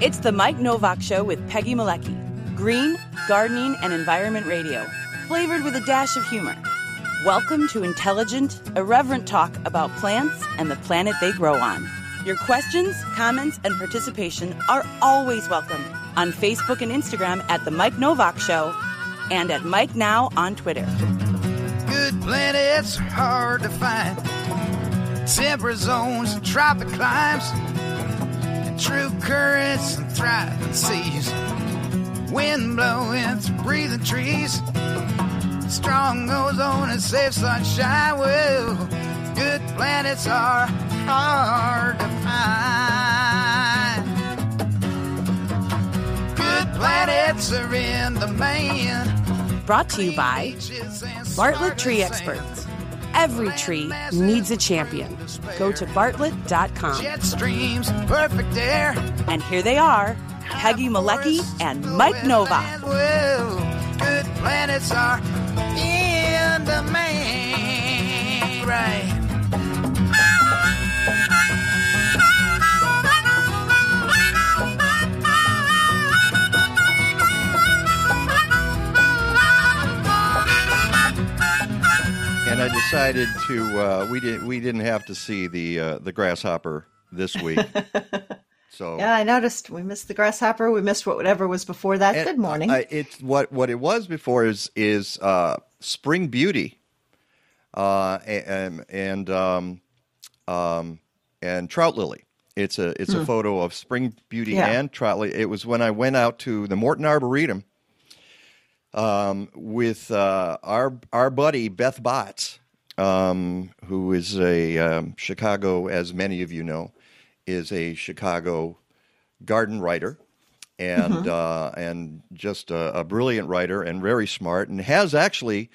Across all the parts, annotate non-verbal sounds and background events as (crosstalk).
It's the Mike Nowak Show with Peggy Malecki. Green, gardening, and environment radio, flavored with a dash of humor. Welcome to intelligent, irreverent talk about plants and the planet they grow on. Your questions, comments, and participation are always welcome on Facebook and Instagram at The Mike Nowak Show and at Mike Nowak Twitter. Good planets hard to find. Temperate zones tropic climes. True currents and thriving seas. Wind blowing through breathing trees. Strong ozone and safe sunshine. Well, good planets are hard to find. Good planets are in the man. Brought to you by Bartlett Tree Experts. Every tree needs a champion. Go to bartlett.com. Jet streams, perfect air. And here they are Peggy Malecki and Mike. Well, good planets are in the man. Right. And I decided to. Uh, we didn't. We didn't have to see the uh, the grasshopper this week. (laughs) So Yeah, I noticed we missed the grasshopper. We missed whatever was before that. Good morning. I, it's what what it was before is is uh, spring beauty, uh, and and um, um, and trout lily. It's a it's a photo of spring beauty Yeah. and trout lily. It was when I went out to the Morton Arboretum um, with uh, our our buddy Beth Botts, um, who is a um, Chicago, as many of you know, is a Chicago garden writer and uh, and just a, a brilliant writer and very smart, and has actually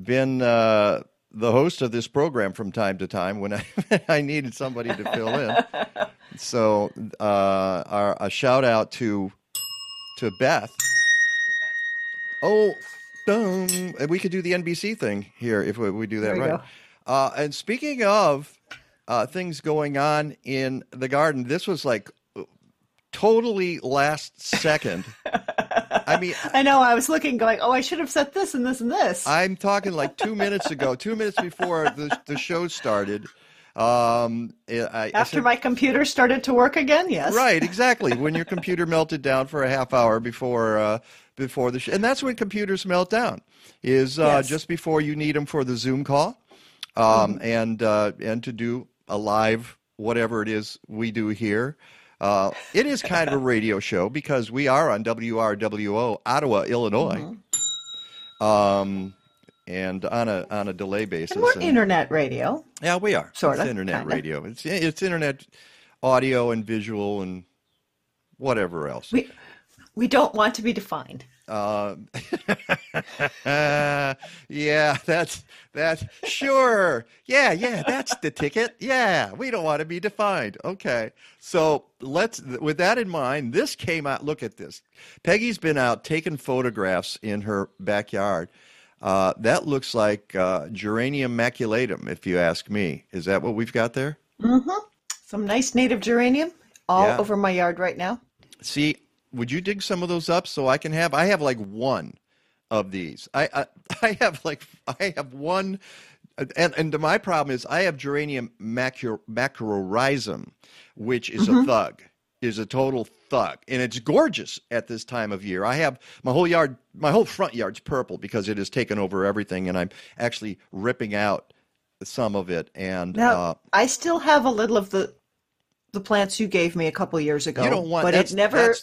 been uh, the host of this program from time to time when I (laughs) I needed somebody to fill in. (laughs) So uh, our, a shout out to to Beth. Oh, um, we could do the NBC thing here if we, we do that right. Uh, and speaking of uh, things going on in the garden, this was like totally last second. (laughs) I mean, I know. I was looking, going, "Oh, I should have said this and this and this." I'm talking like two minutes ago, two minutes before the, the show started. Um, I, I After said- my computer started to work again, yes. Right, exactly. When your computer melted down for a half hour before uh, before the show, and that's when computers melt down. Is uh, Yes. just before you need them for the Zoom call, um, and uh, and to do a live whatever it is we do here. Uh, it is kind of a radio show because we are on WRWO Ottawa, Illinois, um, and on a on a delay basis. And we're and- internet radio. yeah, we are. Sorta, internet kinda. radio. It's it's internet audio and visual and whatever else. We we don't want to be defined. Uh, (laughs) yeah, that's that. Sure. Yeah, yeah, that's the ticket. Yeah, we don't want to be defined. Okay. So let's, with that in mind, this came out. Look at this. Peggy's been out taking photographs in her backyard. Uh, that looks like uh, geranium maculatum, if you ask me. Is that what we've got there? Mhm. Some nice native geranium all Yeah. over my yard right now. See, would you dig some of those up so I can have? I have like one of these. I I, (laughs) I have like I have one, and and my problem is I have geranium macro, macrorhizum, which is a thug, is a total thug, and it's gorgeous at this time of year. I have my whole yard, my whole front yard's purple because it has taken over everything, and I'm actually ripping out some of it. And Now uh, I still have a little of the the plants you gave me a couple years ago. You don't want- but it never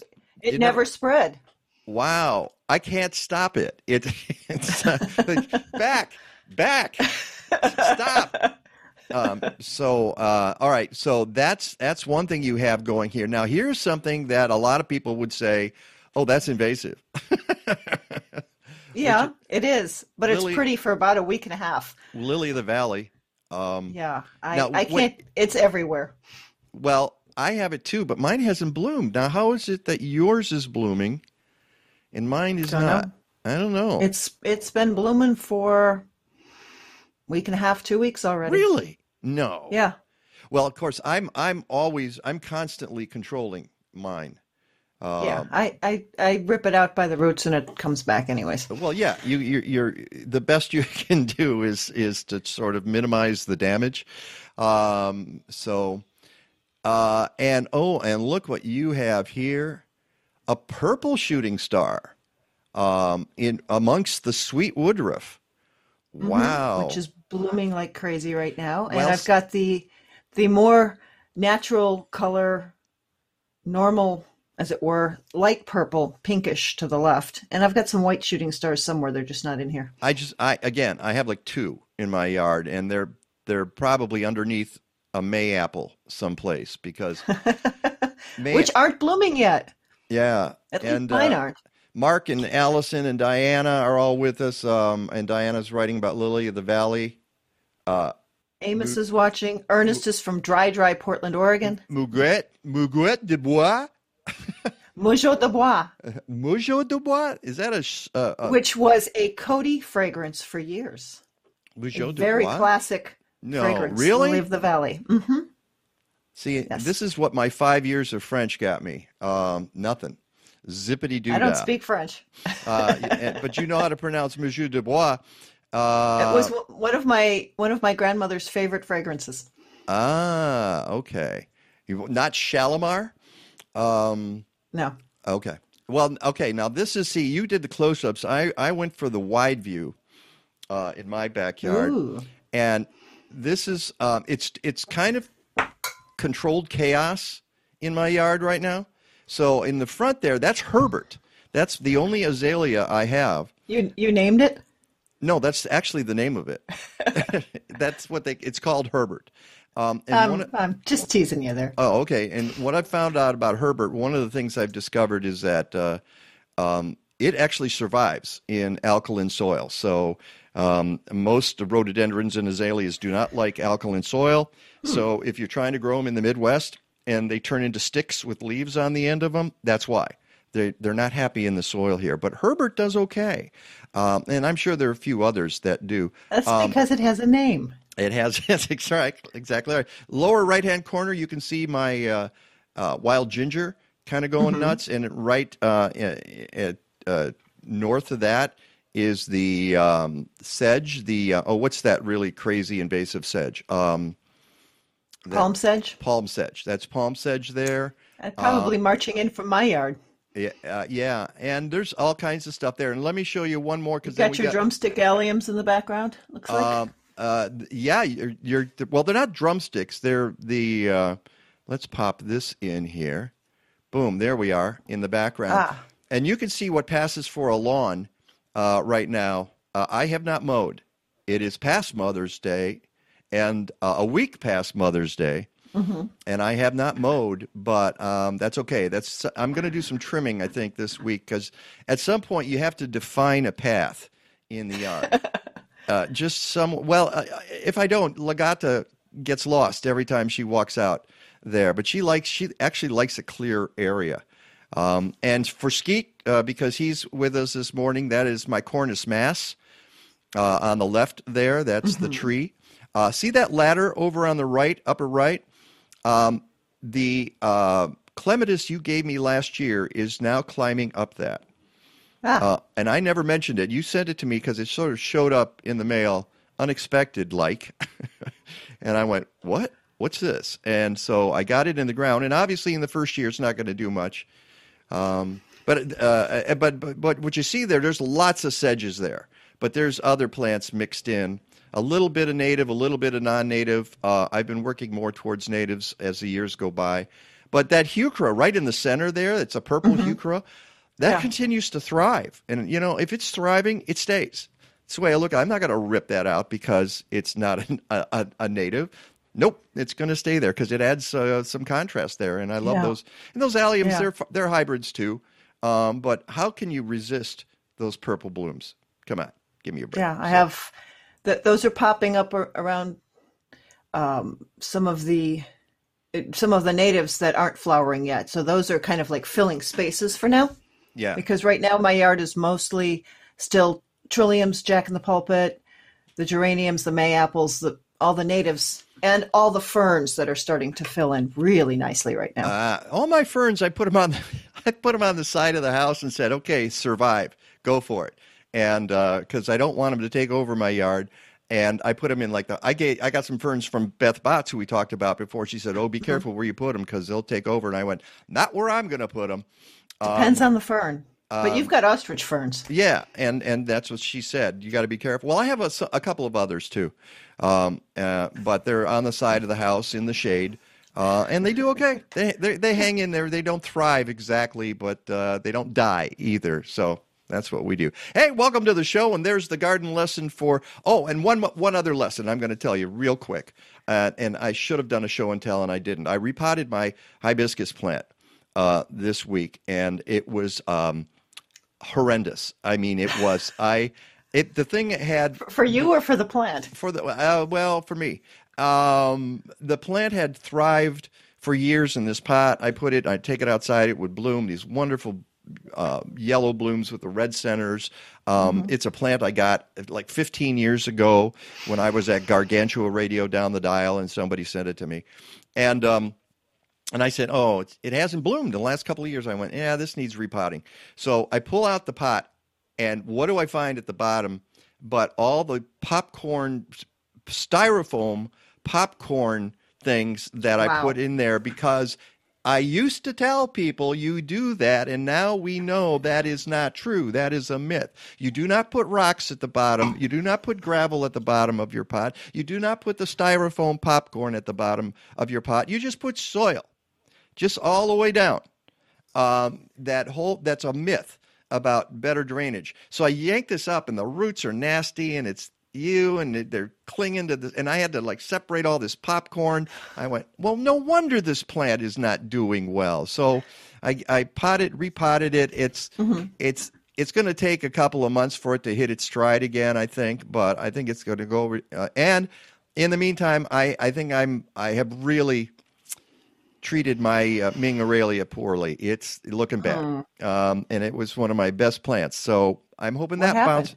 that's- it never never- spread. Wow, I can't stop it. It (laughs) it's uh, back, back, stop. Um, so, uh, all right. So that's that's one thing you have going here. Now, here's something that a lot of people would say, "Oh, that's invasive." Yeah, it is, but Lily- it's pretty for about a week and a half. Lily of the Valley. Um, Yeah, I, Now, I can't. It's everywhere. Well, I have it too, but mine hasn't bloomed. Now, how is it that yours is blooming and mine is Don't know. I don't know. It's it's been blooming for week and a half, two weeks already. really no. Yeah. Well, of course, I'm I'm always I'm constantly controlling mine. yeah, I, I I rip it out by the roots and it comes back anyways. Well, yeah, you, you're, you're the best you (laughs) can do is is to sort of minimize the damage. Um, so, uh, and oh, and look what you have here, a purple shooting star, um, in amongst the sweet woodruff. Wow, Which is blooming like crazy right now. And Well, I've got the the more natural color, normal as it were, light purple, pinkish to the left. And I've got some white shooting stars somewhere. They're just not in here. I just I again I have like two in my yard, and they're they're probably underneath a May apple someplace because (laughs) May, Which aren't blooming yet. yeah, At least and mine uh, aren't. Mark and Allison and Diana are all with us, um, and Diana's writing about Lily of the Valley. Amos is watching. Ernest is from Dry Dry, Portland, Oregon. Muguet, Muguet de Bois, (laughs) Mougeot de Bois, Mougeot de Bois. Is that a, sh- uh, a which was a Coty fragrance for years. A de very classic No, fragrance. really? Of the Valley. hmm See, Yes. this is what my five years of French got me. Um, nothing. Zippity doo I don't speak French. uh, and- but you know how to pronounce Mougeot de Bois. Uh, it was w- one of my one of my grandmother's favorite fragrances. ah, okay. You, not Shalimar? Um, No, Okay. Well, okay. Now this is see, you did the close-ups. I I went for the wide view uh, in my backyard, Ooh. and this is um, it's it's kind of controlled chaos in my yard right now. So in the front there, that's Herbert. That's the only azalea I have. you you named it. No, that's actually the name of it. (laughs) (laughs) that's what they. It's called Herbert. Um, and Um, I'm just teasing you there. Oh, okay. And what I found out about Herbert, one of the things I've discovered is that uh, um, it actually survives in alkaline soil. So um, most rhododendrons and azaleas do not like alkaline soil. So if you're trying to grow them in the Midwest and they turn into sticks with leaves on the end of them, that's why. They, they're not happy in the soil here. But Herbert does okay. Um, and I'm sure there are a few others that do. That's um, because it has a name. It has (laughs) yes, exactly exactly right. Lower right hand corner, you can see my uh, uh, wild ginger kind of going nuts, and right uh, at, uh, north of that is the um, sedge. The uh, oh, what's that really crazy invasive sedge? Um, Palm sedge. palm sedge. That's palm sedge there. Uh, Probably marching in from my yard. Yeah, uh, yeah, and there's all kinds of stuff there. And let me show you one more because Got your drumstick alliums in the background. Looks like. Um, uh, yeah, you're, you're well. They're not drumsticks. They're the. Uh, let's pop this in here. Boom! There we are in the background, Ah. and you can see what passes for a lawn uh, right now. Uh, I have not mowed. It is past Mother's Day, and uh, a week past Mother's Day, and I have not mowed. But um, that's okay. That's I'm going to do some trimming. I think this week because at some point you have to define a path in the yard. (laughs) Uh, just some. Well, uh, if I don't, Legata gets lost every time she walks out there. But she likes. She actually likes a clear area. Um, and for Skeet, uh, because he's with us this morning, that is my Cornus mas uh, on the left there. That's the tree. Uh, see that ladder over on the right, upper right? Um, the uh, clematis you gave me last year is now climbing up that. ah, Uh, and I never mentioned it. You sent it to me because it sort of showed up in the mail unexpected, like. (laughs) and I went, "What? What's this?" And so I got it in the ground. And obviously, in the first year, it's not going to do much. Um, but, uh, but but but what you see there, there's lots of sedges there. But there's other plants mixed in. A little bit of native, a little bit of non-native. Uh, I've been working more towards natives as the years go by. But that heuchera right in the center there, it's a purple heuchera, that Yeah. continues to thrive. And you know, if it's thriving, it stays. That's the way I look. I'm not going to rip that out because it's not a, a, a native. Nope, it's going to stay there because it adds uh, some contrast there, and I love Yeah. those. And those alliums, Yeah. they're they're hybrids too. Um, but how can you resist those purple blooms? Come on, give me a break. yeah, I have. That those are popping up ar- around um, some of the some of the natives that aren't flowering yet. So those are kind of like filling spaces for now. Yeah, because right now my yard is mostly still trilliums, jack in the pulpit, the geraniums, the may apples, the all the natives, and all the ferns that are starting to fill in really nicely right now. uh, all my ferns, I put them on. (laughs) I put them on the side of the house and said, "Okay, survive, go for it," and uh, because I don't want them to take over my yard. And I put them in like the I gave I got some ferns from Beth Botts who we talked about before. She said, "Oh, be mm-hmm. careful where you put them because they'll take over." And I went, "Not where I'm going to put them." Depends um, on the fern. But you've got ostrich ferns. Yeah, and and that's what she said. You got to be careful. Well, I have a couple of others too, um, uh, but they're on the side of the house in the shade, uh, and they do okay. They, they they hang in there. They don't thrive exactly, but uh, they don't die either. So that's what we do. Hey, welcome to the show. And there's the garden lesson for. Oh, and one one other lesson I'm going to tell you real quick. Uh, and I should have done a show and tell, and I didn't. I repotted my hibiscus plant uh, this week, and it was. Um, horrendous. I mean, it was. I it the thing it had For you or for the plant? for the uh, well for me. Um, the plant had thrived for years in this pot. I put it. I take it outside. It would bloom these wonderful uh, yellow blooms with the red centers. Um, It's a plant I got like 15 years ago when I was at Gargantua Radio down the dial, and somebody sent it to me, and. Um, and I said, "Oh, it's, it hasn't bloomed in the last couple of years." I went, "Yeah, this needs repotting." So I pull out the pot, and what do I find at the bottom? But all the popcorn, styrofoam popcorn things that I put in there because I used to tell people you do that, and now we know that is not true. That is a myth. You do not put rocks at the bottom. You do not put gravel at the bottom of your pot. You do not put the styrofoam popcorn at the bottom of your pot. You just put soil just all the way down. Um, that whole that's a myth about better drainage. So I yanked this up, and the roots are nasty, and it's you, and they're clinging to the. And I had to like separate all this popcorn. I went, well, no wonder this plant is not doing well. So I, I potted, repotted it. It's it's it's going to take a couple of months for it to hit its stride again, I think. But I think it's going to go. Uh, and in the meantime, I I think I'm I have really treated my uh, Ming Aralia poorly. It's looking bad, um, and it was one of my best plants. So I'm hoping What that happened? bounce.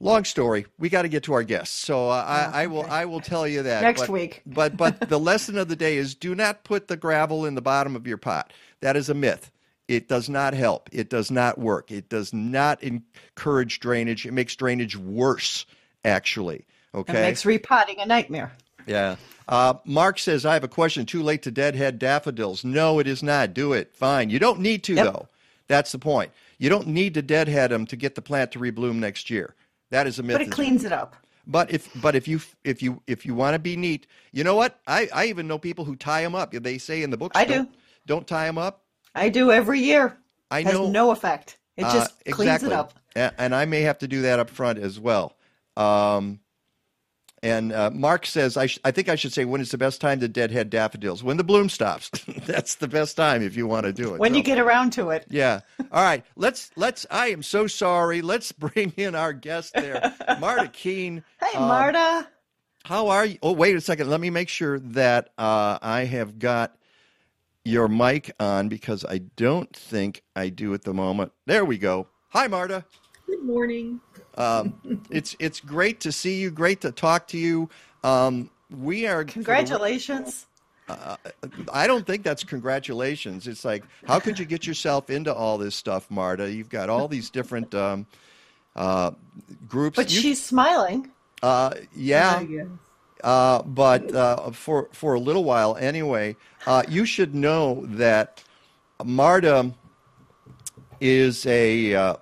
Long story. We got to get to our guests, so uh, I, I will. I will tell you that Next but- week. (laughs) But but the (laughs) lesson of the day is: do not put the gravel in the bottom of your pot. That is a myth. It does not help. It does not work. It does not encourage drainage. It makes drainage worse, actually. Okay. It makes repotting a nightmare. Yeah. Uh, Mark says, I have a question. Too late to deadhead daffodils. No, it is not. Do it. Fine. You don't need to, Yep. though. That's the point. You don't need to deadhead them to get the plant to rebloom next year. That is a myth. But it cleans it up. but if but if you if you if you want to be neat, you know what? I, I even know people who tie them up. They say in the books, I do. don't, don't tie them up. I do every year. I Has know no effect. It uh, just cleans it up. And I may have to do that up front as well. Um, and uh, Mark says, I, sh- I think I should say, when is the best time to deadhead daffodils? When the bloom stops. (laughs) That's the best time if you want to do it. When So- you get around to it. yeah. All right. Let's let's. I am so sorry. Let's (laughs) bring in our guest there, Marta Keane. Hey, Um, Marta. How are you? Oh, wait a second. Let me make sure that uh, I have got your mic on because I don't think I do at the moment. There we go. Hi, Marta. Good morning. Um, (laughs) it's it's great to see you. Great to talk to you. Um, we are. for the- Congratulations. I don't think that's congratulations. It's like, how could you get yourself into all this stuff, Marta? You've got all these different um, uh, groups. But You- she's smiling. uh, yeah. Uh, but uh, for for a little while anyway, uh, you should know that Marta is a uh,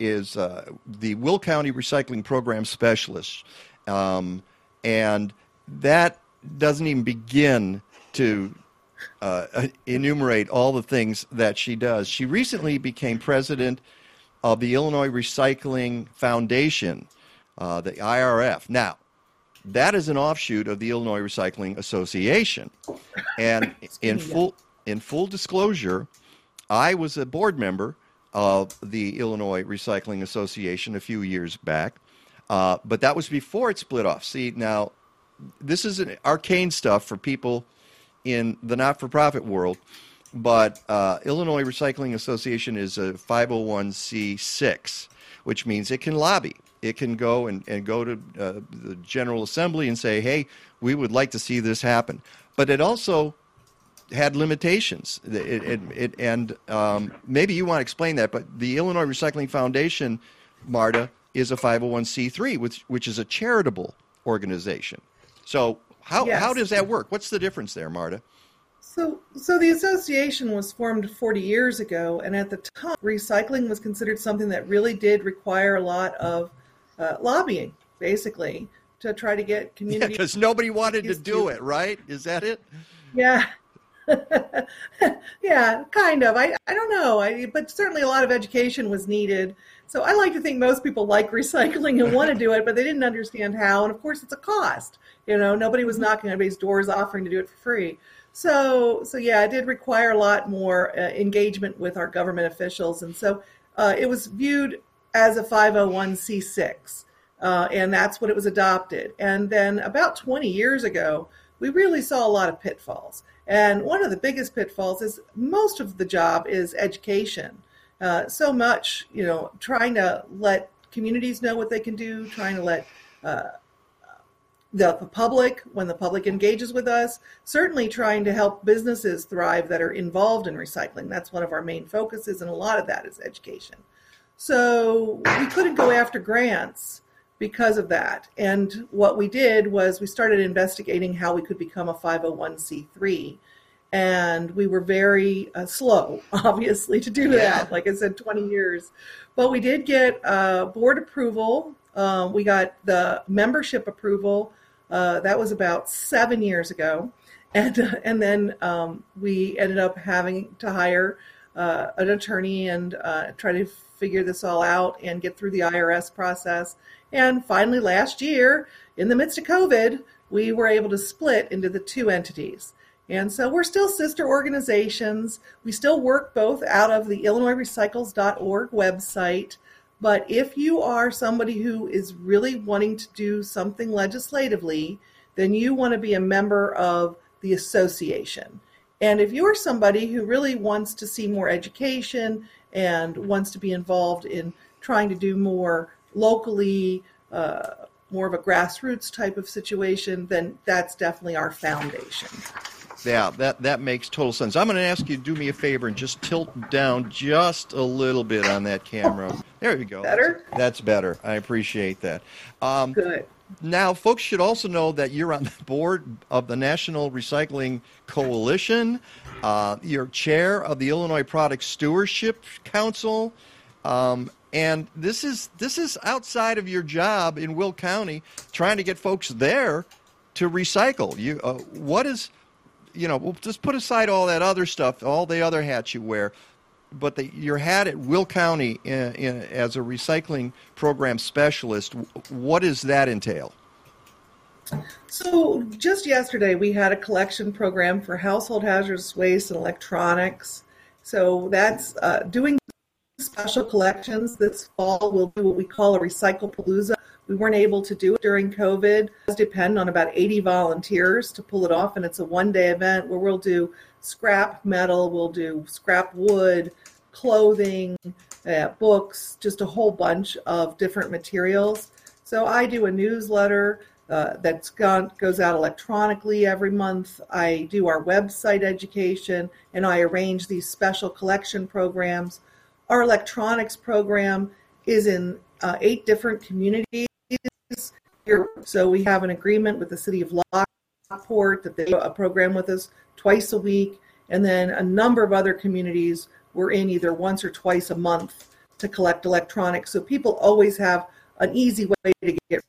is uh, the Will County Recycling Program specialist, um, and that doesn't even begin to uh, enumerate all the things that she does. She recently became president of the Illinois Recycling Foundation, uh, the IRF. Now, that is an offshoot of the Illinois Recycling Association, and (laughs) in full in full disclosure, I was a board member of the Illinois Recycling Association a few years back, uh, but that was before it split off. See, now this is an arcane stuff for people in the not-for-profit world, but uh, Illinois Recycling Association is a 501c6, which means it can lobby. It can go and, and go to uh, the General Assembly and say, hey, we would like to see this happen. But it also had limitations. It, it, it, and um, maybe you want to explain that, but the Illinois Recycling Foundation, Marta, is a 501c3, which, which is a charitable organization. So how, Yes. how does that work? What's the difference there, Marta? So, so the association was formed 40 years ago, and at the time, recycling was considered something that really did require a lot of uh, lobbying, basically, to try to get Yeah, community. because nobody wanted to do it, right? Is that it? Yeah. (laughs) yeah, kind of. I, I don't know. I, but certainly a lot of education was needed. So I like to think most people like (laughs) recycling and want to do it, but they didn't understand how. And of course, it's a cost. You know, nobody was knocking on anybody's doors offering to do it for free. So, so yeah, it did require a lot more uh, engagement with our government officials, and so uh, it was viewed as a 501c6, uh, and that's what it was adopted. And then about 20 years ago, we really saw a lot of pitfalls. And one of the biggest pitfalls is most of the job is education. Uh, so much, you know, trying to let communities know what they can do, trying to let uh, the, the public, when the public engages with us, certainly trying to help businesses thrive that are involved in recycling. That's one of our main focuses, and a lot of that is education. So we couldn't go after grants because of that. And what we did was we started investigating how we could become a 501c3. And we were very uh, slow, (laughs) obviously, to do that. Like I said, 20 years. But we did get uh, board approval. Uh, we got the membership approval. Uh, that was about seven years ago. (laughs) And, and then um, we ended up having to hire uh, an attorney and uh, try to figure this all out and get through the IRS process. And finally, last year, in the midst of COVID, we were able to split into the two entities. And so we're still sister organizations. We still work both out of the IllinoisRecycles.org website. But if you are somebody who is really wanting to do something legislatively, then you want to be a member of the association. And if you're somebody who really wants to see more education and wants to be involved in trying to do more locally, uh, more of a grassroots type of situation, then that's definitely our foundation. Yeah, that, that makes total sense. I'm going to ask you to do me a favor and just tilt down just a little bit on that camera. There you go. Better? That's, that's better. I appreciate that. Um, Good. Now, folks should also know that you're on the board of the National Recycling Coalition. Uh, you're chair of the Illinois Product Stewardship Council, um, and this is this is outside of your job in Will County, trying to get folks there to recycle. You, uh, what is, you know, we'll just put aside all that other stuff, all the other hats you wear but the, your hat at Will County in, in, as a recycling program specialist, what does that entail? So just yesterday, we had a collection program for household hazardous waste and electronics. So that's uh, doing special collections this fall. We'll do what we call a recycle palooza. We weren't able to do it during COVID. It depend on about 80 volunteers to pull it off, and it's a one-day event where we'll do scrap metal, we'll do scrap wood, clothing, uh, books, just a whole bunch of different materials. So I do a newsletter uh, gone, goes out electronically every month. I do our website education, and I arrange these special collection programs. Our electronics program is in uh, eight different communities. So we have an agreement with the city of Lockport that they do a program with us twice a week, and then a number of other communities we're in either once or twice a month to collect electronics. So people always have an easy way to get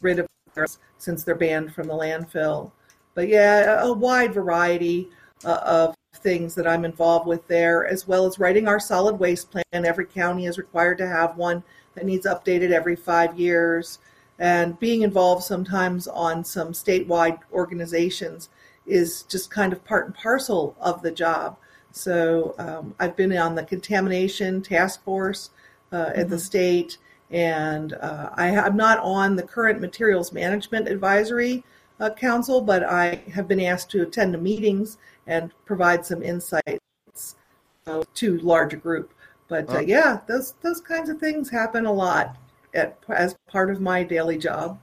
rid of theirs since they're banned from the landfill. But yeah, a wide variety uh, of things that I'm involved with there, as well as writing our solid waste plan. Every county is required to have one that needs updated every five years. And being involved sometimes on some statewide organizations is just kind of part and parcel of the job. So um, I've been on the contamination task force uh, at the state, and uh, I, am not on the current materials management advisory uh, council, but I have been asked to attend the meetings and provide some insights uh, to larger group. But uh, yeah, those those kinds of things happen a lot at, as part of my daily job.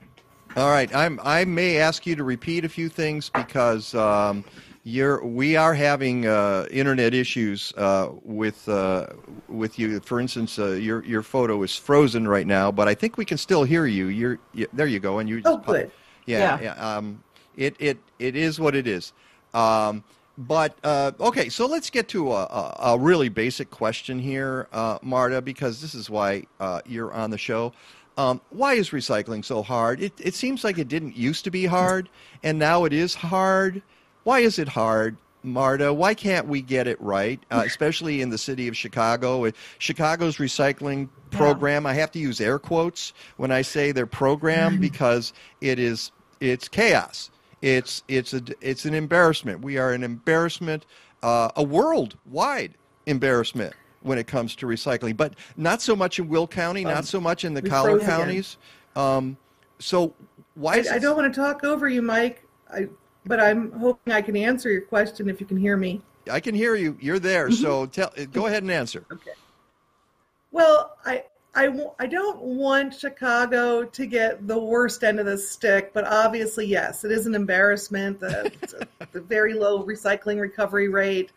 All right, I'm, I may ask you to repeat a few things because um, You're, we are having uh, internet issues uh, with uh, with you. For instance, uh, your your photo is frozen right now, but I think we can still hear you. You're you, there. You go, and you. Oh, just good. Yeah, Yeah. yeah. Um, it it it is what it is. Um, but uh, okay, so let's get to a, a, a really basic question here, uh, Marta, because this is why uh, you're on the show. Um, why is recycling so hard? It, it seems like it didn't used to be hard, and now it is hard. Why is it hard, Marta? Why can't we get it right, uh, (laughs) especially in the city of Chicago? Chicago's recycling program, I have to use air quotes when I say their program (laughs) because it is it's chaos. It's it's a it's an embarrassment. We are an embarrassment, uh, a worldwide embarrassment when it comes to recycling, but not so much in Will County, not so much in the collar counties. Um, so why I, I don't want to talk over you, Mike. I, but I'm hoping I can answer your question if you can hear me. I can hear you. You're there. Mm-hmm. So tell, go ahead and answer. Okay. Well, I I don't want Chicago to get the worst end of the stick, but obviously, yes, it is an embarrassment. The, the very low recycling recovery rate.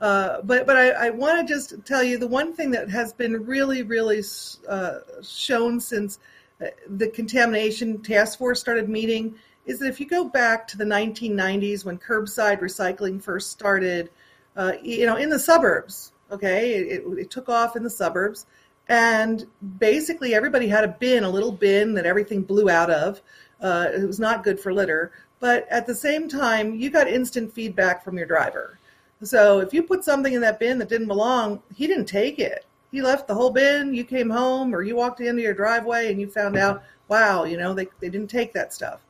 Uh, but but I, I want to just tell you the one thing that has been really, really uh, shown since uh, the contamination task force started meeting is that if you go back to the 1990s when curbside recycling first started, uh, you know, in the suburbs, okay, it, it took off in the suburbs, and basically everybody had a bin, a little bin that everything blew out of. Uh, it was not good for litter, but at the same time, you got instant feedback from your driver. So if you put something in that bin that didn't belong, he didn't take it. He left the whole bin. You came home or you walked into your driveway and you found out, wow, you know, they, they didn't take that stuff.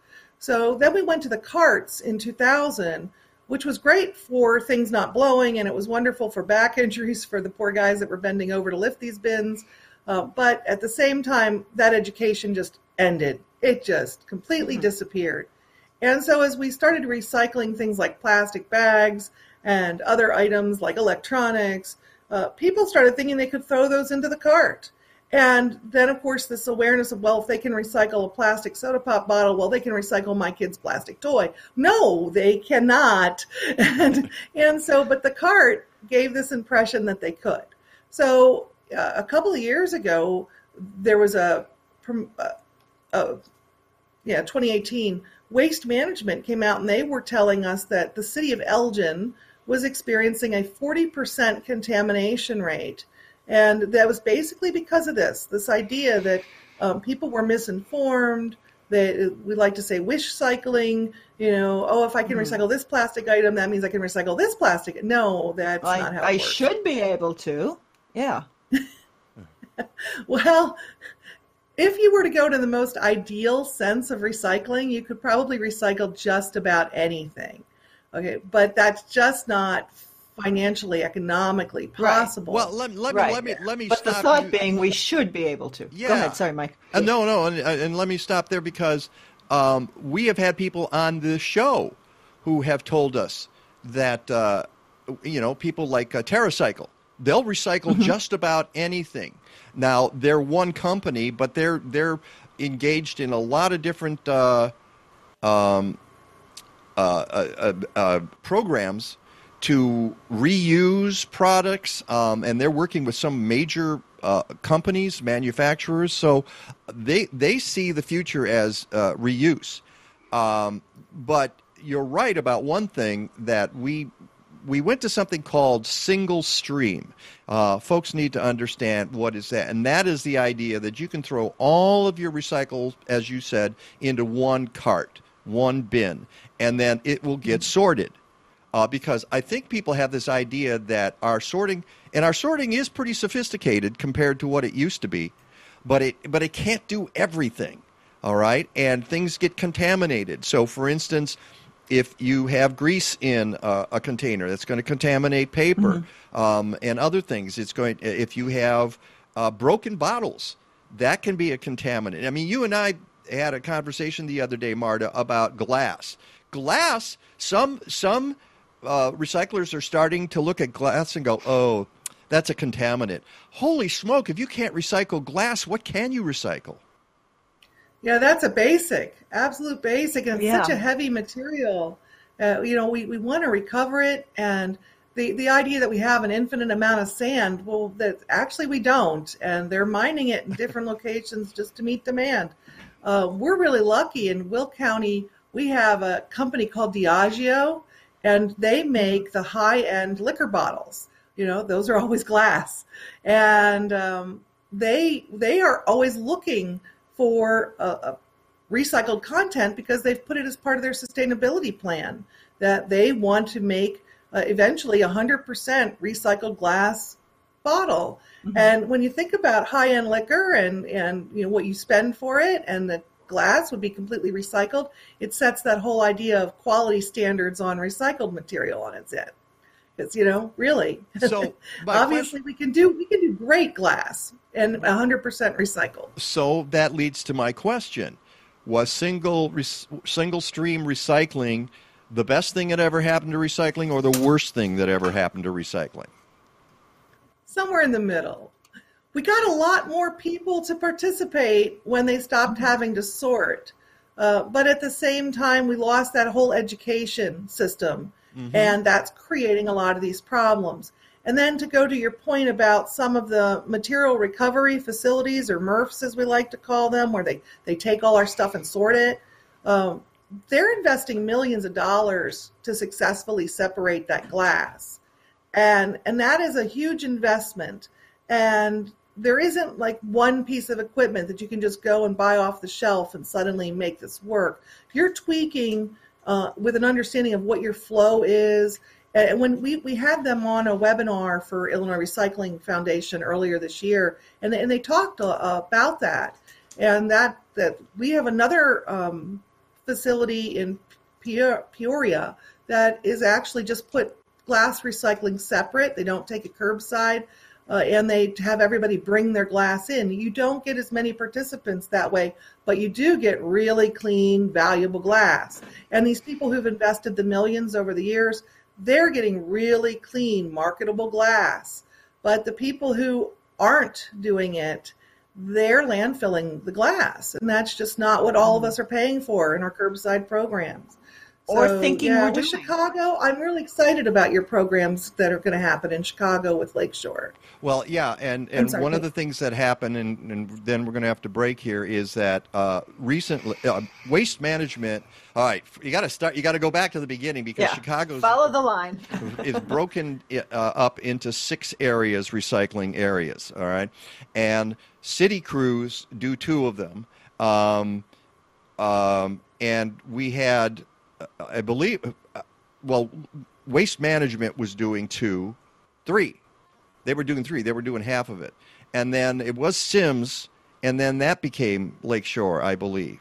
So then we went to the carts in 2000, which was great for things not blowing, and it was wonderful for back (laughs) injuries for the poor guys that were bending over to lift these bins. Uh, but at the same time, that education just ended. It just completely disappeared. And so as we started recycling things like plastic bags and other items like electronics, uh, people started thinking they could throw those into the cart. And then, of course, this awareness of, well, if they can recycle a plastic soda pop bottle, well, they can recycle my kid's plastic toy. No, they cannot. (laughs) And, and so, but the cart gave this impression that they could. So uh, a couple of years ago, there was a, uh, a yeah, 2018, Waste Management came out and they were telling us that the city of Elgin was experiencing a 40% contamination rate. And that was basically because of this this idea that um, people were misinformed. That we like to say wish cycling, you know, oh, if I can recycle this plastic item, that means I can recycle this plastic. No, that's I, not how it I works. should be able to. Yeah. (laughs) Well, if you were to go to the most ideal sense of recycling, you could probably recycle just about anything. Okay, but that's just not financially, economically possible. Well, let, let me Right. let me let me But the stop thought you. being we should be able to. Yeah. Go ahead. Sorry, Mike. Uh, no, no, and, and let me stop there because um, we have had people on this show who have told us that uh, you know people like uh, TerraCycle they'll recycle just about anything. Now they're one company, but they're they're engaged in a lot of different uh, um, uh, uh, uh, uh, programs to reuse products, um, and they're working with some major uh, companies, manufacturers. So they they see the future as uh, reuse. Um, but you're right about one thing that we we went to something called single stream. Uh, folks need to understand what is that, and that is the idea that you can throw all of your recycles, as you said, into one cart, one bin, and then it will get sorted. Uh, because I think people have this idea that our sorting and our sorting is pretty sophisticated compared to what it used to be, but it but it can't do everything. All right, and things get contaminated. So, for instance, if you have grease in a, a container, that's going to contaminate paper um, and other things. It's going. If you have uh, broken bottles, that can be a contaminant. I mean, you and I had a conversation the other day, Marta, about glass. Glass. Some some uh, recyclers are starting to look at glass and go, "Oh, that's a contaminant." Holy smoke! If you can't recycle glass, what can you recycle? Yeah, that's a basic, absolute basic, and it's Yeah. such a heavy material. Uh, you know, we, we want to recover it and the, the idea that we have an infinite amount of sand, well, that actually we don't, and they're mining it in different (laughs) locations just to meet demand. Uh, we're really lucky in Will County. We have a company called Diageo, and they make the high end liquor bottles. You know, those are always glass, and um, they they are always looking for a, a recycled content because they've put it as part of their sustainability plan that they want to make uh, eventually 100% recycled glass bottle. Mm-hmm. And when you think about high end liquor and, and you know what you spend for it and the glass would be completely recycled, it sets that whole idea of quality standards on recycled material on its head. Because you know really. So (laughs) obviously question, we can do we can do great glass and 100% recycled. So that leads to my question: Was single single stream recycling the best thing that ever happened to recycling or the worst thing that ever happened to recycling? Somewhere in the middle. We got a lot more people to participate when they stopped having to sort. Uh, but at the same time, we lost that whole education system, mm-hmm. and that's creating a lot of these problems. And then to go to your point about some of the material recovery facilities, or MRFs as we like to call them, where they, they take all our stuff and sort it, um, they're investing millions of dollars to successfully separate that glass. And and that is a huge investment. And there isn't like one piece of equipment that you can just go and buy off the shelf and suddenly make this work. You're tweaking uh, with an understanding of what your flow is. And when we, we had them on a webinar for Illinois Recycling Foundation earlier this year, and, and they talked uh, about that, and that that we have another um, facility in Peoria that is actually just put glass recycling separate. They don't take it curbside. Uh, and they have everybody bring their glass in. You don't get as many participants that way, but you do get really clean, valuable glass. And these people who've invested the millions over the years, they're getting really clean, marketable glass. But the people who aren't doing it, they're landfilling the glass. And that's just not what all of mm. us are paying for in our curbside programs. Or so, thinking yeah, we're doing. Chicago, I'm really excited about your programs that are going to happen in Chicago with Lakeshore. Well, yeah, and, and sorry, one of the things that happened, and, and then we're going to have to break here, is that uh, recently uh, waste management. All right, you got to start. You got to go back to the beginning because yeah. Chicago's follow the line (laughs) is broken uh, up into six areas, recycling areas. All right, and city crews do two of them, um, um, and we had I believe, well, Waste Management was doing two, three. They were doing three. They were doing half of it, and then it was Sims, and then that became Lakeshore, I believe.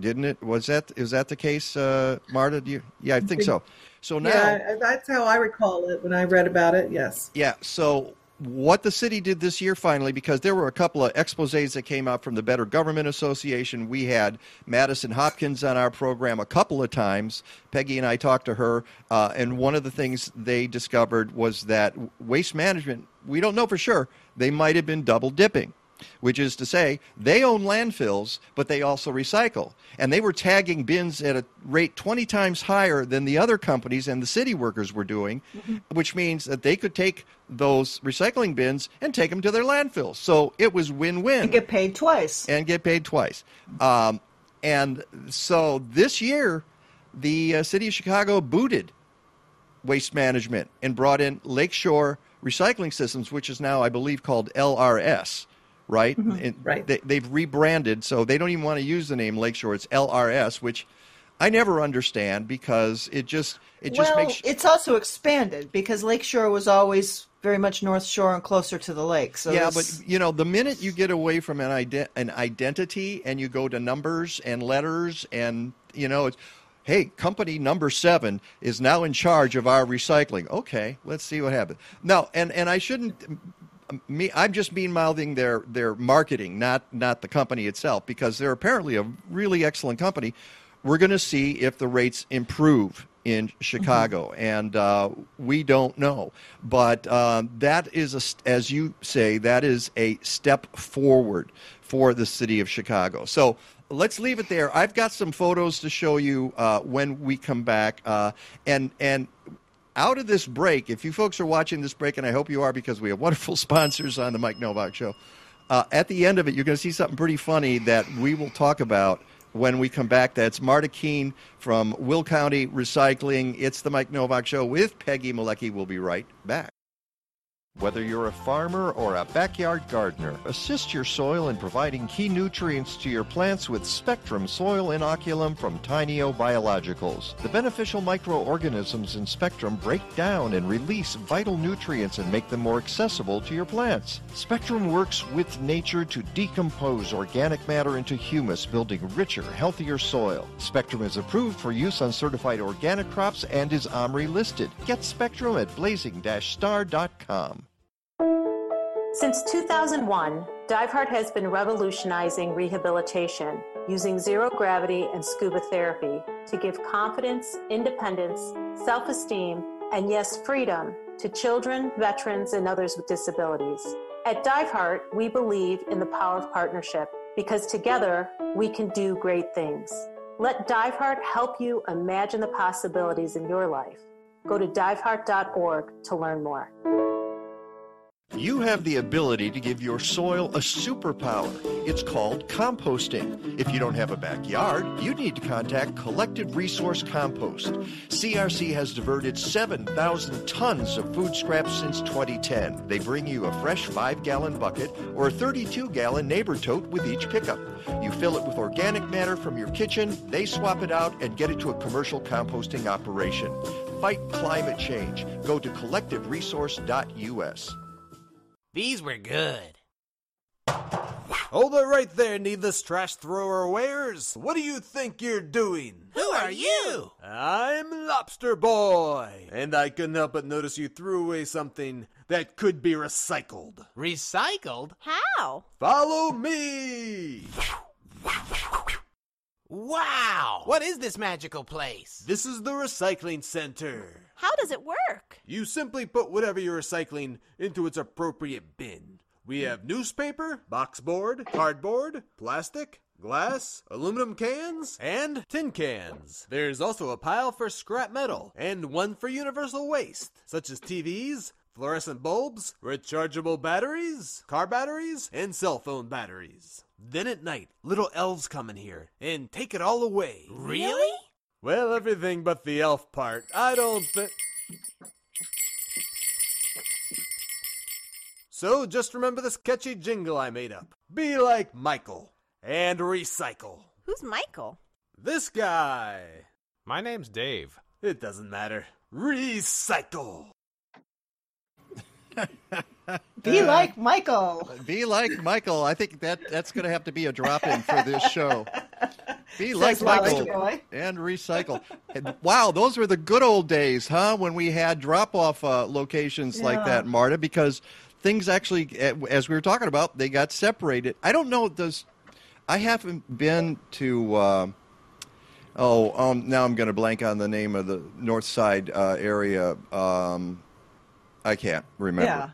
Didn't it? Was that is that the case, uh, Marta? Do you? Yeah, I think so. So now, yeah, that's how I recall it when I read about it. Yes. Yeah. So what the city did this year finally, because there were a couple of exposes that came out from the Better Government Association. We had Madison Hopkins on our program a couple of times. Peggy and I talked to her, uh, and one of the things they discovered was that waste management, we don't know for sure, they might have been double dipping which is to say, they own landfills, but they also recycle. And they were tagging bins at a rate 20 times higher than the other companies and the city workers were doing, mm-hmm. which means that they could take those recycling bins and take them to their landfills. So it was win win. And get paid twice. And get paid twice. Um, and so this year, the uh, city of Chicago booted waste management and brought in Lakeshore Recycling Systems, which is now, I believe, called LRS right? Mm-hmm. right. They, have rebranded, so they don't even want to use the name Lakeshore. It's LRS, which I never understand because it just it just well, makes. It's also expanded because Lakeshore was always very much North Shore and closer to the lake. So yeah, this... but you know, the minute you get away from an ident- an identity and you go to numbers and letters and you know it's hey, company number seven is now in charge of our recycling. Okay, let's see what happens. No, and, and I shouldn't me I'm just mean mouthing their their marketing, not not the company itself, because they're apparently a really excellent company. We're going to see if the rates improve in Chicago, mm-hmm. and uh, we don't know. But uh, that is, a, as you say, that is a step forward for the city of Chicago. So let's leave it there. I've got some photos to show you uh, when we come back, uh, and and out of this break, if you folks are watching this break, and I hope you are because we have wonderful (laughs) sponsors on the Mike Nowak Show. Uh, at the end of it, you're going to see something pretty funny that we will talk about when we come back. That's Marta Keane from Will County Recycling. It's the Mike Nowak Show with Peggy Malecki. We'll be right back. Whether you're a farmer or a backyard gardener, assist your soil in providing key nutrients to your plants with Spectrum Soil Inoculum from Tainio Biologicals. The beneficial microorganisms in Spectrum break down and release vital nutrients and make them more accessible to your plants. Spectrum works with nature to decompose organic matter into humus, building richer, healthier soil. Spectrum is approved for use on certified organic crops and is OMRI listed. Get Spectrum at blazing-star.com. Since 2001, Diveheart has been revolutionizing rehabilitation using zero gravity and scuba therapy to give confidence, independence, self esteem, and yes, freedom to children, veterans, and others with disabilities. At Diveheart, we believe in the power of partnership because together we can do great things. Let Diveheart help you imagine the possibilities in your life. Go to diveheart.org to learn more. You have the ability to give your soil a superpower. It's called composting. If you don't have a backyard, you need to contact Collective Resource Compost. CRC has diverted 7,000 tons of food scraps since 2010. They bring you a fresh 5 gallon bucket or a 32 gallon neighbor tote with each pickup. You fill it with organic matter from your kitchen, they swap it out and get it to a commercial composting operation. Fight climate change. Go to collectiveresource.us. These were good. Hold it right there, needless trash thrower wares. What do you think you're doing? Who are you? I'm Lobster Boy, and I couldn't help but notice you threw away something that could be recycled. Recycled? How? Follow me! Wow! What is this magical place? This is the recycling center. How does it work? You simply put whatever you're recycling into its appropriate bin. We have newspaper, boxboard, cardboard, plastic, glass, aluminum cans, and tin cans. There's also a pile for scrap metal and one for universal waste, such as TVs, fluorescent bulbs, rechargeable batteries, car batteries, and cell phone batteries. Then at night, little elves come in here and take it all away. Really? Well, everything but the elf part. I don't think. So just remember this catchy jingle I made up. Be like Michael and recycle. Who's Michael? This guy. My name's Dave. It doesn't matter. Recycle. (laughs) (laughs) Be like Michael. Be like Michael. I think that that's going to have to be a drop in for this show. Be like Says Michael Boy. and recycle. And wow, those were the good old days, huh? When we had drop off uh, locations like that, Marta, because things actually, as we were talking about, they got separated. I don't know. Does I haven't been to. Uh, oh, um, now I'm going to blank on the name of the North Side uh, area. Um, I can't remember. Yeah.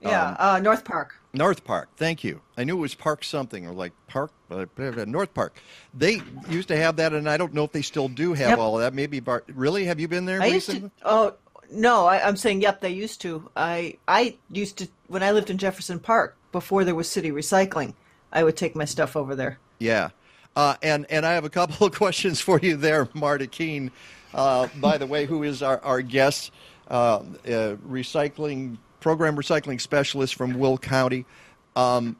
Yeah. uh, North Park. North Park. Thank you. I knew it was Park something or like Park uh, North Park. They used to have that, and I don't know if they still do have Yep. all of that. Maybe. Really? Have you been there I used recently? to. Oh no, I, I'm saying yep. They used to. I I used to when I lived in Jefferson Park before there was city recycling. I would take my stuff over there. Yeah. Uh, and and I have a couple (laughs) of questions for you there, Marta Keane. Uh, by the way, who is our our guest, uh, uh, recycling program recycling specialist from Will County. Um,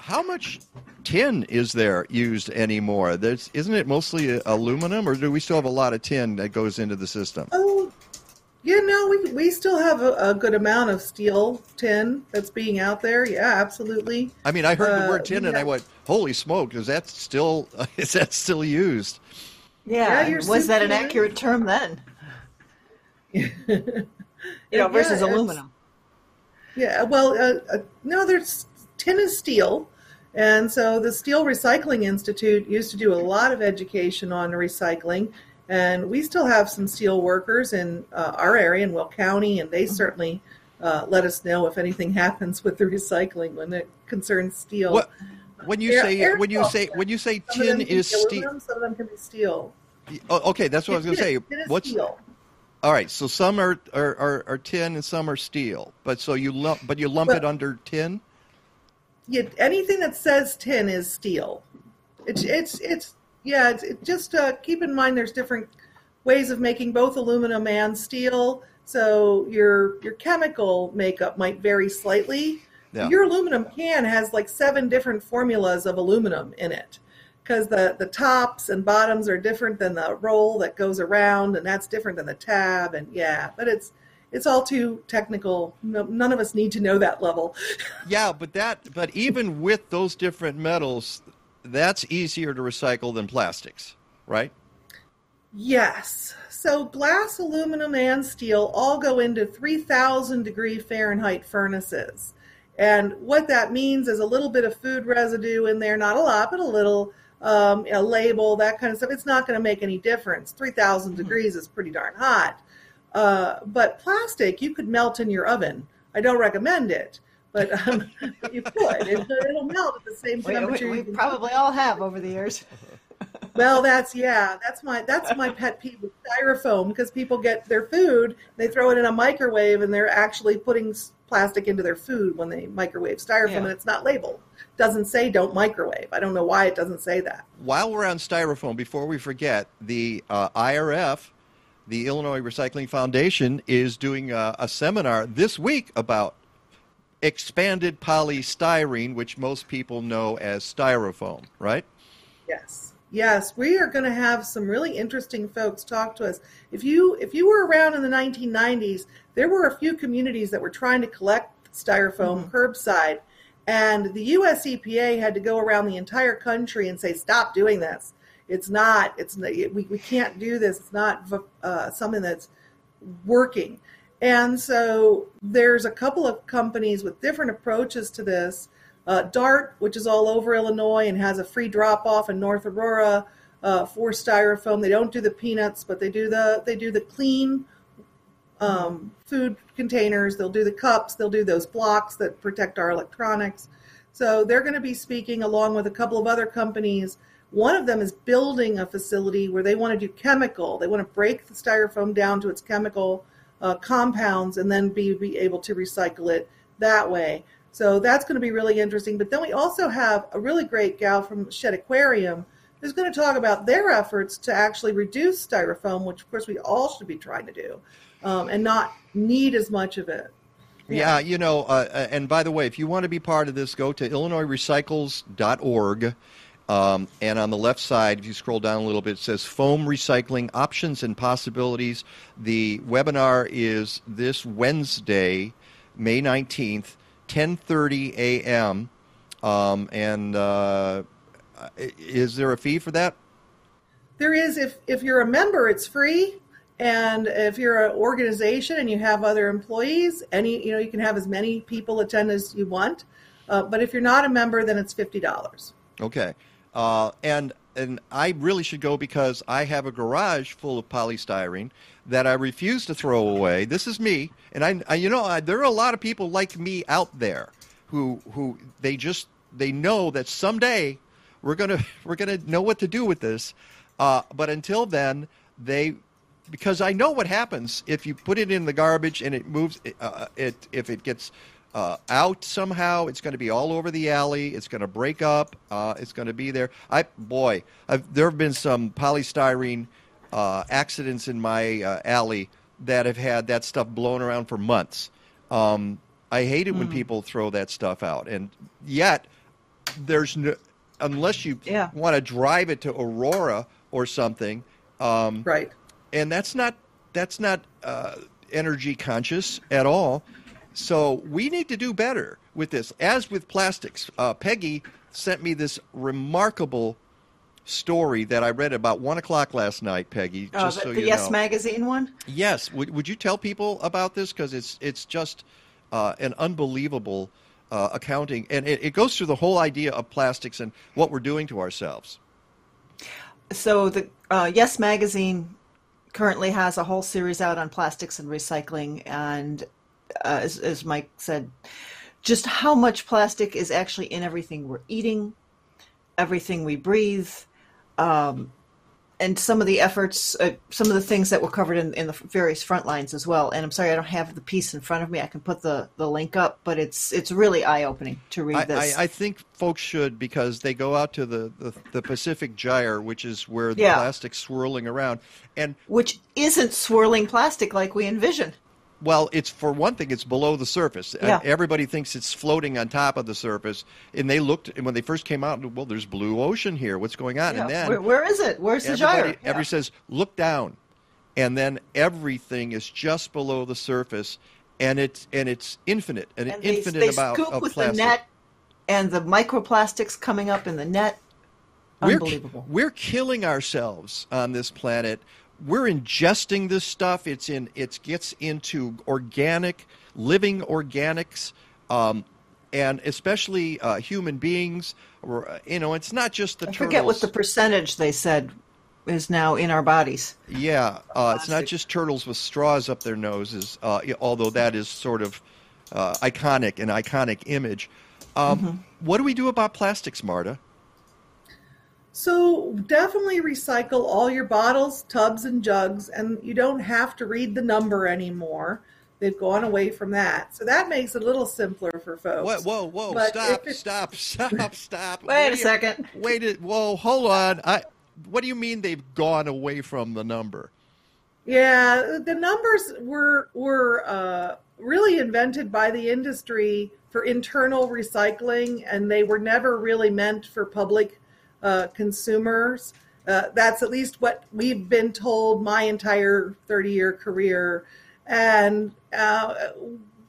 how much tin is there used anymore? There's, isn't it mostly aluminum, or do we still have a lot of tin that goes into the system? Oh, yeah, no, we we still have a, a good amount of steel tin that's being out there. Yeah, absolutely. I mean, I heard the Uh, word tin and I went, "Holy smoke! Is that still (laughs) is that still used?" Yeah. Yeah, you're was that an accurate term then? (laughs) you know, Yeah, versus it's- aluminum. Yeah, well, uh, uh, no, there's tin is steel. And so the Steel Recycling Institute used to do a lot of education on recycling. And we still have some steel workers in uh, our area in Will County, and they certainly uh, let us know if anything (laughs) happens with the recycling when it concerns steel. What when you Air- say air when you say when you say tin is steel. Some of them can be steel. Oh, okay, that's what I was going to say. What's steel. All right? So some are, are, are, are tin and some are steel, but so you lump, but you lump it under tin. Yeah, anything that says tin is steel. It's it's it's yeah. It's it just uh, keep in mind there's different ways of making both aluminum and steel. So your your chemical makeup might vary slightly. Yeah. Your aluminum can has like seven different formulas of aluminum in it because the the tops and bottoms are different than the roll that goes around, and that's different than the tab. And yeah, but it's it's all too technical. No, none of us need to know that level. (laughs) Yeah, but that but even with those different metals, that's easier to recycle than plastics, right? Yes. So glass, aluminum, and steel all go into 3,000 degree Fahrenheit furnaces. And what that means is a little bit of food residue in there, not a lot, but a little, um, a label, that kind of stuff. It's not going to make any difference. 3,000 degrees is pretty darn hot. Uh, but plastic, you could melt in your oven. I don't recommend it, but um, (laughs) you could. It, it'll melt at the same temperature. we, we you probably all have over the years. (laughs) well, that's yeah, that's my that's my pet peeve with styrofoam because people get their food, they throw it in a microwave, and they're actually putting plastic into their food when they microwave styrofoam, Yeah. and it's not labeled. Doesn't say don't microwave. I don't know why it doesn't say that. While we're on styrofoam, before we forget, the uh, IRF, the Illinois Recycling Foundation, is doing a, a seminar this week about expanded polystyrene, which most people know as styrofoam, right? Yes. Yes, we are going to have some really interesting folks talk to us. If you if you were around in the 1990s, there were a few communities that were trying to collect styrofoam curbside, and the US EPA had to go around the entire country and say, "Stop doing this. It's not. It's we we can't do this. It's not uh, something that's working." And so there's a couple of companies with different approaches to this. Uh, Dart, which is all over Illinois and has a free drop off in North Aurora uh, for styrofoam. They don't do the peanuts, but they do the they do the clean um, food containers. They'll do the cups. They'll do those blocks that protect our electronics. So they're going to be speaking along with a couple of other companies. One of them is building a facility where they want to do chemical. They want to break the styrofoam down to its chemical uh, compounds and then be, be able to recycle it that way. So that's going to be really interesting. But then we also have a really great gal from Shedd Aquarium who's going to talk about their efforts to actually reduce styrofoam, which of course we all should be trying to do, um, and not need as much of it. Yeah, you know, uh, uh, and by the way, if you want to be part of this, go to illinoisrecycles.org. Um, and on the left side, if you scroll down a little bit, it says foam recycling options and possibilities. The webinar is this Wednesday, May 19th, 10:30 a.m. Um, and uh, is there a fee for that? There is if if you're a member, it's free, and if you're an organization and you have other employees, any you know you can have as many people attend as you want. Uh, but if you're not a member, then it's fifty dollars. Okay. Uh, and and I really should go because I have a garage full of polystyrene that I refuse to throw away. This is me, and I, I you know I, there are a lot of people like me out there who who they just they know that someday we're gonna (laughs) we're gonna know what to do with this, uh, but until then they because I know what happens if you put it in the garbage and it moves uh, it if it gets uh, out somehow. It's going to be all over the alley. It's going to break up. Uh, it's going to be there. I boy, I've, there have been some polystyrene uh, accidents in my uh, alley that have had that stuff blown around for months. Um, I hate it when people throw that stuff out, and yet there's no unless you Yeah. want to drive it to Aurora or something. Um, Right. And that's not that's not uh, energy conscious at all. So we need to do better with this. As with plastics, uh, Peggy sent me this remarkable story that I read about one o'clock last night. Peggy, Uh, just the so the you Yes know. Magazine one? Yes, would would you tell people about this because it's it's just uh, an unbelievable uh, accounting, and it, it goes through the whole idea of plastics and what we're doing to ourselves. So the uh, Yes Magazine currently has a whole series out on plastics and recycling, and uh, as, as Mike said, just how much plastic is actually in everything we're eating, everything we breathe, um, and some of the efforts, uh, some of the things that were covered in, in the various front lines as well. And I'm sorry, I don't have the piece in front of me. I can put the, the link up, but it's it's really eye opening to read I, this. I, I think folks should because they go out to the, the, the Pacific Gyre, which is where the Yeah. plastic's swirling around. And Which isn't swirling plastic like we envision. Well, it's for one thing, it's below the surface. And Yeah. Everybody thinks it's floating on top of the surface. And they looked, and when they first came out, well, there's blue ocean here. What's going on? And Yeah, then where, where is it? Where's the gyre? everybody says, look down. And then everything is just below the surface, and it's and it's infinite, an And infinite they amount scoop of with plastic. the net and the microplastics coming up in the net. We're, Unbelievable. we're killing ourselves on this planet. We're ingesting this stuff. It's in. It gets into organic, living organics, um, and especially uh, human beings. Or, uh, You know, it's not just the I turtles. forget what the percentage they said is now in our bodies. Yeah, uh, it's not just turtles with straws up their noses, uh, although that is sort of uh, iconic, an iconic image. Um, Mm-hmm. What do we do about plastics, Marta? So definitely recycle all your bottles, tubs, and jugs, and you don't have to read the number anymore. They've gone away from that, so that makes it a little simpler for folks. Whoa, whoa, whoa! But stop, stop, (laughs) stop, stop! Wait What a do you- second. Wait a whoa! Hold on! I. What do you mean they've gone away from the number? Yeah, the numbers were were uh, really invented by the industry for internal recycling, and they were never really meant for public uh, consumers. Uh, that's at least what we've been told my entire 30 year career. And uh,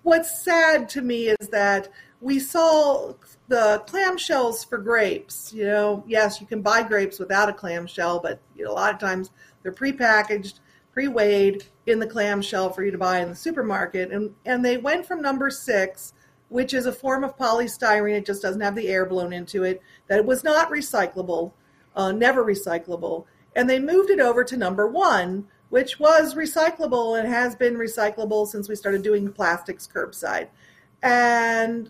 what's sad to me is that we saw the clamshells for grapes. You know, yes, you can buy grapes without a clamshell, but you know, a lot of times they're prepackaged, pre-weighed in the clamshell for you to buy in the supermarket. And and they went from number six, which is a form of polystyrene. It just doesn't have the air blown into it. That it was not recyclable, uh, never recyclable. And they moved it over to number one, which was recyclable and has been recyclable since we started doing plastics curbside. And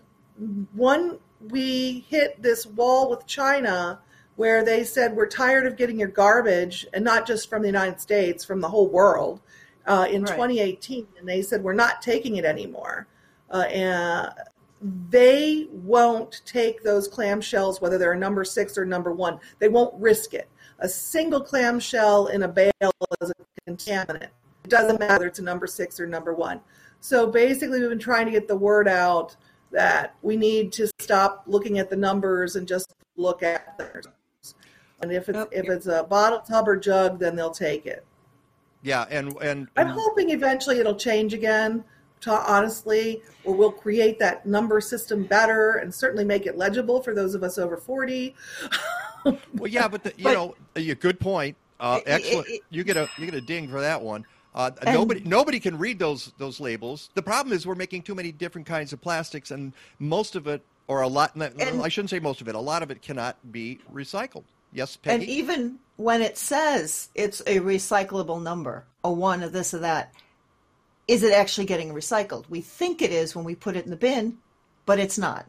one, we hit this wall with China where they said, We're tired of getting your garbage, and not just from the United States, from the whole world, uh, in Right. 2018. And they said, We're not taking it anymore. Uh, and they won't take those clamshells, whether they're a number six or number one. They won't risk it. A single clamshell in a bale is a contaminant. It doesn't matter it's a number six or number one. So basically, we've been trying to get the word out that we need to stop looking at the numbers and just look at theirs. And if it's if it's a bottle, tub, or jug, then they'll take it. Yeah, and and I'm hoping eventually it'll change again, to, honestly, or we'll create that number system better and certainly make it legible for those of us over 40. (laughs) well, yeah, but the, you But- know, a good point. Uh, It- it- excellent. it- you get a you get a ding for that one. Uh, And- nobody nobody can read those those labels. The problem is we're making too many different kinds of plastics, and most of it, or a lot, And- I shouldn't say most of it. A lot of it cannot be recycled. Yes, Peggy. And even when it says it's a recyclable number, a one, a this, or that, is it actually getting recycled? We think it is when we put it in the bin, but it's not.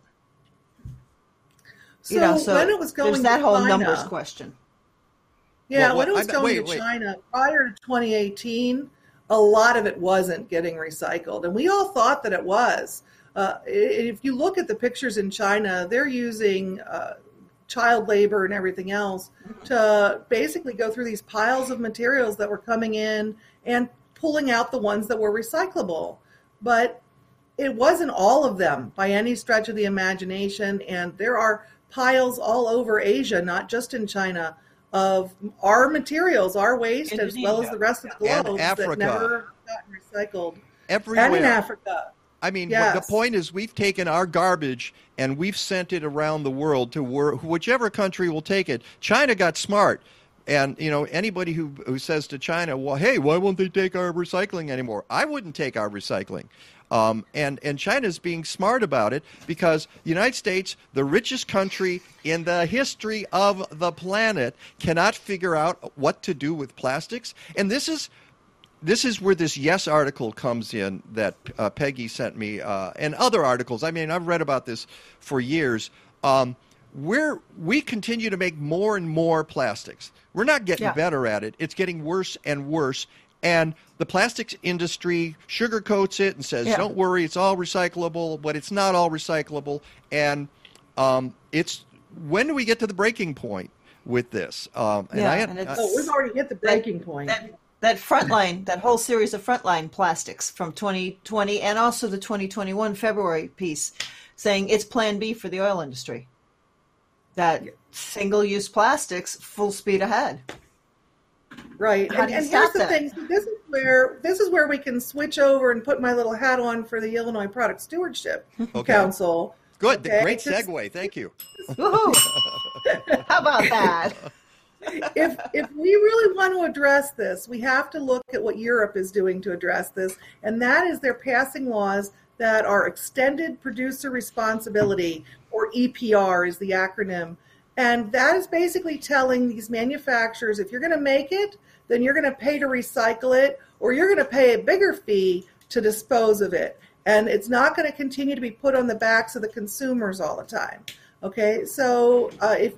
So, you know, so when it was going that to whole China, numbers question. Yeah, Well, when it was I- going wait, to wait. China prior to 2018, a lot of it wasn't getting recycled, and we all thought that it was. Uh, if you look at the pictures in China, they're using uh, child labor and everything else to basically go through these piles of materials that were coming in and pulling out the ones that were recyclable. But it wasn't all of them by any stretch of the imagination, and there are piles all over Asia, not just in China, of our materials, our waste, as well as the rest of the And globe Africa. that never gotten recycled. Everywhere. And in Africa. I mean, Yes. the point is we've taken our garbage and we've sent it around the world to where, whichever country will take it. China got smart. And, you know, anybody who, who says to China, well, hey, why won't they take our recycling anymore? I wouldn't take our recycling. Um, and, and China's being smart about it because the United States, the richest country in the history of the planet, cannot figure out what to do with plastics. And this is this is where this yes article comes in that uh, Peggy sent me, uh, and other articles. I mean, I've read about this for years. Um, we're we continue to make more and more plastics. We're not getting Yeah. better at it. It's getting worse and worse. And the plastics industry sugarcoats it and says, Yeah. "Don't worry, it's all recyclable," but it's not all recyclable. And um, it's when do we get to the breaking point with this? Um, and Yeah, I, and it's- Oh, we've already hit the breaking point. That, that frontline, that whole series of frontline plastics from 2020 and also the 2021 February piece saying it's plan B for the oil industry. That single use plastics, full speed ahead. Right. How and and here's the that? thing. So this is where this is where we can switch over and put my little hat on for the Illinois Product Stewardship (laughs) Okay. Council. good, Okay, great segue. Thank you. (laughs) How about that? if if we really want to address this, we have to look at what Europe is doing to address this, and that is they're passing laws that are extended producer responsibility, or EPR is the acronym. And that is basically telling these manufacturers if you're going to make it, then you're going to pay to recycle it, or you're going to pay a bigger fee to dispose of it. And it's not going to continue to be put on the backs of the consumers all the time. Okay, so uh, if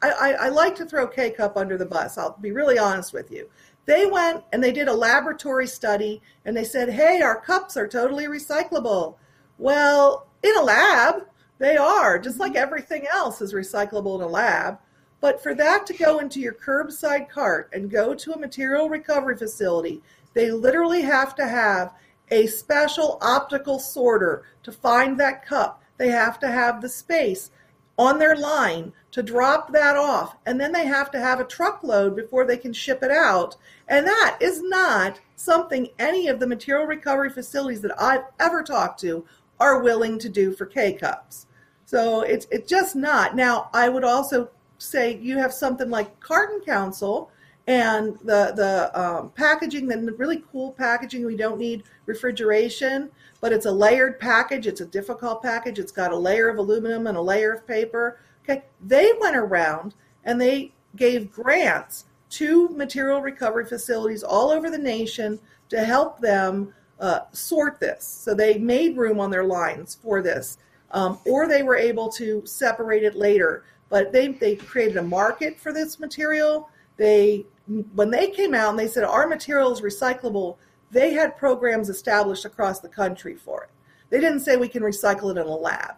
I, I, I like to throw K Cup under the bus, I'll be really honest with you. They went and they did a laboratory study and they said, hey, our cups are totally recyclable. Well, in a lab, they are, just like everything else is recyclable in a lab. But for that to go into your curbside cart and go to a material recovery facility, they literally have to have a special optical sorter to find that cup. They have to have the space on their line to drop that off. And then they have to have a truckload before they can ship it out. And that is not something any of the material recovery facilities that I've ever talked to are willing to do for K cups. So it's it's just not. Now I would also say you have something like Carton Council and the the um, packaging, the really cool packaging. We don't need refrigeration, but it's a layered package. It's a difficult package. It's got a layer of aluminum and a layer of paper. Okay, they went around and they gave grants to material recovery facilities all over the nation to help them uh, sort this. So they made room on their lines for this, um, or they were able to separate it later. But they they created a market for this material. They when they came out and they said our material is recyclable, they had programs established across the country for it. They didn't say we can recycle it in a lab,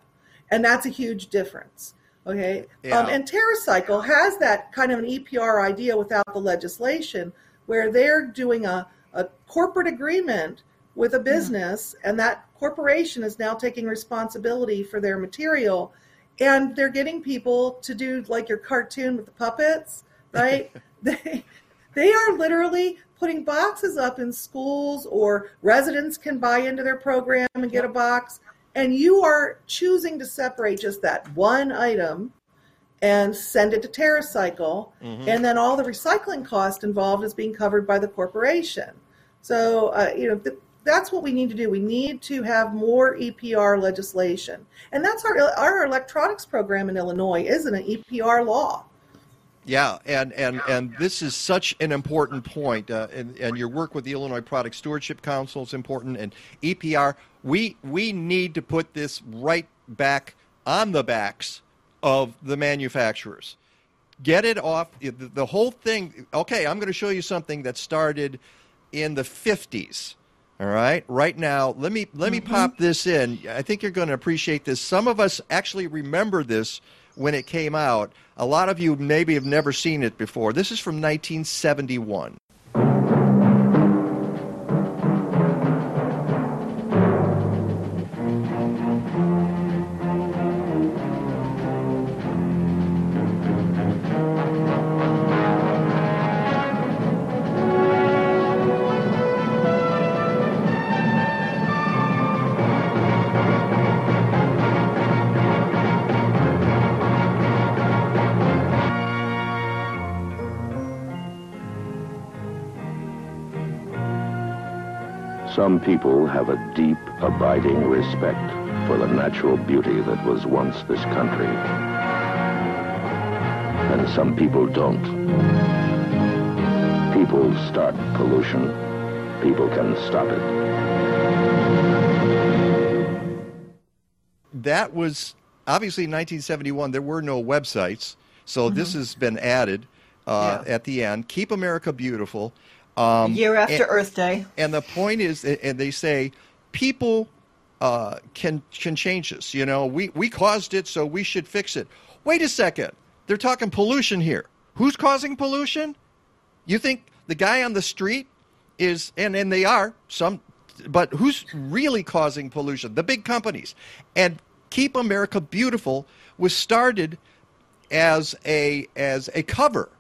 and that's a huge difference. Okay, Yeah. um, and TerraCycle has that kind of an EPR idea without the legislation, where they're doing a, a corporate agreement with a business, and that corporation is now taking responsibility for their material, and they're getting people to do like your cartoon with the puppets, (laughs) right? they they are literally putting boxes up in schools, or residents can buy into their program and get a box, and you are choosing to separate just that one item and send it to TerraCycle, and then all the recycling cost involved is being covered by the corporation. So, uh, you know, that's what we need to do. We need to have more EPR legislation, and that's our our electronics program in Illinois isn't an EPR law. Yeah, and, and, and this is such an important point, uh, and, and your work with the Illinois Product Stewardship Council is important, and EPR. We we need to put this right back on the backs of the manufacturers. Get it off the, the whole thing. Okay, I'm going to show you something that started in the 50s. All right, right now, let me let me mm-hmm. pop this in. I think you're going to appreciate this. Some of us actually remember this when it came out. A lot of you maybe have never seen it before. This is from 1971. Some people have a deep, abiding respect for the natural beauty that was once this country. And some people don't. People start pollution. People can stop it. That was obviously in 1971 there were no websites, so this has been added uh, Yeah. at the end. Keep America Beautiful. Um, Year after and- Earth Day. and the point is, and they say people uh, can can change this. You know, we we caused it, so we should fix it. Wait a second, they're talking pollution here. Who's causing pollution? You think the guy on the street is, and and they are some, but who's really causing pollution? The big companies. And Keep America Beautiful was started as a as a cover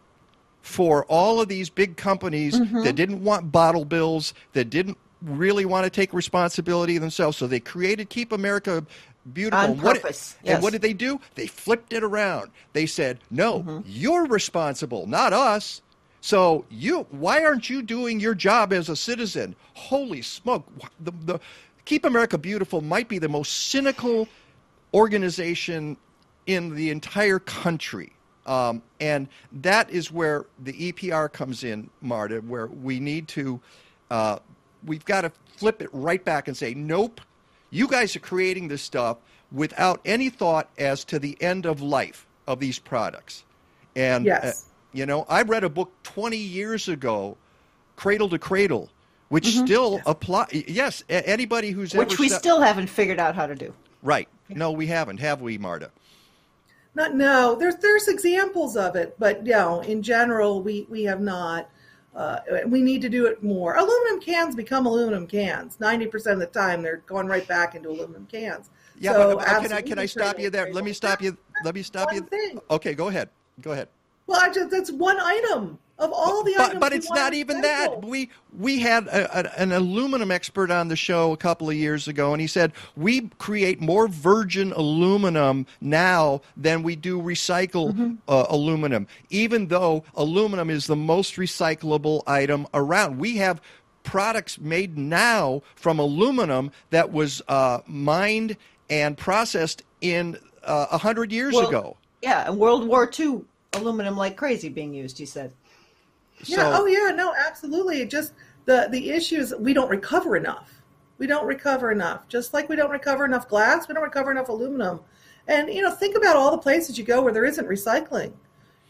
for all of these big companies mm-hmm. that didn't want bottle bills, that didn't really want to take responsibility themselves. So they created Keep America Beautiful. On And what- purpose, And what did they do? They flipped it around. They said, "No, mm-hmm. you're responsible, not us." So you, why aren't you doing your job as a citizen? Holy smoke! The, the Keep America Beautiful might be the most cynical organization in the entire country. Um, and that is where the EPR comes in, Marta, where we need to, uh, we've got to flip it right back and say, nope, you guys are creating this stuff without any thought as to the end of life of these products. And, Yes. uh, you know, I read a book 20 years ago, Cradle to Cradle, which still apply. Yes, anybody who's Which we stu- still haven't figured out how to do. right. No, we haven't, have we, Marta? Not no. There's there's examples of it, but no, in general, we we have not. Uh, we need to do it more. Aluminum cans become aluminum cans. Ninety percent of the time, they're going right back into aluminum cans. Yeah, So but, can I can I stop you there? Let me stop you. Let me stop you. Thing. Okay, go ahead. Go ahead. Well, I just that's one item of all the But but it's not even that. We we had a, a, an aluminum expert on the show a couple of years ago, and he said we create more virgin aluminum now than we do recycle Mm-hmm. uh, aluminum, even though aluminum is the most recyclable item around. We have products made now from aluminum that was uh, mined and processed in uh, a hundred years Well, ago. Yeah, and World War II, aluminum like crazy being used, he said. Yeah. So- oh, yeah. No, absolutely. It just the the issue is we don't recover enough. We don't recover enough. Just like we don't recover enough glass, we don't recover enough aluminum. And you know, think about all the places you go where there isn't recycling.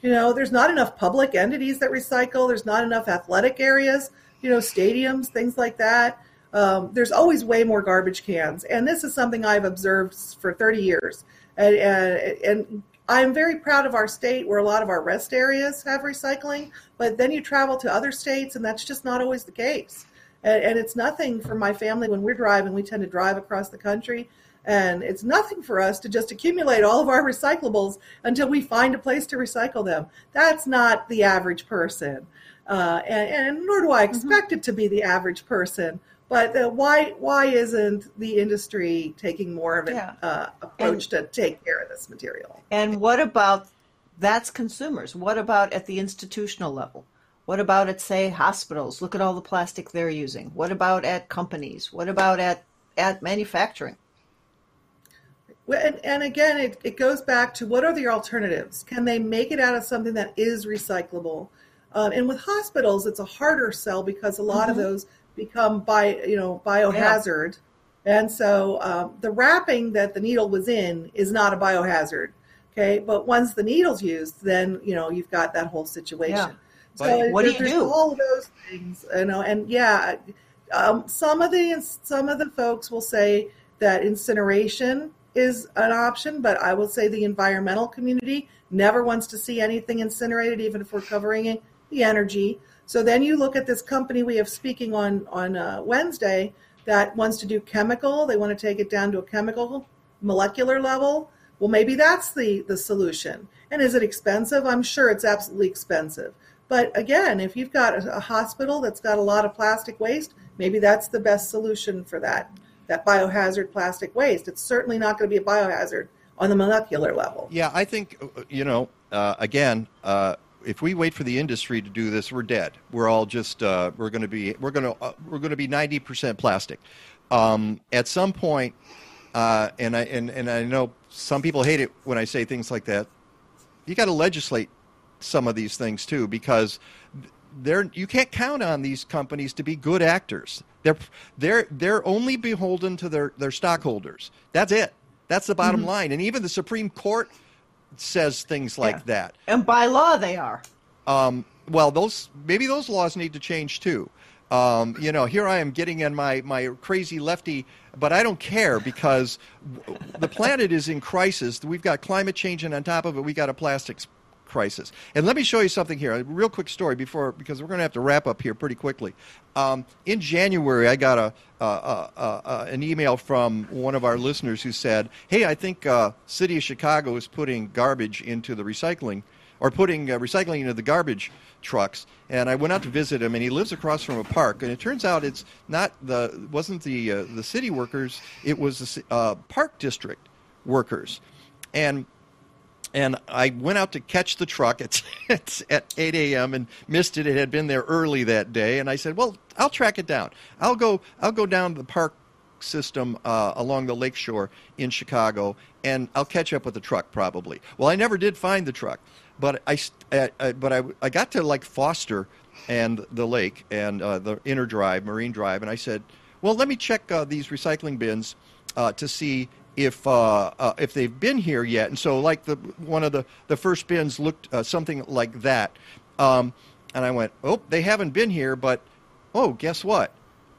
You know, there's not enough public entities that recycle. There's not enough athletic areas. You know, stadiums, things like that. Um, there's always way more garbage cans, and this is something I've observed for 30 years. And, and, and I'm very proud of our state where a lot of our rest areas have recycling, but then you travel to other states, and that's just not always the case. And, and it's nothing for my family when we're driving. We tend to drive across the country, and it's nothing for us to just accumulate all of our recyclables until we find a place to recycle them. That's not the average person, uh, and, and nor do I expect it to be the average person. But uh, why why isn't the industry taking more of an Yeah. uh, approach to take care of this material? And what about that's consumers? What about at the institutional level? What about at say hospitals? Look at all the plastic they're using. What about at companies? What about at at manufacturing? And, and again, it, it goes back to what are the alternatives? Can they make it out of something that is recyclable? Um, and with hospitals, it's a harder sell because a lot of those become by you know biohazard, and so um, the wrapping that the needle was in is not a biohazard. Okay, but once the needle's used, then you know you've got that whole situation. Yeah. So What do you do? All of those things, you know, and yeah, um, some of the some of the folks will say that incineration is an option, but I will say the environmental community never wants to see anything incinerated, even if we're covering the energy. So then you look at this company we have speaking on on uh, Wednesday that wants to do chemical. They want to take it down to a chemical molecular level. Well, maybe that's the the solution. And is it expensive? I'm sure it's absolutely expensive. But again, if you've got a, a hospital that's got a lot of plastic waste, maybe that's the best solution for that that biohazard plastic waste. It's certainly not going to be a biohazard on the molecular level. Yeah, I think uh, you know. Uh, again, uh, if we wait for the industry to do this, we're dead. We're all just uh, we're going to be we're going to uh, we're going to be ninety percent plastic. Um, at some point, uh, and I and, and I know some people hate it when I say things like that. You got to legislate some of these things too, because they're you can't count on these companies to be good actors. They're they're they're only beholden to their their stockholders. That's it. That's the bottom Mhm. line. And even the Supreme Court says things like Yeah. that. And by law, they are. Um, well, those maybe those laws need to change too. Um, you know, here I am getting in my, my crazy lefty, but I don't care because the planet is in crisis. We've got climate change, and on top of it, we've got a plastics crisis. And let me show you something here. A real quick story before, because we're going to have to wrap up here pretty quickly. Um, in January, I got a, an email from one of our listeners who said, "Hey, I think uh, City of Chicago is putting garbage into the recycling." or putting uh, recycling into the garbage trucks. And I went out to visit him, and he lives across from a park. And it turns out it's not the wasn't the uh, the city workers; it was the park district workers. And and I went out to catch the truck at, (laughs) at, at 8 a.m. and missed it. It had been there early that day, and I said, "Well, I'll track it down. I'll go. I'll go down to the park system uh, along the lakeshore in Chicago, and I'll catch up with the truck probably." Well, I never did find the truck, but I but I I got to like Foster and the lake and uh, the inner drive, Marine Drive, and I said, "Well, let me check uh, these recycling bins uh, to see." If uh, uh, if they've been here yet, and so like the one of the the first bins looked uh, something like that, um, and I went, oh, they haven't been here, but oh, guess what?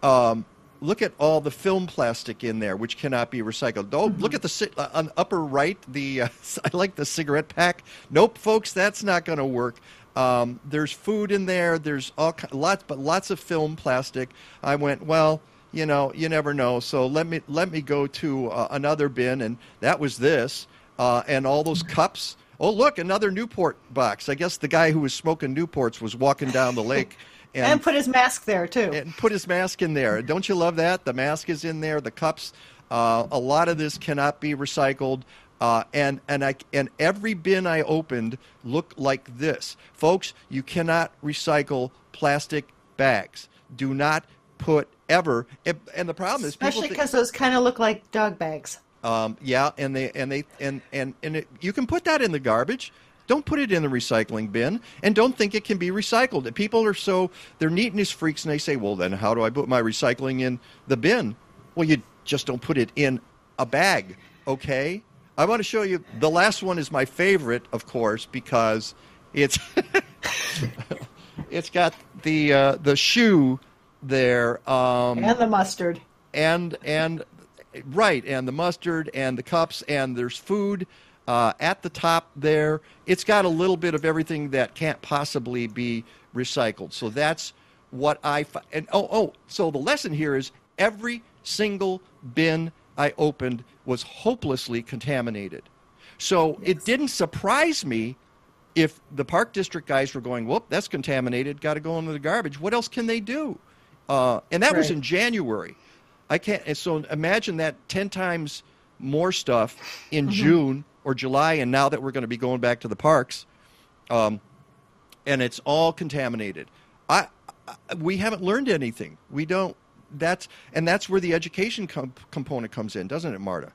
Um, look at all the film plastic in there, which cannot be recycled. Oh, look at the uh, on the upper right. The uh, (laughs) I like the cigarette pack. Nope, folks, that's not going to work. Um, there's food in there. There's all lots, but lots of film plastic. I went, well, you know, you never know. So let me let me go to uh, another bin, and that was this, uh, and all those cups. Oh, look, another Newport box. I guess the guy who was smoking Newports was walking down the lake. (laughs) And, put his mask there, too. and put his mask in there. Don't you love that? The mask is in there. The cups. Uh, a lot of this cannot be recycled. Uh, and and I and every bin I opened looked like this, folks. You cannot recycle plastic bags. Do not put ever. And, and the problem is, Especially because those kind of look like dog bags. um, yeah, and they and they and and and it, you can put that in the garbage. Don't put it in the recycling bin, and don't think it can be recycled. People are so they're neatness freaks, and they say, "Well, then how do I put my recycling in the bin?" Well, you just don't put it in a bag, okay? I want to show you. The last one is my favorite, of course, because it's (laughs) it's got the uh, the shoe there. Um, and the mustard. and and right and the mustard and the cups and there's food uh, at the top there it's got a little bit of everything that can't possibly be recycled so that's what i fi- and oh oh so the lesson here is every single bin i opened was hopelessly contaminated so it didn't surprise me if the park district guys were going, whoop, that's contaminated, got to go into the garbage. What else can they do? Uh, and that was in January. I can't. And so imagine that ten times more stuff in June or July, and now that we're going to be going back to the parks, um, and it's all contaminated. I, I we haven't learned anything. We don't. That's and that's where the education com- component comes in, doesn't it, Marta?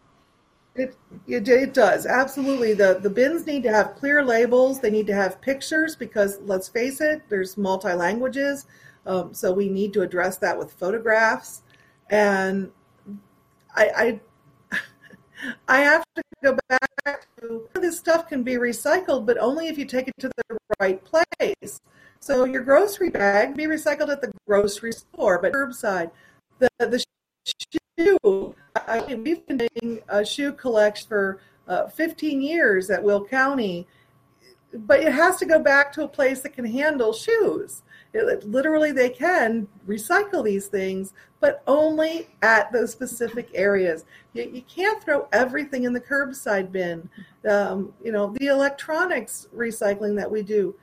It, it it does absolutely. the The bins need to have clear labels. They need to have pictures because let's face it, there's multi languages, um, so we need to address that with photographs. And I I, (laughs) I have to go back to this stuff can be recycled, but only if you take it to the right place. So your grocery bag be recycled at the grocery store, but curbside. The the shoe. I mean, we've been doing a shoe collection for uh, 15 years at Will County, but it has to go back to a place that can handle shoes. It, literally, they can recycle these things, but only at those specific areas. You, you can't throw everything in the curbside bin. Um, you know, the electronics recycling that we do,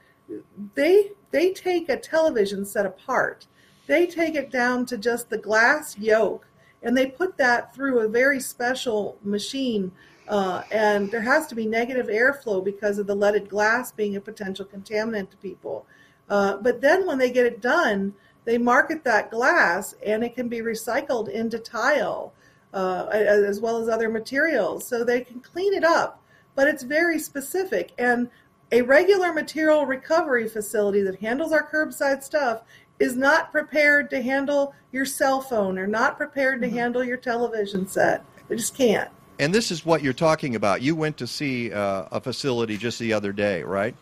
they they take a television set apart. They take it down to just the glass yoke and they put that through a very special machine. Uh, and there has to be negative airflow because of the leaded glass being a potential contaminant to people. Uh, but then when they get it done, they market that glass and it can be recycled into tile uh, as well as other materials. So they can clean it up, but it's very specific. And a regular material recovery facility that handles our curbside stuff is not prepared to handle your cell phone or not prepared to handle your television set. They just can't. And this is what you're talking about. You went to see uh, a facility just the other day, right?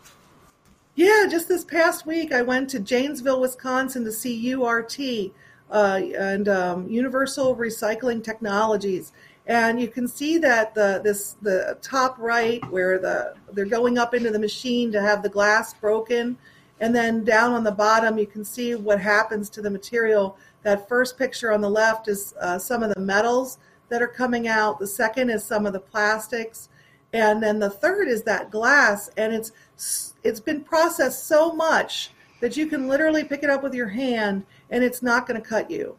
Yeah, just this past week, I went to Janesville, Wisconsin to see URT uh, and um, Universal Recycling Technologies, and you can see that the this the top right where the they're going up into the machine to have the glass broken, and then down on the bottom you can see what happens to the material. That first picture on the left is uh, some of the metals that are coming out. The second is some of the plastics, and then the third is that glass, and it's it's been processed so much that you can literally pick it up with your hand and it's not going to cut you.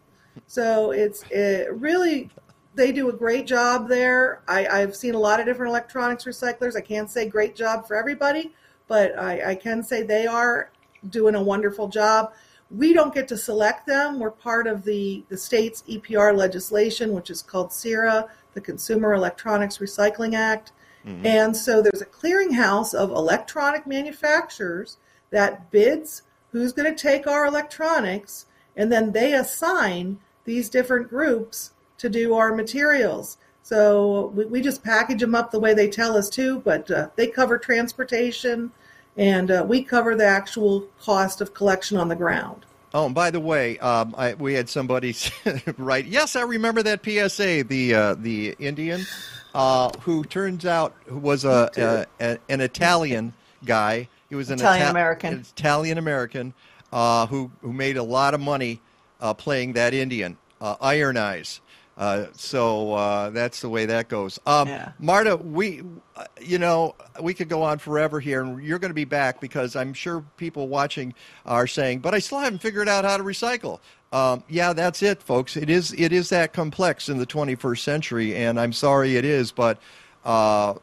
So it's it really they do a great job there. I, I've seen a lot of different electronics recyclers. I can't say great job for everybody, but I, I can say they are doing a wonderful job. We don't get to select them. We're part of the, the state's EPR legislation, which is called CERA, the Consumer Electronics Recycling Act. Mm-hmm. And so there's a clearinghouse of electronic manufacturers that bids who's going to take our electronics, and then they assign these different groups to do our materials. So we, we just package them up the way they tell us to, but uh, they cover transportation, and uh, we cover the actual cost of collection on the ground. Oh, and by the way, um, I, we had somebody (laughs) write, "Yes, I remember that PSA." The uh, the Indian uh, who turns out was a, a, an Italian guy. He was an Italian American. Ita- Italian American uh, who who made a lot of money uh, playing that Indian uh, Iron Eyes. Uh, so uh, that's the way that goes. Um, Yeah. Marta, we, uh, you know, we could go on forever here, and you're going to be back because I'm sure people watching are saying, "But I still haven't figured out how to recycle." Um, yeah, that's it, folks. It is it is that complex in the 21st century, and I'm sorry it is, but. Uh,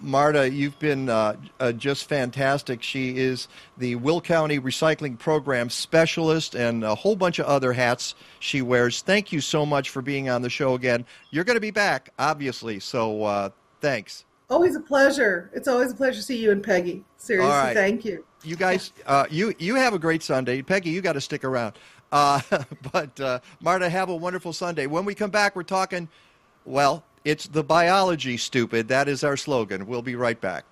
Marta, you've been uh, uh, just fantastic. She is the Will County Recycling Program Specialist and a whole bunch of other hats she wears. Thank you so much for being on the show again. You're going to be back, obviously, so uh, thanks. Always a pleasure. It's always a pleasure to see you and Peggy. Seriously, right. thank you. You guys, uh, you you have a great Sunday. Peggy, you got to stick around. Uh, (laughs) but uh, Marta, have a wonderful Sunday. When we come back, we're talking. Well, it's the biology, stupid. That is our slogan. We'll be right back.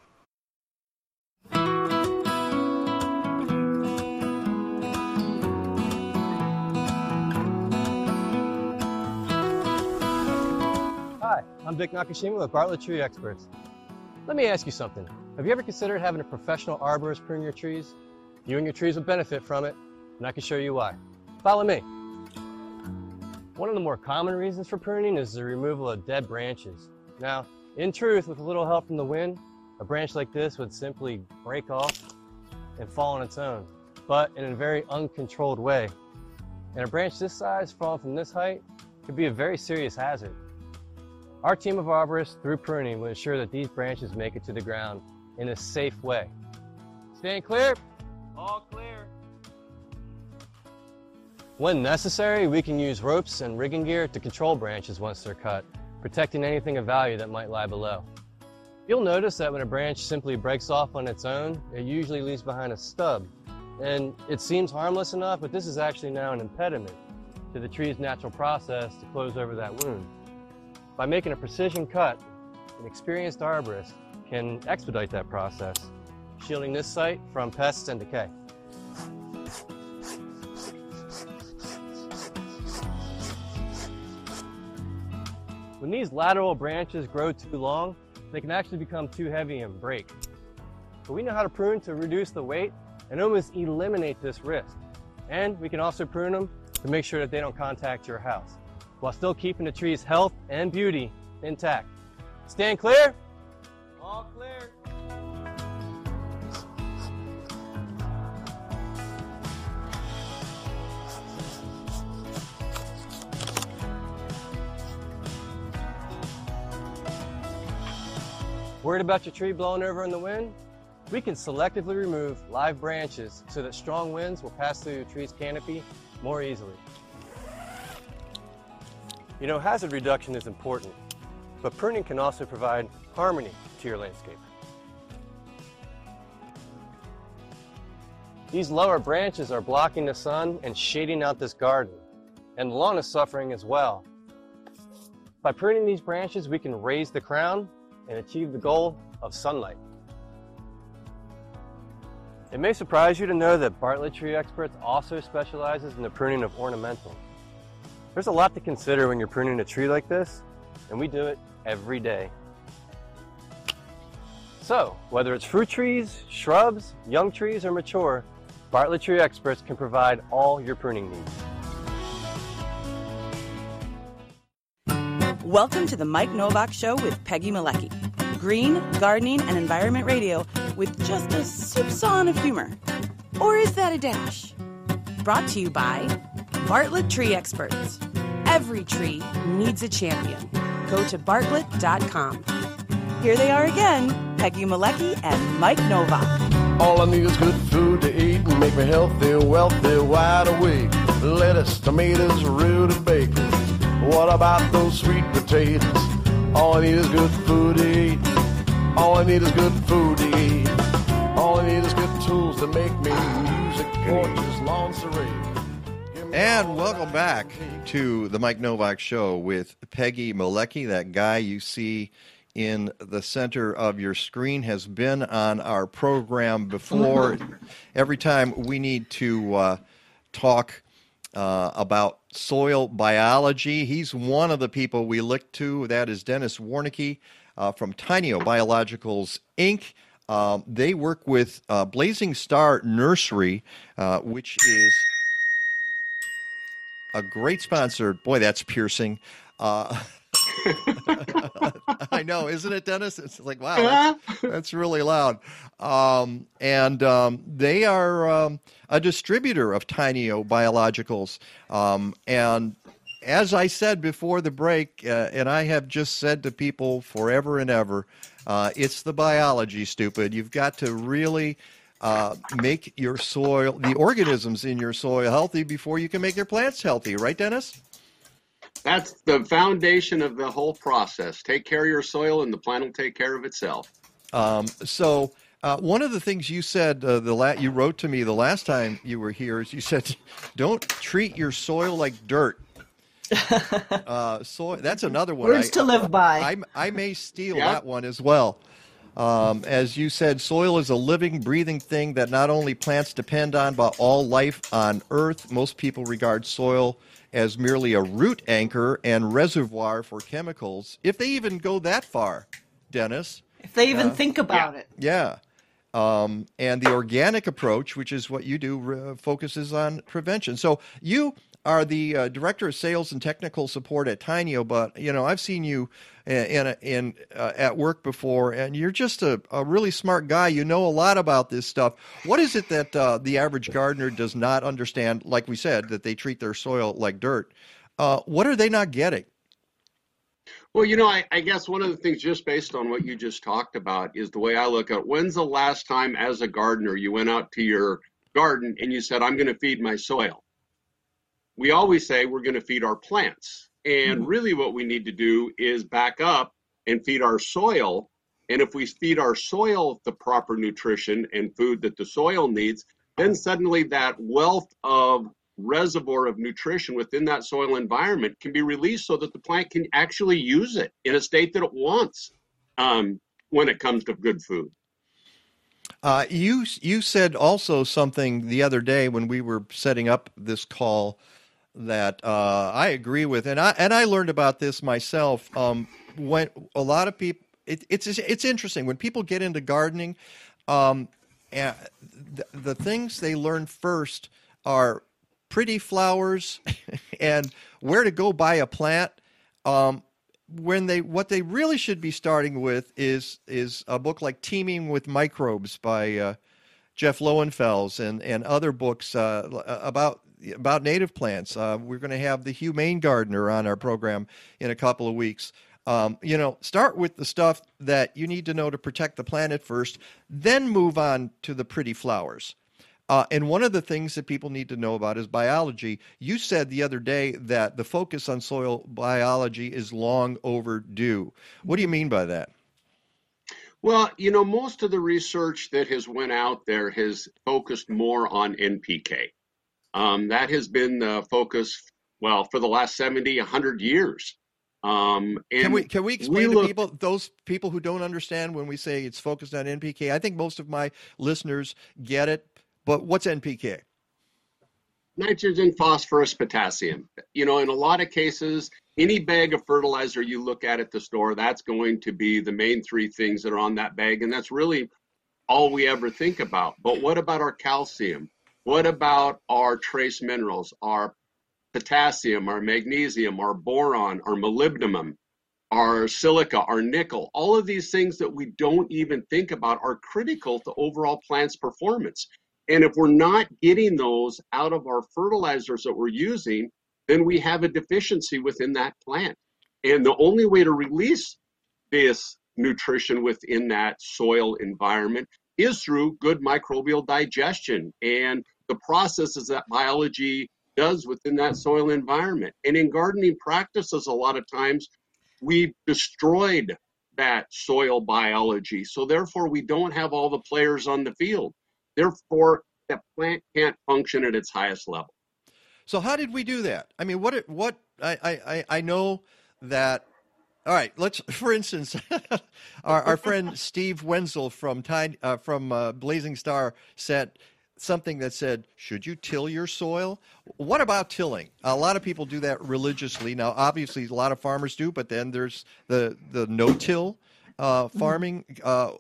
Hi, I'm Vic Nakashima with Bartlett Tree Experts. Let me ask you something. Have you ever considered having a professional arborist prune your trees? You and your trees would benefit from it, and I can show you why. Follow me. One of the more common reasons for pruning is the removal of dead branches. Now, in truth, with a little help from the wind, a branch like this would simply break off and fall on its own, but in a very uncontrolled way. And a branch this size falling from this height could be a very serious hazard. Our team of arborists, through pruning, will ensure that these branches make it to the ground in a safe way. Staying clear? All clear. When necessary, we can use ropes and rigging gear to control branches once they're cut, protecting anything of value that might lie below. You'll notice that when a branch simply breaks off on its own, it usually leaves behind a stub. And it seems harmless enough, but this is actually now an impediment to the tree's natural process to close over that wound. By making a precision cut, an experienced arborist can expedite that process, shielding this site from pests and decay. When these lateral branches grow too long, they can actually become too heavy and break. But we know how to prune to reduce the weight and almost eliminate this risk. And we can also prune them to make sure that they don't contact your house, while still keeping the tree's health and beauty intact. Stand clear? Worried about your tree blowing over in the wind? We can selectively remove live branches so that strong winds will pass through your tree's canopy more easily. You know, hazard reduction is important, but pruning can also provide harmony to your landscape. These lower branches are blocking the sun and shading out this garden, and the lawn is suffering as well. By pruning these branches, we can raise the crown and achieve the goal of sunlight. It may surprise you to know that Bartlett Tree Experts also specializes in the pruning of ornamentals. There's a lot to consider when you're pruning a tree like this, and we do it every day. So, whether it's fruit trees, shrubs, young trees, or mature, Bartlett Tree Experts can provide all your pruning needs. Welcome to the Mike Nowak Show with Peggy Malecki. Green, gardening, and environment radio with just a soupçon of humor. Or is that a dash? Brought to you by Bartlett Tree Experts. Every tree needs a champion. Go to bartlett.com. Here they are again, Peggy Malecki and Mike Nowak. All I need is good food to eat and make me healthy, wealthy, wide awake. Lettuce, tomatoes, rutabaga. What about those sweet potatoes? All I need is good food to eat. All I need is good food to eat. All I need is good tools to make me music, gorgeous lawn serene. And welcome back to the Mike Nowak Show with Peggy Malecki. That guy you see in the center of your screen has been on our program before. (laughs) Every time we need to uh, talk uh, about soil biology, he's one of the people we look to. That is Dennis Warnecke uh, from Tainio Biologicals Inc. Um, they work with uh, Blazing Star Nursery, uh, which is a great sponsor. Boy, that's piercing. (laughs) (laughs) I know, isn't it, Dennis? It's like, wow, that's, that's really loud. Um, and um, they are um, a distributor of Tainio Biologicals. Um, and as I said before the break, uh, and I have just said to people forever and ever, uh, it's the biology, stupid. You've got to really uh, make your soil, the organisms in your soil healthy before you can make your plants healthy, right, Dennis? That's the foundation of the whole process. Take care of your soil, and the plant will take care of itself. Um, so, uh, one of the things you said uh, the la- you wrote to me the last time you were here is you said, (laughs) "Don't treat your soil like dirt." (laughs) uh, soil. That's another one. Words I, to live by. I, I may steal that one as well. Um, as you said, soil is a living, breathing thing that not only plants depend on, but all life on Earth. Most people regard soil as merely a root anchor and reservoir for chemicals, if they even go that far, Dennis. If they even Uh, think about it. Yeah. Um, and the organic approach, which is what you do, uh, focuses on prevention. So you are the uh, director of sales and technical support at Tainio, but you know I've seen you in in, in uh, at work before, and you're just a, a really smart guy. You know a lot about this stuff. What is it that uh, the average gardener does not understand? Like we said, that they treat their soil like dirt. Uh, what are they not getting? Well, you know, I, I guess one of the things, just based on what you just talked about, is the way I look at. When's the last time, as a gardener, you went out to your garden and you said, I'm going to feed my soil? We always say we're going to feed our plants. And really, what we need to do is back up and feed our soil. And if we feed our soil the proper nutrition and food that the soil needs, then suddenly that wealth of reservoir of nutrition within that soil environment can be released so that the plant can actually use it in a state that it wants um, when it comes to good food. Uh, you you said also something the other day when we were setting up this call that uh, I agree with, and I and I learned about this myself. Um, when a lot of people, it, it's it's interesting when people get into gardening. Um, and the, the things they learn first are pretty flowers (laughs) and where to go buy a plant. Um, when they what they really should be starting with is is a book like Teeming with Microbes by uh, Jeff Lowenfels and and other books uh, about about native plants. Uh, we're going to have the humane gardener on our program in a couple of weeks. Um, you know, start with the stuff that you need to know to protect the planet first, then move on to the pretty flowers. Uh, and one of the things that people need to know about is biology. You said the other day that the focus on soil biology is long overdue. What do you mean by that? Well, you know, most of the research that has went out there has focused more on NPK. Um, that has been the focus, well, for the last 70, 100 years. Um, and Can we can we explain look- to people those people who don't understand when we say it's focused on NPK? I think most of my listeners get it, but what's NPK? nitrogen, phosphorus, potassium. You know, in a lot of cases, any bag of fertilizer you look at at the store, that's going to be the main three things that are on that bag. And that's really all we ever think about. But what about our calcium? What about our trace minerals, our potassium, our magnesium, our boron, our molybdenum, our silica, our nickel? All of these things that we don't even think about are critical to overall plants' performance. And if we're not getting those out of our fertilizers that we're using, then we have a deficiency within that plant. And the only way to release this nutrition within that soil environment is through good microbial digestion and the processes that biology does within that soil environment. And in gardening practices, a lot of times we've destroyed that soil biology. So therefore, we don't have all the players on the field. Therefore, that plant can't function at its highest level. So how did we do that? I mean, what what I I I- know that. All right, let's (laughs) for instance, (laughs) our, our friend (laughs) Steve Wenzel from Tide, uh, from uh, Blazing Star sent something that said, "Should you till your soil?" What about tilling? A lot of people do that religiously. Now, obviously, a lot of farmers do, but then there's the the no-till uh, farming. Uh,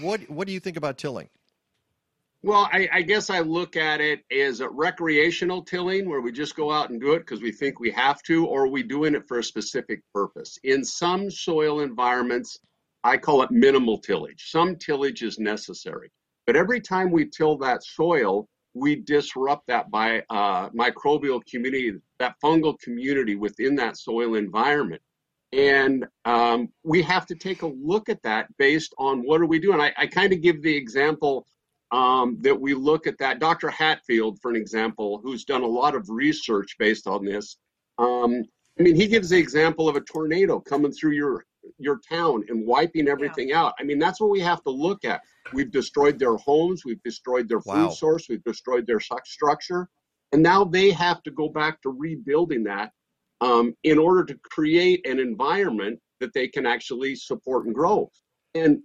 what what do you think about tilling? Well, I, I guess I look at it as a recreational tilling where we just go out and do it because we think we have to, or are we doing it for a specific purpose? In some soil environments, I call it minimal tillage. Some tillage is necessary. But every time we till that soil, we disrupt that by uh, microbial community, that fungal community within that soil environment. And um, we have to take a look at that based on what are we doing. I, I kind of give the example um, that we look at that. Dr. Hatfield, for an example, who's done a lot of research based on this. Um, I mean, he gives the example of a tornado coming through your your town and wiping everything out. I mean, that's what we have to look at. We've destroyed their homes, we've destroyed their Wow. food source, we've destroyed their structure, and now they have to go back to rebuilding that um, in order to create an environment that they can actually support and grow. And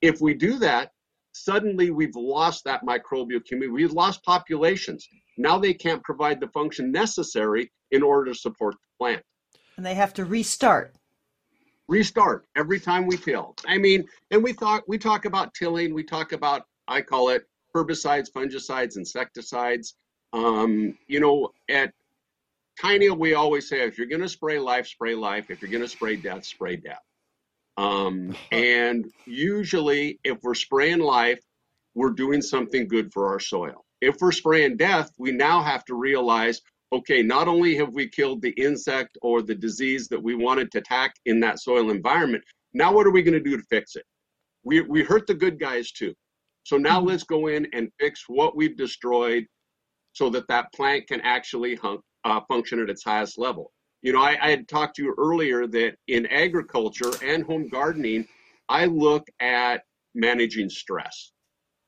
if we do that, suddenly we've lost that microbial community. We've lost populations. Now they can't provide the function necessary in order to support the plant. And they have to restart. Restart every time we till. I mean, and we thought we talk about tilling. We talk about I call it herbicides, fungicides, insecticides. Um, you know, at Tainio, we always say if you're going to spray life, spray life. If you're going to spray death, spray death. Um, (laughs) and usually, if we're spraying life, we're doing something good for our soil. If we're spraying death, we now have to realize okay, not only have we killed the insect or the disease that we wanted to attack in that soil environment, now what are we going to do to fix it? We, we hurt the good guys too. So now let's go in and fix what we've destroyed so that that plant can actually hunk, uh, function at its highest level. You know, I, I had talked to you earlier that in agriculture and home gardening, I look at managing stress.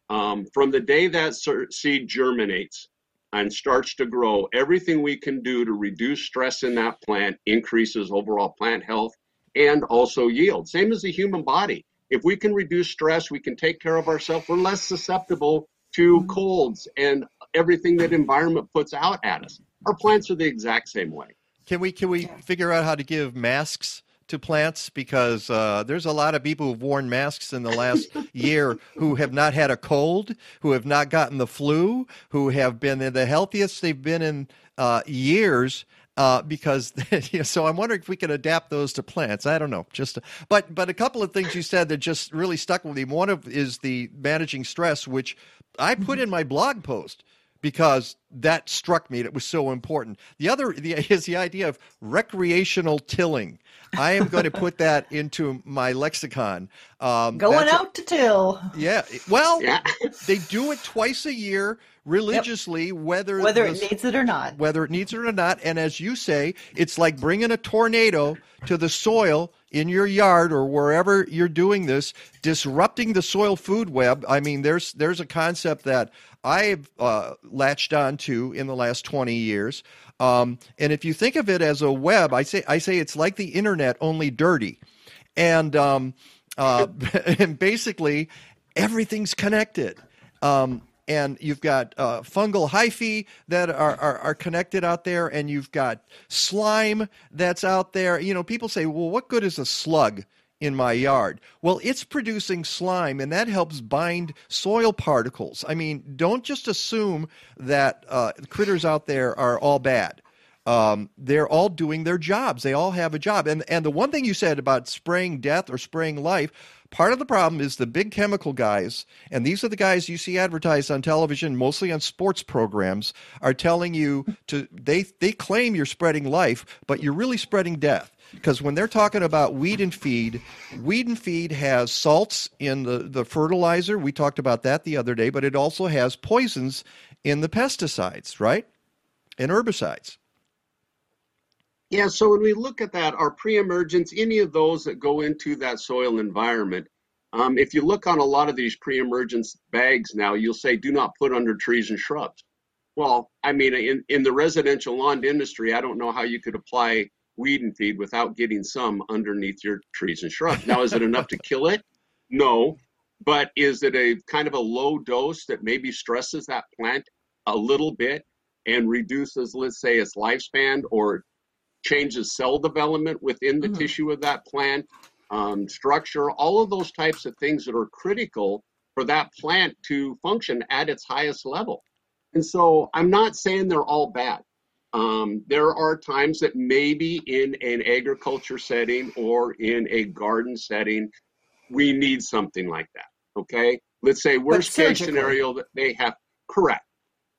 Um, from the day that seed germinates and starts to grow, everything we can do to reduce stress in that plant increases overall plant health and also yield. Same as the human body. If we can reduce stress, we can take care of ourselves. We're less susceptible to mm-hmm. colds and everything that environment puts out at us. Our plants are the exact same way. Can we can we figure out how to give masks to plants because uh, there's a lot of people who've worn masks in the last (laughs) year who have not had a cold, who have not gotten the flu, who have been the healthiest they've been in uh, years. Uh, because (laughs) so I'm wondering if we can adapt those to plants. I don't know, just but but a couple of things you said that just really stuck with me. One of is the managing stress, which I put in my blog post because that struck me. It was so important. The other the, is the idea of recreational tilling. I am going (laughs) to put that into my lexicon. Um, Going that's a- out to till. yeah. Well, they do it twice a year religiously, whether Whether the- it needs it or not. whether it needs it or not. And as you say, it's like bringing a tornado to the soil in your yard or wherever you're doing this, disrupting the soil food web. I mean, there's there's a concept that I've uh, latched onto in the last 20 years. Um, and if you think of it as a web, I say I say it's like the internet, only dirty. And um, uh, (laughs) and basically, everything's connected. Um, and you've got uh, fungal hyphae that are, are, are, connected out there, and you've got slime that's out there. You know, people say, well, what good is a slug? In my yard. Well, it's producing slime, and that helps bind soil particles. I mean, don't just assume that uh, critters out there are all bad. Um, they're all doing their jobs. They all have a job. And and the one thing you said about spraying death or spraying life, Part of the problem is the big chemical guys, and these are the guys you see advertised on television, mostly on sports programs, are telling you to they they claim you're spreading life, but you're really spreading death. Because when they're talking about weed and feed, weed and feed has salts in the, the fertilizer. We talked about that the other day, but it also has poisons in the pesticides, right? And herbicides. Yeah, so when we look at that, our pre-emergence, any of those that go into that soil environment, um, if you look on a lot of these pre-emergence bags now, you'll say do not put under trees and shrubs. Well, I mean, in, in the residential lawn industry, I don't know how you could apply weed and feed without getting some underneath your trees and shrubs. Now, is it enough to kill it? No. But is it a kind of a low dose that maybe stresses that plant a little bit and reduces, let's say, its lifespan or changes cell development within the mm-hmm. tissue of that plant, um, structure, all of those types of things that are critical for that plant to function at its highest level. And so I'm not saying they're all bad. Um, there are times that maybe in an agriculture setting or in a garden setting, we need something like that. Okay. Let's say worst case scenario that they have correct.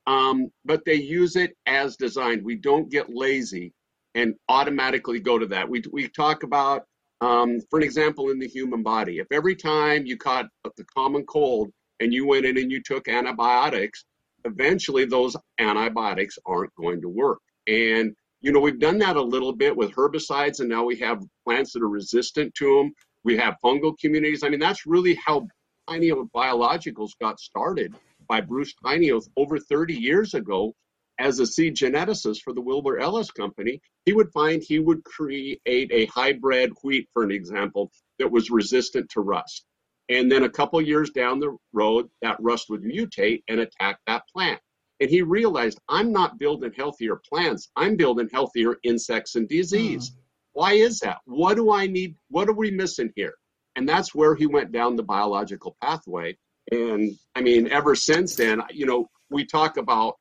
Um, but they use it as designed. We don't get lazy and automatically go to that. We, we talk about, um, for an example, in the human body, if every time you caught the common cold and you went in and you took antibiotics, eventually those antibiotics aren't going to work. And, you know, we've done that a little bit with herbicides, and now we have plants that are resistant to them. We have fungal communities. I mean, that's really how Tainio Biologicals got started by Bruce Tainio over 30 years ago as a seed geneticist for the Wilbur Ellis Company, he would find he would create a hybrid wheat, for an example, that was resistant to rust. And then a couple years down the road, that rust would mutate and attack that plant. And he realized, I'm not building healthier plants, I'm building healthier insects and disease. Mm. Why is that? What do I need? What are we missing here? And that's where he went down the biological pathway. And I mean, ever since then, you know, we talk about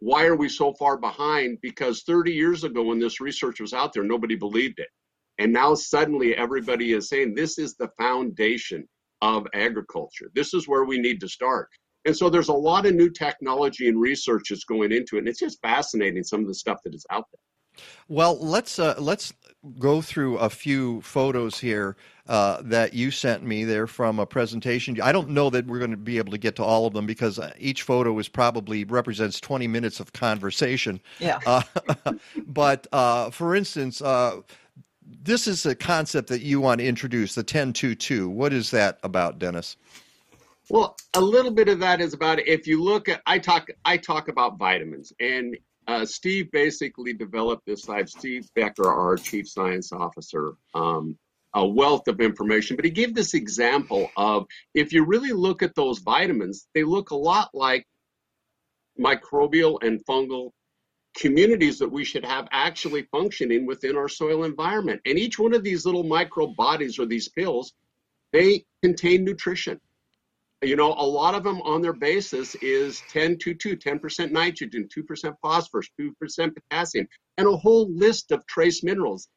why are we so far behind? Because 30 years ago, when this research was out there, nobody believed it. And now suddenly everybody is saying this is the foundation of agriculture. This is where we need to start. And so there's a lot of new technology and research that's going into it. And it's just fascinating some of the stuff that is out there. Well, let's uh, let's go through a few photos here uh, that you sent me. They're from a presentation. I don't know that we're going to be able to get to all of them because uh, each photo is probably represents 20 minutes of conversation. Yeah. Uh, (laughs) but uh, for instance, uh, this is a concept that you want to introduce, the 1022. What is that about, Dennis? Well, a little bit of that is about if you look at I talk I talk about vitamins and uh, Steve basically developed this. I have Steve Becker, our chief science officer, um, a wealth of information. But he gave this example of if you really look at those vitamins, they look a lot like microbial and fungal communities that we should have actually functioning within our soil environment. And each one of these little micro bodies or these pills, they contain nutrition you know, a lot of them on their basis is 10 to 2, 10% nitrogen, 2% phosphorus, 2% potassium, and a whole list of trace minerals.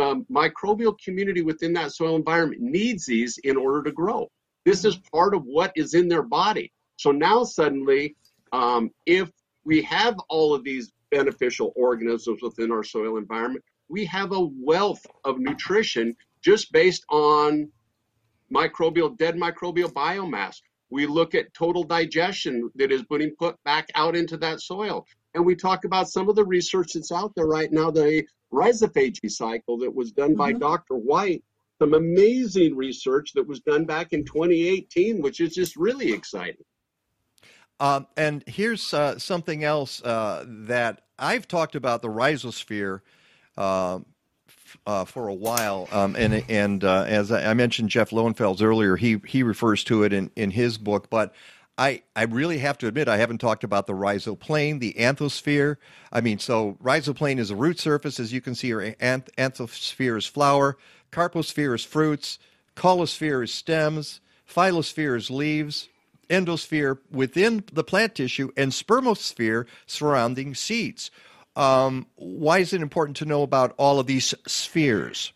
Um, microbial community within that soil environment needs these in order to grow. This is part of what is in their body. So now suddenly, um, if we have all of these beneficial organisms within our soil environment, we have a wealth of nutrition just based on microbial, dead microbial biomass. We look at total digestion that is being put back out into that soil. And we talk about some of the research that's out there right now, the rhizophagy cycle that was done by Mhm. Dr. White. Some amazing research that was done back in 2018, which is just really exciting. Um, and here's uh, something else uh, that I've talked about the rhizosphere um, f- uh, for a while, um, and and uh, as I mentioned, Jeff Lowenfels earlier, he he refers to it in, in his book, but. I, I really have to admit I haven't talked about the rhizoplane, the anthosphere. I mean, so rhizoplane is a root surface, as you can see, or anth- anthosphere is flower, carposphere is fruits, caulosphere is stems, phyllosphere is leaves, endosphere within the plant tissue, and spermosphere surrounding seeds. Um, why is it important to know about all of these spheres?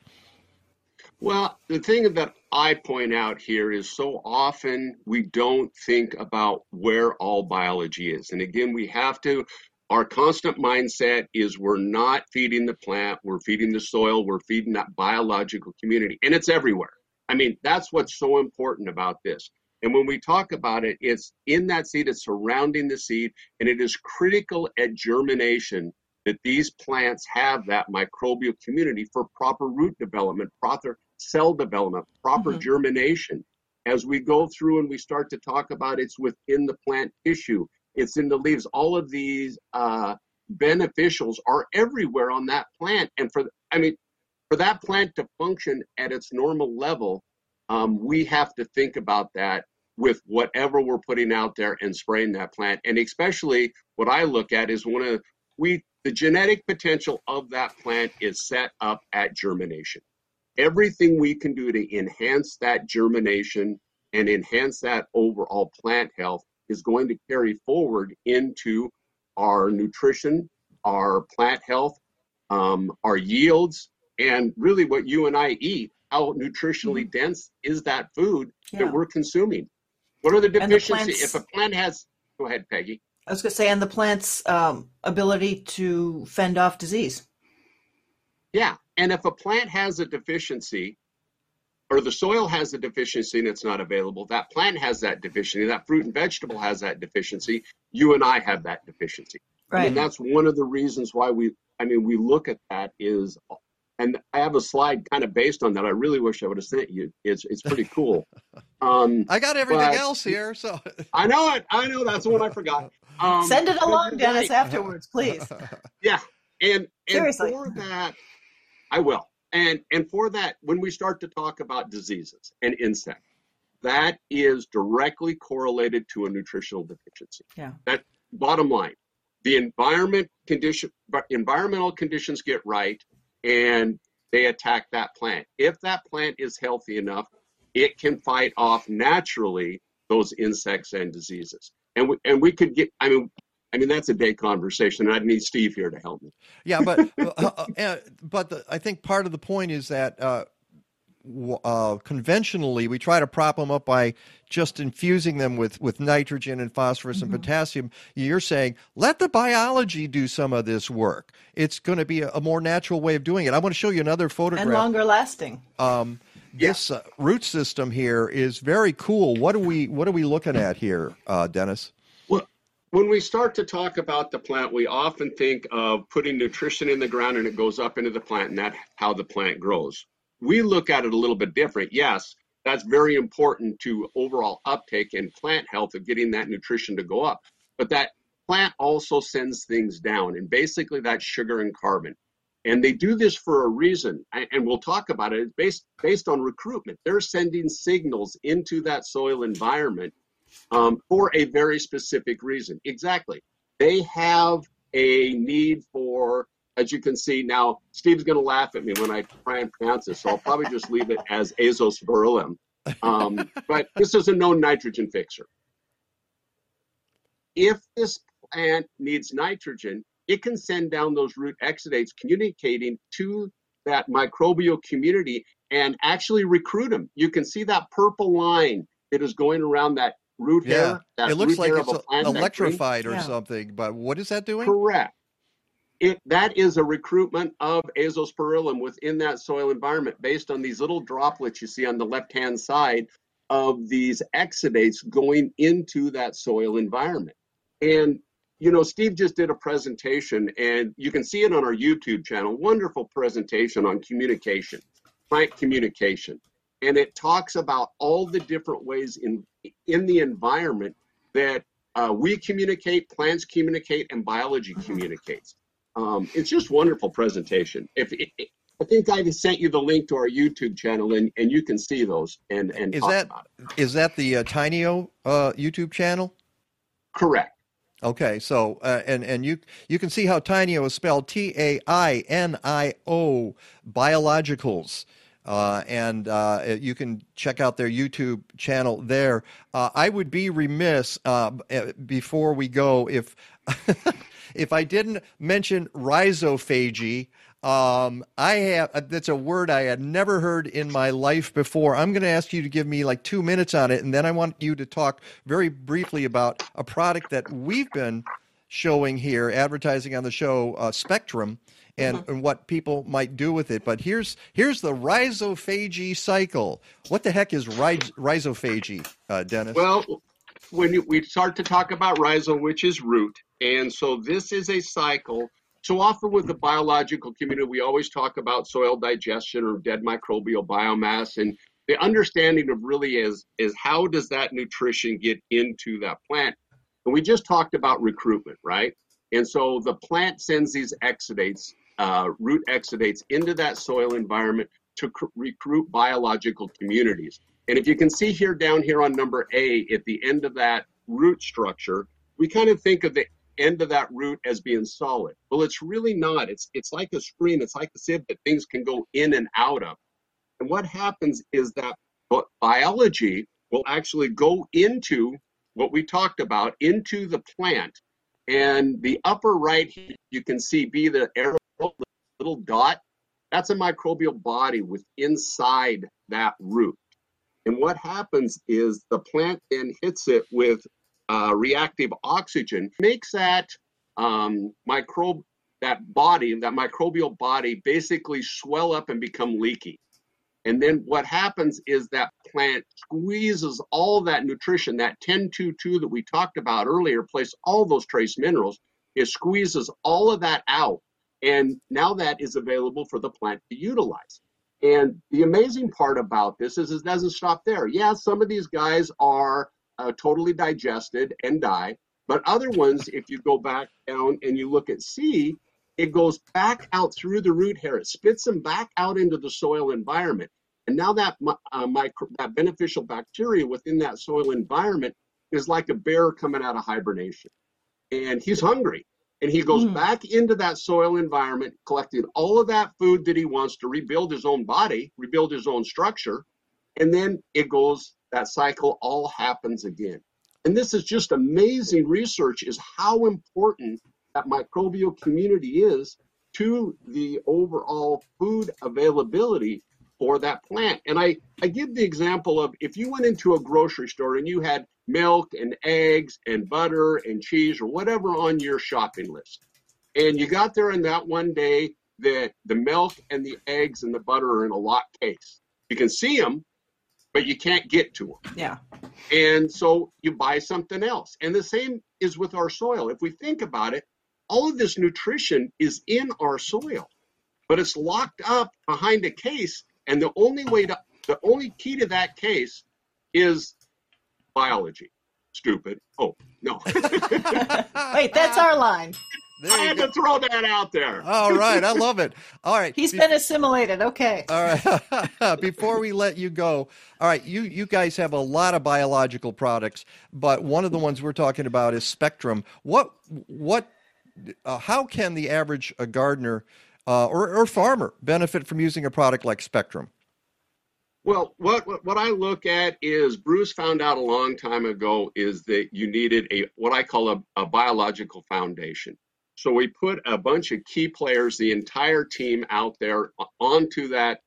Well, the thing that I point out here is so often we don't think about where all biology is. And again, we have to, our constant mindset is we're not feeding the plant, we're feeding the soil, we're feeding that biological community, and it's everywhere. I mean, that's what's so important about this. And when we talk about it, it's in that seed, it's surrounding the seed, and it is critical at germination that these plants have that microbial community for proper root development, proper cell development, proper Mhm. germination. As we go through and we start to talk about it's within the plant tissue, it's in the leaves, all of these uh, beneficials are everywhere on that plant. And for, I mean, for that plant to function at its normal level, um, we have to think about that with whatever we're putting out there and spraying that plant. And especially what I look at is one of we the genetic potential of that plant is set up at germination. Everything we can do to enhance that germination and enhance that overall plant health is going to carry forward into our nutrition, our plant health, um, our yields, and really what you and I eat. How nutritionally dense is that food Mm-hmm. Yeah. that we're consuming? What are the And the deficiencies? if a plant has, go ahead, Peggy. I was going to say, and the plant's um, ability to fend off disease. Yeah, and if a plant has a deficiency, or the soil has a deficiency and it's not available, that plant has that deficiency, that fruit and vegetable has that deficiency, you and I have that deficiency. Right. And that's one of the reasons why we, I mean, we look at that is, and I have a slide kind of based on that. I really wish I would have sent you. It's it's pretty cool. (laughs) Um, I got everything but- else here, so (laughs) I know it. I know that's the one I forgot. Um, Send it along, you're Dennis, right. afterwards, please. (laughs) Yeah, and and Seriously. for that, I will. And and for that, when we start to talk about diseases and insects, that is directly correlated to a nutritional deficiency. Yeah. That bottom line, the environment condition, environmental conditions get right, and they attack that plant. If that plant is healthy enough, it can fight off naturally those insects and diseases. And we, and we could get. I mean, I mean that's a day conversation. And I'd need Steve here to help me. Yeah, but uh, uh, uh, but the, I think part of the point is that uh, uh, conventionally we try to prop them up by just infusing them with, with nitrogen and phosphorus Mm-hmm. and potassium. You're saying let the biology do some of this work. It's going to be a, a more natural way of doing it. I want to show you another photograph. And longer lasting. Um, this uh, root system here is very cool. What are we What are we looking at here, uh, Dennis? Well, when we start to talk about the plant, we often think of putting nutrition in the ground and it goes up into the plant, and that's how the plant grows. We look at it a little bit different. Yes, that's very important to overall uptake and plant health of getting that nutrition to go up. But that plant also sends things down, and basically that's sugar and carbon. And they do this for a reason, and we'll talk about it. It's based based on recruitment. They're sending signals into that soil environment um, for a very specific reason. Exactly. They have a need for, as you can see now, Steve's going to laugh at me when I try and pronounce this, so I'll probably just leave it as azospirillum. Um, (laughs) but this is a known nitrogen fixer. If this plant needs nitrogen, it can send down those root exudates communicating to that microbial community and actually recruit them. You can see that purple line that is going around that root Yeah, hair. That it looks root like hair it's of a electrified or green- something. But what is that doing? Correct. It that is a recruitment of azospirillum within that soil environment based on these little droplets you see on the left hand side of these exudates going into that soil environment. And you know, Steve just did a presentation, and you can see it on our YouTube channel. Wonderful presentation on communication, plant communication, and it talks about all the different ways in in the environment that uh, we communicate, plants communicate, and biology communicates. Um, it's just wonderful presentation. If it, it- I think I just sent you the link to our YouTube channel, and, and you can see those and and Is that is that the uh, Tainio uh, YouTube channel? Correct. Okay, so uh, and and you you can see how Tainio is spelled T A I N I O Biologicals. Uh, and uh, you can check out their YouTube channel there. Uh, I would be remiss uh, uh, before we go if (laughs) if I didn't mention rhizophagy. Um, I have uh, that's a word I had never heard in my life before. I'm going to ask you to give me like two minutes on it, and then I want you to talk very briefly about a product that we've been showing here, advertising on the show, uh, Spectrum, and, and what people might do with it. But here's here's the rhizophagy cycle. What the heck is rhiz- rhizophagy, uh, Dennis? Well, when you, we start to talk about rhizome, which is root, and so this is a cycle. So often with the biological community, we always talk about soil digestion or dead microbial biomass, and the understanding of really is is how does that nutrition get into that plant? And we just talked about recruitment, right? And so the plant sends these exudates, uh, root exudates, into that soil environment to cr- recruit biological communities. And if you can see here down here on number A, at the end of that root structure, we kind of think of the end of that root as being solid. Well, it's really not. It's it's like a screen. It's like a sieve that things can go in and out of. And what happens is that biology will actually go into what we talked about into the plant. And the upper right, you can see be the arrow, little dot. That's a microbial body with inside that root. And what happens is the plant then hits it with uh, reactive oxygen, makes that um, microbe, that body, that microbial body, basically swell up and become leaky. And then what happens is that plant squeezes all that nutrition, that 10-2-2 that we talked about earlier, place all those trace minerals, it squeezes all of that out. And now that is available for the plant to utilize. And the amazing part about this is it doesn't stop there. Yeah, some of these guys are uh, totally digested and die, but other ones, if you go back down and you look at C, it goes back out through the root hair. It spits them back out into the soil environment. And now that uh, micro, that beneficial bacteria within that soil environment is like a bear coming out of hibernation. And he's hungry. And he goes back into that soil environment, collecting all of that food that he wants to rebuild his own body, rebuild his own structure. And then it goes, that cycle all happens again. And this is just amazing research is how important that microbial community is to the overall food availability for that plant. And I, I give the example of if you went into a grocery store and you had milk and eggs and butter and cheese or whatever on your shopping list, and you got there in that one day that the milk and the eggs and the butter are in a lock case. You can see them, but you can't get to them. Yeah. And so you buy something else. And the same is with our soil. If we think about it, all of this nutrition is in our soil, but it's locked up behind a case. And the only way to, the only key to that case is biology. Stupid. Oh, no. (laughs) Wait, that's our line. I had to throw that out there. All right, I love it. All right, (laughs) He's been assimilated. Okay. All right. (laughs) Before we let you go, all right, you you guys have a lot of biological products, but one of the ones we're talking about is Spectrum. What what uh, how can the average uh, gardener uh, or, or farmer benefit from using a product like Spectrum? Well, what, what what I look at is Bruce found out a long time ago is that you needed a what I call a, a biological foundation. So we put a bunch of key players, the entire team out there onto that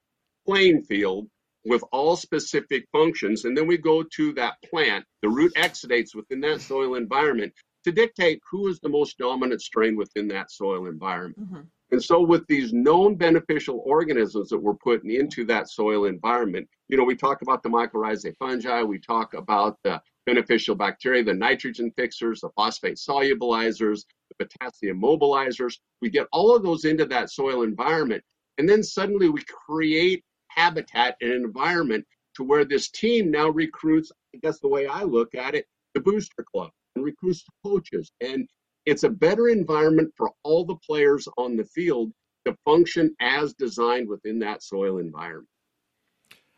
playing field with all specific functions, and then we go to that plant, the root exudates within that soil environment to dictate who is the most dominant strain within that soil environment. Mm-hmm. And so, with these known beneficial organisms that we're putting into that soil environment, you know, we talk about the mycorrhizae fungi, we talk about the beneficial bacteria, the nitrogen fixers, the phosphate solubilizers, potassium mobilizers. We get all of those into that soil environment. And then suddenly we create habitat and an environment to where this team now recruits, I guess the way I look at it, the booster club and recruits the coaches. And it's a better environment for all the players on the field to function as designed within that soil environment.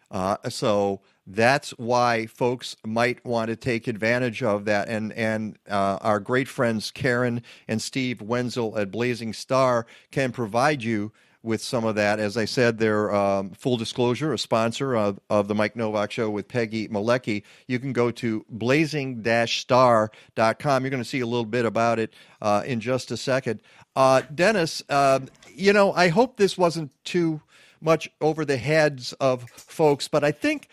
Uh, so that's why folks might want to take advantage of that. And and uh, our great friends Karen and Steve Wenzel at Blazing Star can provide you with some of that. As I said, they're um, full disclosure, a sponsor of, of the Mike Nowak Show with Peggy Malecki. You can go to blazing-star.com. You're going to see a little bit about it uh, in just a second. Uh, Dennis, uh, you know, I hope this wasn't too much over the heads of folks, but I think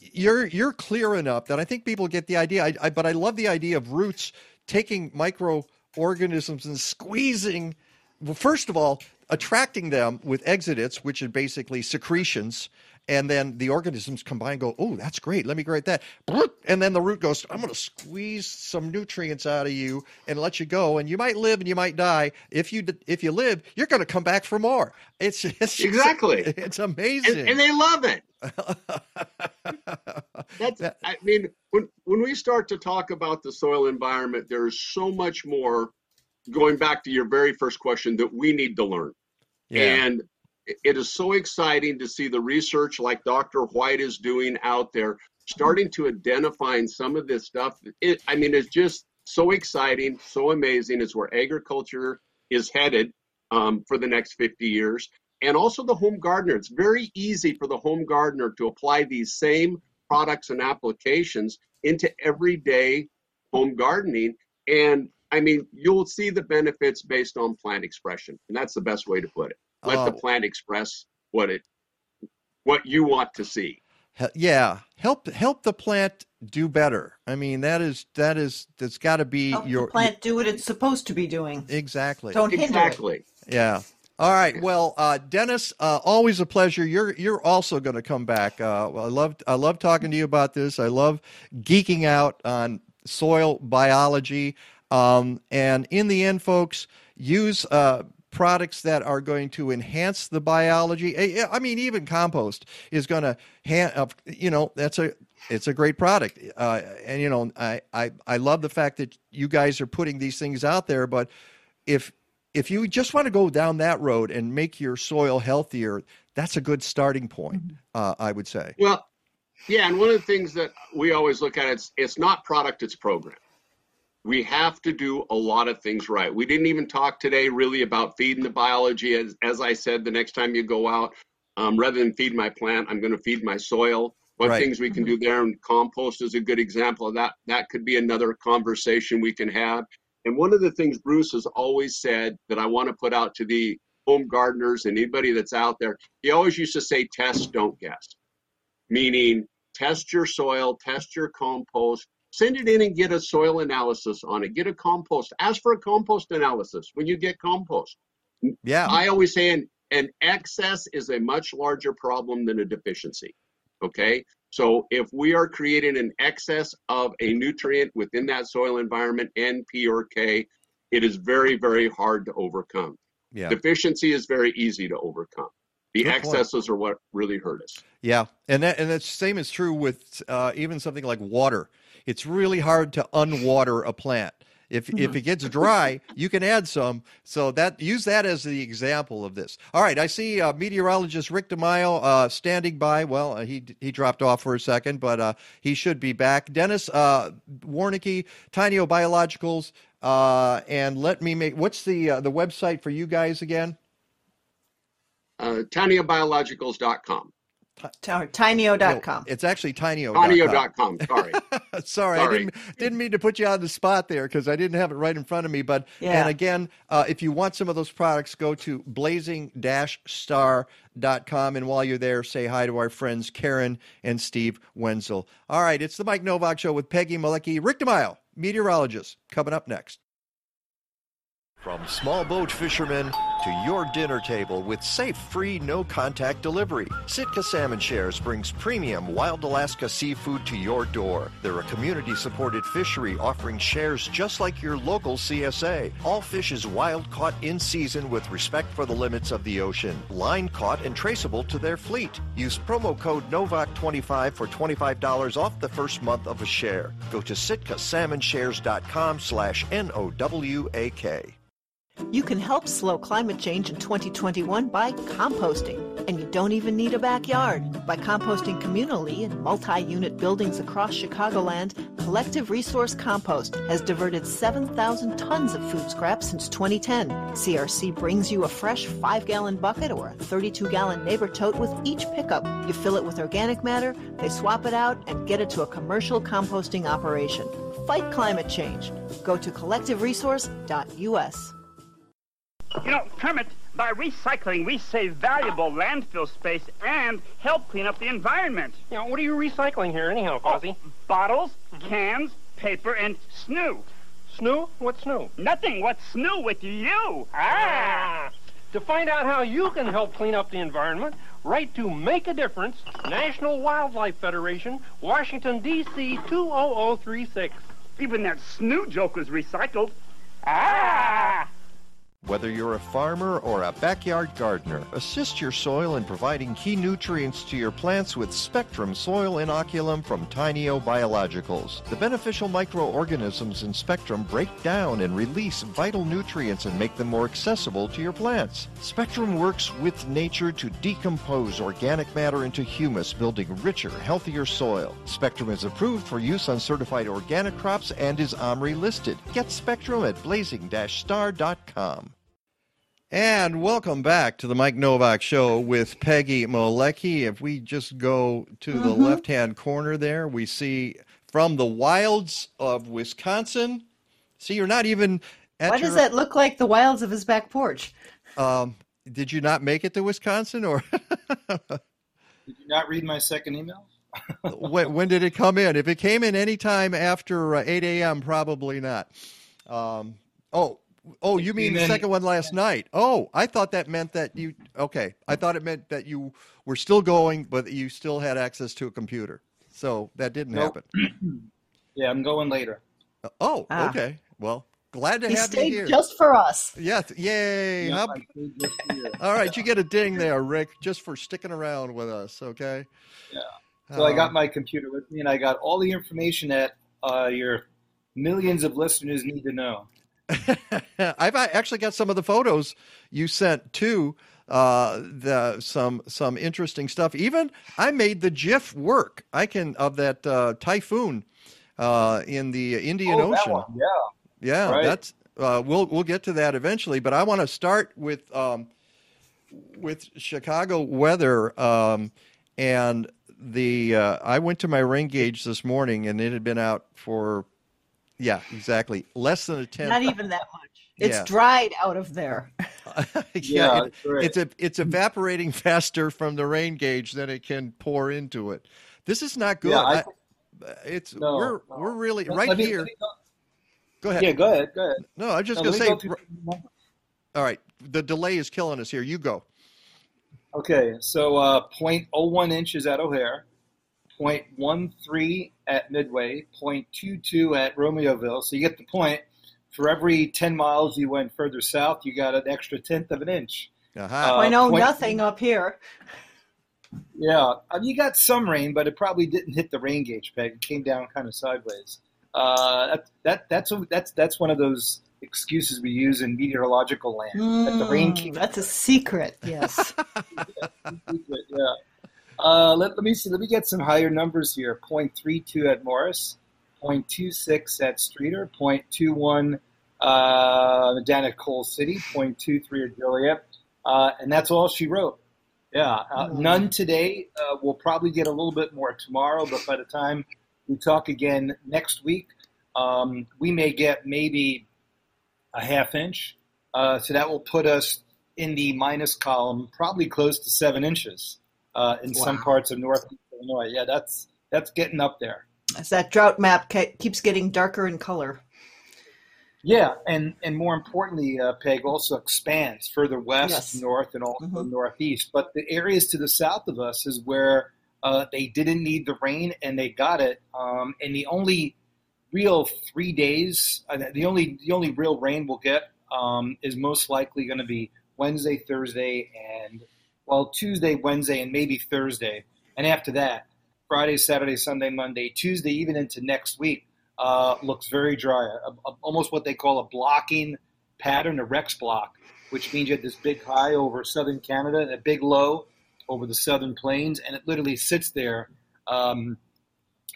you're you're clear enough that I think people get the idea. I, I, but I love the idea of roots taking microorganisms and squeezing. Well, first of all, attracting them with exudates, which are basically secretions, and then the organisms combine and go, oh, that's great. Let me grate that. And then the root goes, I'm going to squeeze some nutrients out of you and let you go. And you might live and you might die. If you if you live, you're going to come back for more. It's, it's exactly. It's, it's amazing, and, and, they love it. (laughs) that's. I mean, when when we start to talk about the soil environment, there's so much more. Going back to your very first question, that we need to learn. Yeah. And it is so exciting to see the research like Dr. White is doing out there, starting to identifying some of this stuff. It, I mean, it's just so exciting, so amazing. It's where agriculture is headed um, for the next 50 years. And also the home gardener. It's very easy for the home gardener to apply these same products and applications into everyday home gardening. And I mean, you'll see the benefits based on plant expression. And that's the best way to put it let the oh. plant express what it what you want to see yeah help help the plant do better i mean that is that is that's got to be help your the plant do what it's supposed to be doing exactly don't exactly it. yeah all right. Well, uh, Dennis, uh, always a pleasure. You're you're also going to come back. Uh, I love I love talking to you about this. I love geeking out on soil biology. Um, and in the end, folks, use uh, products that are going to enhance the biology. I mean, even compost is going to, uh, you know, that's a it's a great product. Uh, and you know, I, I I love the fact that you guys are putting these things out there. But if if you just want to go down that road and make your soil healthier, that's a good starting point. Mm-hmm. Uh, I would say. Well, yeah, and one of the things that we always look at it's it's not product, it's program we have to do a lot of things right. We didn't even talk today really about feeding the biology. As, as I said, the next time you go out, um, rather than feed my plant, I'm going to feed my soil. What right. things we can do there, and compost is a good example of that. That could be another conversation we can have. And one of the things Bruce has always said that I want to put out to the home gardeners and anybody that's out there, he always used to say, test, don't guess. Meaning, test your soil, test your compost, Send it in and get a soil analysis on it. Get a compost. Ask for a compost analysis when you get compost. Yeah. I always say an, an excess is a much larger problem than a deficiency. Okay. So if we are creating an excess of a nutrient within that soil environment, N, P, or K, it is very, very hard to overcome. Yeah. Deficiency is very easy to overcome. The Good excesses point. are what really hurt us. Yeah, and that and the same is true with uh, even something like water it's really hard to unwater a plant. If if it gets dry, you can add some. So that use that as the example of this. All right, I see uh, meteorologist Rick DeMaio uh, standing by. Well, uh, he he dropped off for a second, but uh, he should be back. Dennis uh, Warnecke, Tainio Biologicals, uh, and let me make. What's the uh, the website for you guys again? Uh, TainioBiologicals.com. Tainio.com. it's actually Tainio. Tainio.com. Sorry. Sorry. (laughs) Sorry. I didn't, didn't mean to put you on the spot there because I didn't have it right in front of me. But, yeah. and again, uh, if you want some of those products, go to blazing star.com. And while you're there, say hi to our friends Karen and Steve Wenzel. All right. It's the Mike Nowak Show with Peggy Malecki. Rick DeMaio, meteorologist, coming up next. From small boat fishermen to your dinner table with safe, free, no contact delivery. Sitka Salmon Shares brings premium wild Alaska seafood to your door. They're a community supported fishery offering shares just like your local CSA. All fish is wild caught in season with respect for the limits of the ocean. Line caught and traceable to their fleet. Use promo code NOWAK25 for $25 off the first month of a share. Go to sitkasalmonshares.com slash N-O-W-A-K. You can help slow climate change in 2021 by composting. And you don't even need a backyard. By composting communally in multi unit buildings across Chicagoland, Collective Resource Compost has diverted 7,000 tons of food scrap since 2010. CRC brings you a fresh 5 gallon bucket or a 32 gallon neighbor tote with each pickup. You fill it with organic matter, they swap it out, and get it to a commercial composting operation. Fight climate change. Go to collectiveresource.us. You know, Kermit, by recycling, we save valuable landfill space and help clean up the environment. You know, what are you recycling here anyhow, Fozzie? Oh, bottles, cans, paper, and snoo. Snoo? What's snoo? Nothing. What's snoo with you? Ah! To find out how you can help clean up the environment, write to Make a Difference, National Wildlife Federation, Washington, D.C. 20036. Even that snoo joke was recycled. Ah! Whether you're a farmer or a backyard gardener, assist your soil in providing key nutrients to your plants with Spectrum Soil Inoculum from Tainio Biologicals. The beneficial microorganisms in Spectrum break down and release vital nutrients and make them more accessible to your plants. Spectrum works with nature to decompose organic matter into humus, building richer, healthier soil. Spectrum is approved for use on certified organic crops and is OMRI listed. Get Spectrum at blazing-star.com. And welcome back to the Mike Nowak Show with Peggy Malecki. If we just go to the Mhm. left hand corner there, we see from the wilds of Wisconsin. See, you're not even at Why your, does that look like the wilds of his back porch? Um, did you not make it to Wisconsin, or (laughs) Did you not read my second email? (laughs) when, when did it come in? If it came in any time after uh, 8 a.m., probably not. Um, oh, oh, you mean the second one last night? Oh, I thought that meant that you. Okay, I thought it meant that you were still going, but you still had access to a computer. So that didn't Nope. happen. (clears throat) Yeah, I'm going later. Oh, Ah. okay. Well, glad to He have you stayed here. just for us. Yes, yay! Yeah, How- I stayed just for you. (laughs) all right, you get a ding there, Rick, just for sticking around with us. Okay. Yeah. So I got Um, my computer with me, and I got all the information that uh, your millions of listeners need to know. (laughs) I've actually got some of the photos you sent too. Uh, the some some interesting stuff. Even I made the GIF work. I can of that uh, typhoon uh, in the Indian Oh, Ocean. Yeah. Yeah, Right. that's uh, we'll we'll get to that eventually. But I want to start with um, with Chicago weather um, and the. Uh, I went to my rain gauge this morning, and it had been out for yeah, exactly less than a tenth. Not even that much. It's Yeah. dried out of there. (laughs) yeah, Yeah, it- it's a, it's evaporating (laughs) faster from the rain gauge than it can pour into it. This is not good. Yeah, I I- it's No, we're no. we're really Let- right me- here. go- Go ahead. Yeah, go ahead. Go ahead. No, I'm just No, gonna say. go through- All right, the delay is killing us here. You go. Okay, so uh, 0.01 inches at O'Hare, 0.13 at Midway, 0.22 at Romeoville. So you get the point. For every 10 miles you went further south, you got an extra tenth of an inch. Aha. Uh, I know point- nothing up here. Yeah, I mean, you got some rain, but it probably didn't hit the rain gauge peg. It came down kind of sideways. Uh, that, that that's a, that's that's one of those excuses we use in meteorological land. that the rain Mm, came that's a secret. Yes. (laughs) yeah. Uh, let, let me see. Let me get some higher numbers here. 0.32 at Morris, 0.26 at Streator, 0.21 uh, down at Coal City, 0.23 at Joliet, uh, and that's all she wrote. Yeah, uh, Mm. none today. Uh, we'll probably get a little bit more tomorrow, but by the time we talk again next week, um, we may get maybe a half inch. Uh, so that will put us in the minus column, probably close to seven inches uh, in some parts of northeast Illinois. Yeah, that's that's getting up there. As that drought map keeps getting darker in color. Yeah, and and more importantly, uh, Peg also expands further west, Yes. north, and also northeast. But the areas to the south of us is where uh, they didn't need the rain and they got it. Um, and the only real three days, uh, the only the only real rain we'll get um, is most likely going to be Wednesday, Thursday, and well Tuesday, Wednesday, and maybe Thursday. And after that, Friday, Saturday, Sunday, Monday, Tuesday, even into next week, uh, looks very dry. A, a- almost what they call a blocking pattern, a Rex block, which means you have this big high over southern Canada and a big low over the southern plains, and it literally sits there um,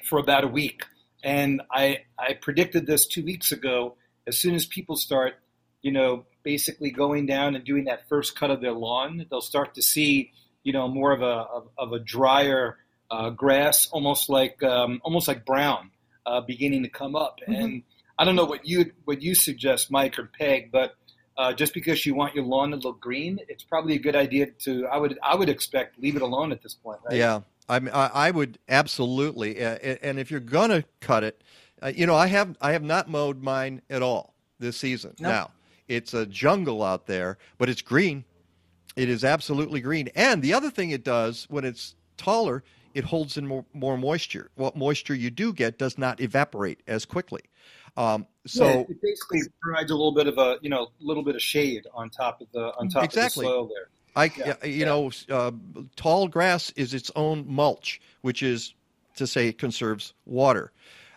for about a week. And I, I predicted this two weeks ago. As soon as people start, you know, basically going down and doing that first cut of their lawn, they'll start to see, you know, more of a of, of a drier uh, grass, almost like um, almost like brown, uh, beginning to come up. And I don't know what you what you suggest, Mike or Peg, but uh, just because you want your lawn to look green, it's probably a good idea to. I would I would expect leave it alone at this point, right? Yeah, I, mean, I would absolutely. And if you're gonna cut it, uh, you know, I have I have not mowed mine at all this season. Nope. Now it's a jungle out there, but it's green. It is absolutely green. And the other thing it does when it's taller, it holds in more, more moisture. What moisture you do get does not evaporate as quickly. Um, so Yeah, it basically provides a little bit of a you know a little bit of shade on top of the on top exactly. of the soil there. I, Yeah, you know, uh, tall grass is its own mulch, which is to say it conserves water,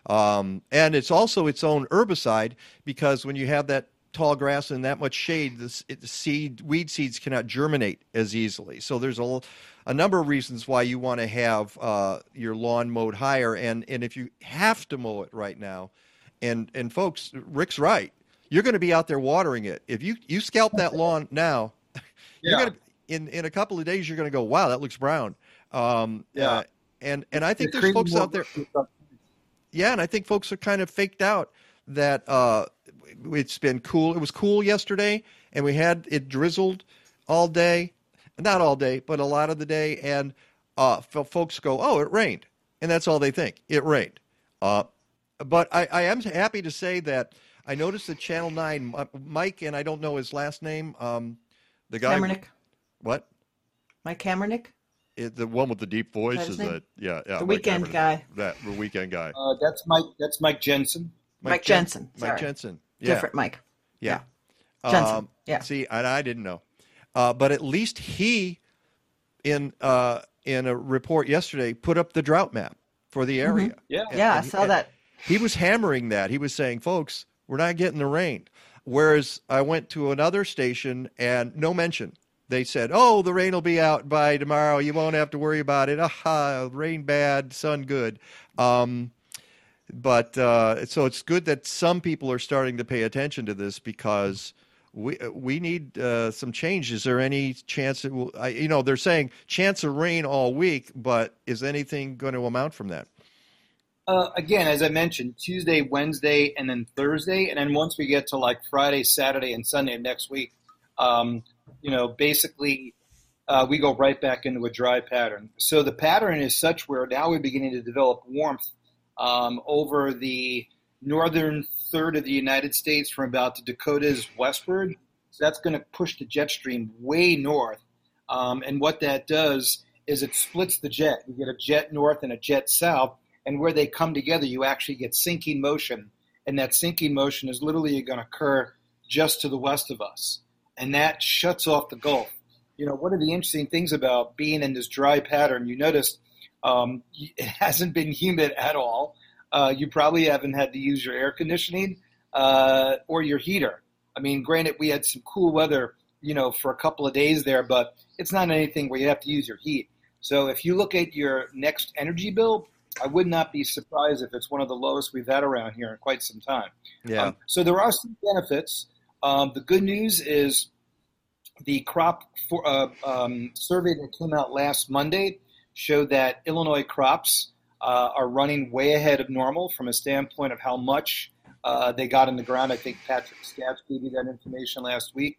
um, and it's also its own herbicide because when you have that tall grass and that much shade, the, s- it, the seed weed seeds cannot germinate as easily. So there's a, a number of reasons why you want to have uh, your lawn mowed higher, and and if you have to mow it right now, and and folks, Rick's right. You're going to be out there watering it. If you you scalp that lawn now, (laughs) yeah. you're going to in in a couple of days you're going to go, wow, that looks brown. Um, Yeah. uh, and and I think there's folks out there. Yeah, and I think folks are kind of faked out that uh, it's been cool. It was cool yesterday, and we had it drizzled all day, not all day, but a lot of the day, and uh, f- folks go, "Oh, it rained," and that's all they think. It rained. Uh, but I, I am happy to say that I noticed that Channel Nine, Mike, and I don't know his last name, um, the guy. Kaepernick. What? Mike Kaepernick. It, the one with the deep voice his is that? Yeah, yeah. The Mike weekend Kaepernick. guy. That the weekend guy. Uh, that's Mike. That's Mike Jensen. Mike Jen- Jensen, Mike. Jensen. Yeah. Different Mike. Yeah. Jensen, Um, yeah. See, and I didn't know, uh, but at least he, in uh, in a report yesterday, put up the drought map for the area. Yeah. And- Yeah, I saw that. He was hammering that. He was saying, "Folks, we're not getting the rain." Whereas I went to another station and no mention. They said, "Oh, the rain will be out by tomorrow. You won't have to worry about it. Aha, rain bad, sun good." Um, but uh, so it's good that some people are starting to pay attention to this because we we need uh, some change. Is there any chance it will? I, you know, they're saying chance of rain all week, but is anything going to amount from that? Uh, again, as I mentioned, Tuesday, Wednesday, and then Thursday, and then once we get to like Friday, Saturday, and Sunday of next week, um, you know, basically uh, we go right back into a dry pattern. So the pattern is such where now we're beginning to develop warmth um, over the northern third of the United States from about the Dakotas westward. So that's going to push the jet stream way north. Um, and what that does is it splits the jet. You get a jet north and a jet south, and where they come together, you actually get sinking motion. And that sinking motion is literally going to occur just to the west of us. And that shuts off the Gulf. You know, one of the interesting things about being in this dry pattern, you notice um, it (laughs) hasn't been humid at all. Uh, you probably haven't had to use your air conditioning uh, or your heater. I mean, granted, we had some cool weather, you know, for a couple of days there, but it's not anything where you have to use your heat. So if you look at your next energy bill, I would not be surprised if it's one of the lowest we've had around here in quite some time. Yeah. Um, so there are some benefits. Um, the good news is the crop for, uh, um, survey that came out last Monday showed that Illinois crops uh, are running way ahead of normal from a standpoint of how much uh, they got in the ground. I think Patrick Scatch gave you that information last week.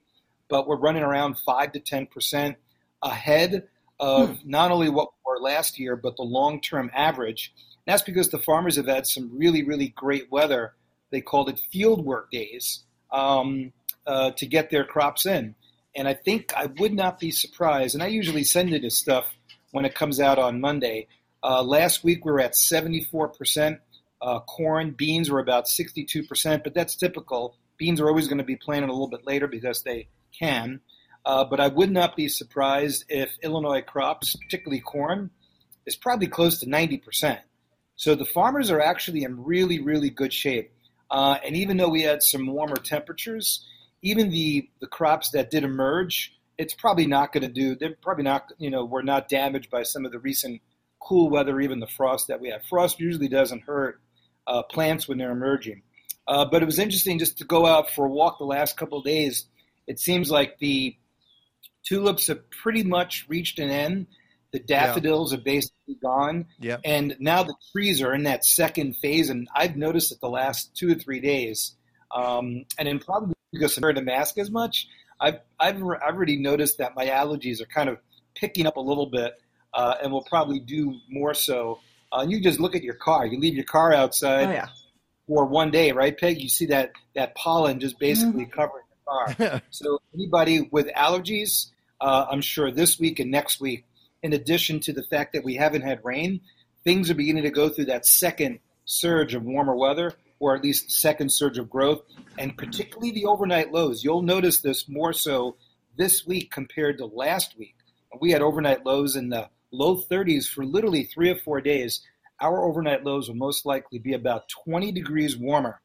But we're running around 5 to 10% ahead of not only what we were last year, but the long term average. And that's because the farmers have had some really, really great weather. they called it field work days um, uh, to get their crops in. And I think I would not be surprised, and I usually send you this stuff when it comes out on Monday. Uh, last week we were at 74%. Uh, corn, beans were about 62%, but that's typical. Beans are always going to be planted a little bit later because they can. Uh, but I would not be surprised if Illinois crops, particularly corn, is probably close to 90%. So the farmers are actually in really, really good shape. Uh, and even though we had some warmer temperatures, even the, the crops that did emerge, it's probably not going to do, they're probably not, you know, were not damaged by some of the recent cool weather, even the frost that we had. Frost usually doesn't hurt uh, plants when they're emerging. Uh, but it was interesting just to go out for a walk the last couple of days. It seems like the tulips have pretty much reached an end. The daffodils yeah. are basically gone. Yeah. And now the trees are in that second phase. And I've noticed it the last two or three days. Um, and then probably because I'm wearing a mask as much, I've, I've, I've already noticed that my allergies are kind of picking up a little bit uh, and will probably do more so. Uh, you just look at your car. You leave your car outside Oh, yeah. for one day, right, Peg? You see that, that pollen just basically Mm-hmm. covering the car. (laughs) so anybody with allergies, uh, I'm sure this week and next week, in addition to the fact that we haven't had rain, things are beginning to go through that second surge of warmer weather, or at least second surge of growth, and particularly the overnight lows. You'll notice this more so this week compared to last week. We had overnight lows in the low 30s for literally three or four days. Our overnight lows will most likely be about 20 degrees warmer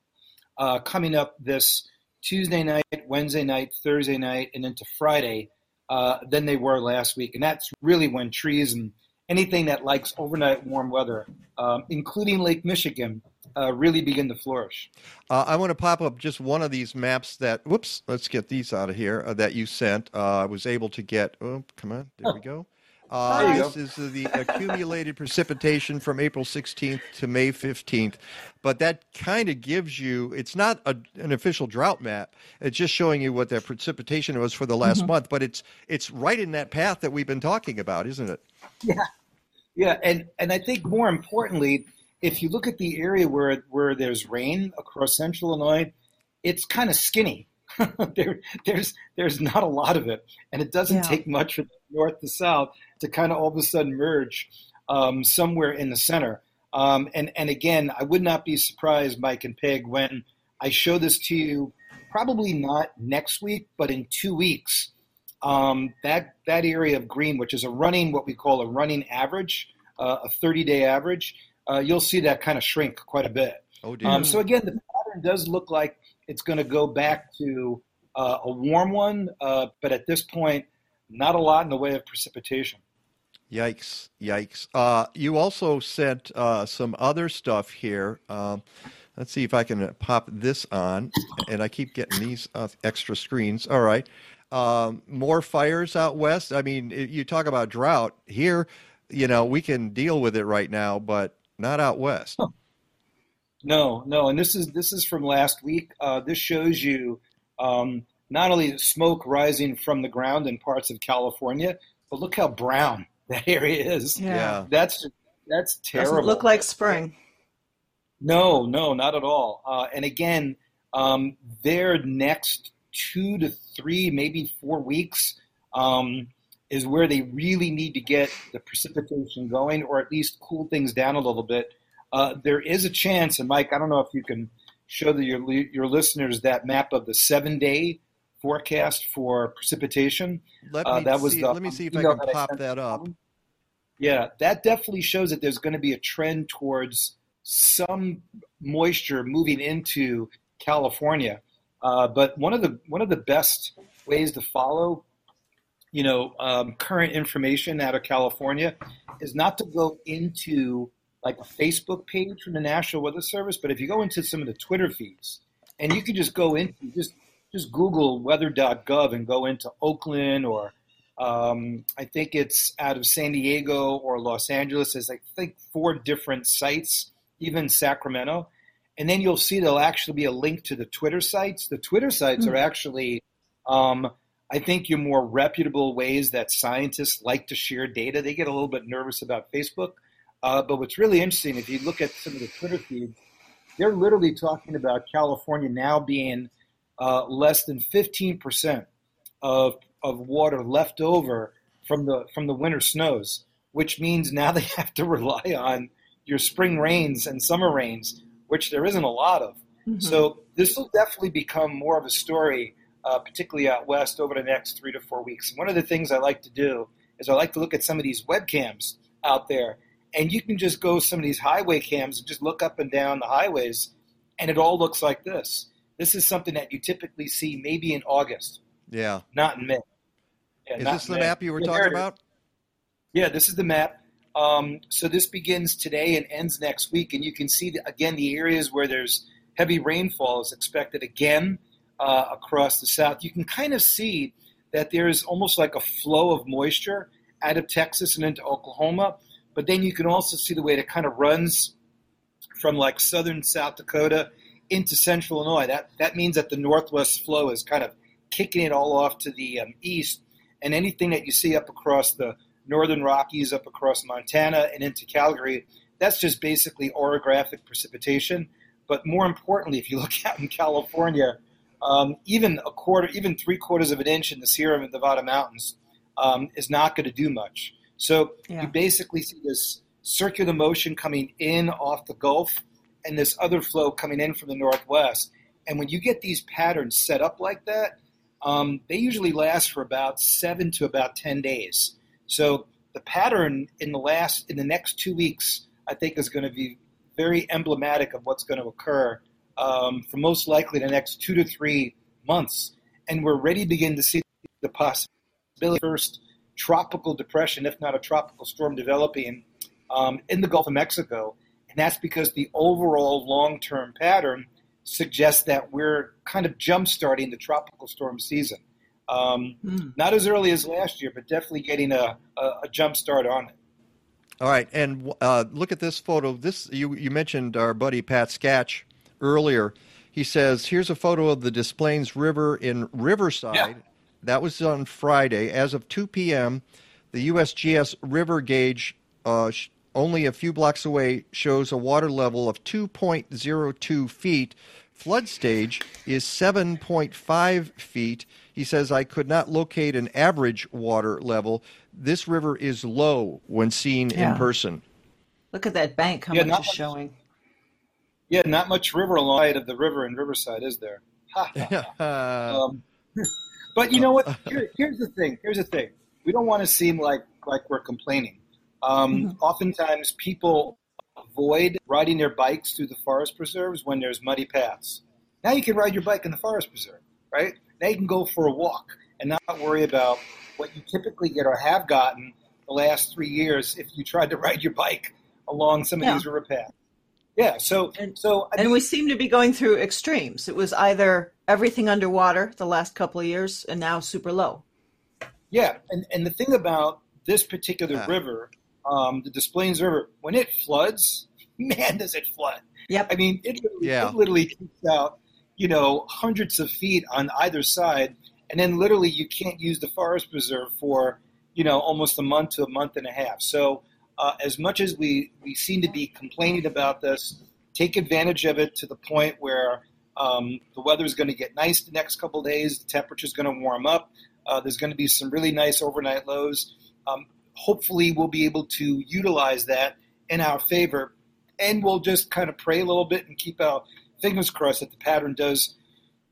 uh, coming up this Tuesday night, Wednesday night, Thursday night, and into Friday uh, than they were last week. And that's really when trees and anything that likes overnight warm weather, um, including Lake Michigan, uh, really begin to flourish. Uh, I want to pop up just one of these maps that, whoops, let's get these out of here, uh, that you sent. Uh, I was able to get, oh, come on, there we go. Uh, this go. is the accumulated precipitation from April 16th to May 15th. But that kind of gives you, it's not a, an official drought map. It's just showing you what the precipitation was for the last Mhm. month. But it's it's right in that path that we've been talking about, isn't it? Yeah, yeah, and and I think more importantly, if you look at the area where where there's rain across central Illinois, it's kind of skinny. (laughs) there, there's there's not a lot of it, and it doesn't Yeah. take much from north to south to kind of all of a sudden merge um, somewhere in the center. Um, and and again, I would not be surprised, Mike and Peg, when I show this to you. Probably not next week, but in two weeks um, that that area of green, which is a running what we call a running average, uh, a 30 day average, uh, you'll see that kind of shrink quite a bit. Oh, dear. Um, so again, the pattern does look like it's going to go back to uh, a warm one, uh, but at this point, not a lot in the way of precipitation. Yikes! Yikes! Uh, you also sent uh, some other stuff here. Um, let's see if I can uh, pop this on, and I keep getting these uh, extra screens. All right, um, more fires out west. I mean, i- you talk about drought here. You know, we can deal with it right now, but not out west. No, no, and this is this is from last week. Uh, this shows you um, not only smoke rising from the ground in parts of California, but look how brown (laughs) that area is. Yeah. Yeah. that's that's terrible. Doesn't look like spring. No, no, not at all. Uh, and again, um, their next two to three, maybe four weeks um, is where they really need to get the precipitation going, or at least cool things down a little bit. Uh, there is a chance, and Mike, I don't know if you can show the, your your listeners that map of the seven day forecast for precipitation. Let Uh, me that was see. the let me see if I can pop sent that up. yeah, that definitely shows that there's going to be a trend towards some moisture moving into California. Uh, but one of the one of the best ways to follow, you know, um, current information out of California is not to go into like a Facebook page from the National Weather Service, but if you go into some of the Twitter feeds, and you can just go into just just Google weather.gov and go into Oakland or um, I think it's out of San Diego or Los Angeles. There's I think four different sites, even Sacramento, and then you'll see there'll actually be a link to the Twitter sites. The Twitter sites are Hmm. actually, um, I think, your more reputable ways that scientists like to share data. They get a little bit nervous about Facebook, uh, but what's really interesting if you look at some of the Twitter feeds, they're literally talking about California now being uh, less than 15% of, of water left over from the, from the winter snows, which means now they (laughs) have to rely on your spring rains and summer rains, which there isn't a lot of. Mm-hmm. So this will definitely become more of a story, uh, particularly out west, over the next three to four weeks. And one of the things I like to do is I like to look at some of these webcams out there, and you can just go some of these highway cams and just look up and down the highways, and it all looks like this. This is something that you typically see maybe in August, Yeah. not in May. Yeah, Is this the May. map you were Yeah, talking there it is. about? Yeah, this is the map. Um, so this begins today and ends next week, and you can see the, again the areas where there's heavy rainfall is expected again uh, across the south. You can kind of see that there's almost like a flow of moisture out of Texas and into Oklahoma, but then you can also see the way it kind of runs from like southern South Dakota into central Illinois. That that means that the northwest flow is kind of kicking it all off to the um, east, and anything that you see up across the northern Rockies, up across Montana, and into Calgary, that's just basically orographic precipitation. But more importantly, if you look (laughs) out in California, um, even a quarter, even three quarters of an inch in the Sierra Nevada mountains um, is not going to do much. So Yeah. you basically see this circular motion coming in off the Gulf and this other flow coming in from the northwest. And when you get these patterns set up like that, um, they usually last for about seven to about 10 days. So the pattern in the last, in the next two weeks, I think is going to be very emblematic of what's going to occur um, for most likely the next two to three months. And we're ready to begin to see the possibility of first tropical depression, if not a tropical storm, developing um, in the Gulf of Mexico. And that's because the overall long term pattern suggests that we're kind of jump starting the tropical storm season. Um, Not as early as last year, but definitely getting a, a, a jump start on it. All right, and uh, look at this photo. This you you mentioned our buddy Pat Scatch earlier. He says, "Here's a photo of the Des Plaines River in Riverside. That was on Friday. As of 2 p.m., the USGS river gauge, uh, sh- only a few blocks away, shows a water level of 2.02 feet. Flood stage is 7.5 feet. He says, I could not locate an average water level. This river is low when seen Yeah. in person. Look at that bank, how Yeah, much not is showing. Yeah, not much river along the side of the river in Riverside, is there? (laughs) um, (laughs) but you know what? (laughs) Here, here's the thing. Here's the thing. We don't want to seem like like we're complaining. Um, Oftentimes, people avoid riding their bikes through the forest preserves when there's muddy paths. Now you can ride your bike in the forest preserve, right? Now you can go for a walk and not worry about what you typically get or have gotten the last three years if you tried to ride your bike along some of Yeah. these river paths. Yeah, so and so I And we seem to be going through extremes. It was either everything underwater the last couple of years and now super low. Yeah, and, and the thing about this particular Yeah. river, um, the Des Plaines River, when it floods, (laughs) man, does it flood. Yep. I mean, it, literally- Yeah. it literally takes out, you know, hundreds of feet on either side, and then literally you can't use the forest preserve for, you know, almost a month to a month and a half. So uh, as much as we, we seem to be complaining about this, take advantage of it to the point where um, the weather is going to get nice the next couple days, the temperature is going to warm up. Uh, there's going to be some really nice overnight lows. Um, hopefully, we'll be able to utilize that in our favor, and we'll just kind of pray a little bit and keep our fingers crossed that the pattern does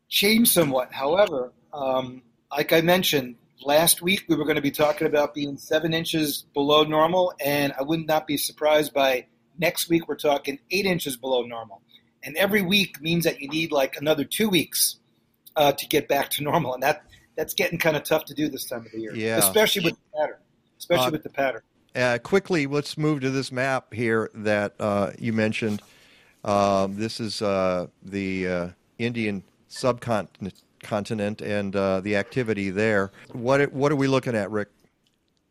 change somewhat. However, um, like I mentioned last week, we were going to be talking about being seven inches below normal, and I would not be surprised by next week we're talking eight inches below normal. And every week means that you need like another two weeks uh, to get back to normal, and that that's getting kind of tough to do this time of the year, Yeah. especially with the pattern. Especially Uh, with the pattern. Uh, quickly, let's move to this map here that uh, you mentioned. Um, this is uh, the uh, Indian subcontinent continent and uh, the activity there. What what are we looking at, Rick?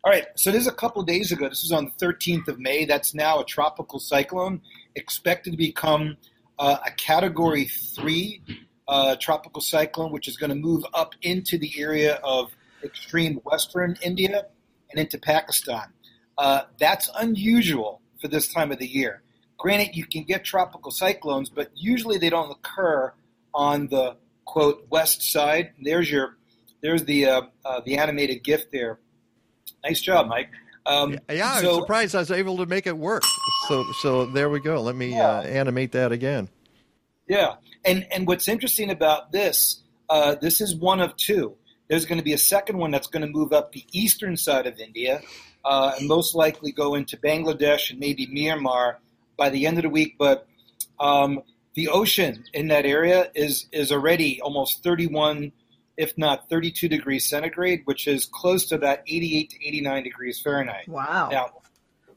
All right, so this is a couple days ago. This was on the 13th of May. That's now a tropical cyclone expected to become uh, a Category 3 uh, tropical cyclone, which is going to move up into the area of extreme western India and into Pakistan. Uh, that's unusual for this time of the year. granted, you can get tropical cyclones, but usually they don't occur on the quote west side. There's your there's the uh, uh, the animated GIF there. Nice job, Mike. Um, Yeah, I'm so- surprised I was able to make it work. So, so there we go. Let me uh, animate that again. Yeah, and and what's interesting about this, uh, this is one of two. There's going to be a second one that's going to move up the eastern side of India, uh, and most likely go into Bangladesh and maybe Myanmar by the end of the week. But um, the ocean in that area is is already almost 31, if not 32 degrees centigrade, which is close to that 88 to 89 degrees Fahrenheit. Wow. Now,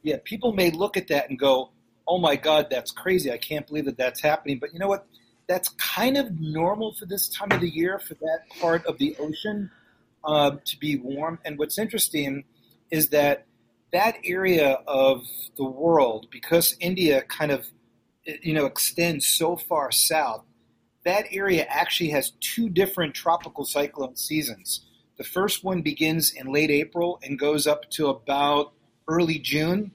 yeah, people may look at that and go, "Oh my God, that's crazy! I can't believe that that's happening." But you know what? That's kind of normal for this time of the year for that part of the ocean uh, to be warm. And what's interesting is that that area of the world, because India kind of you know extends so far south, that area actually has two different tropical cyclone seasons. The first one begins in late April and goes up to about early June.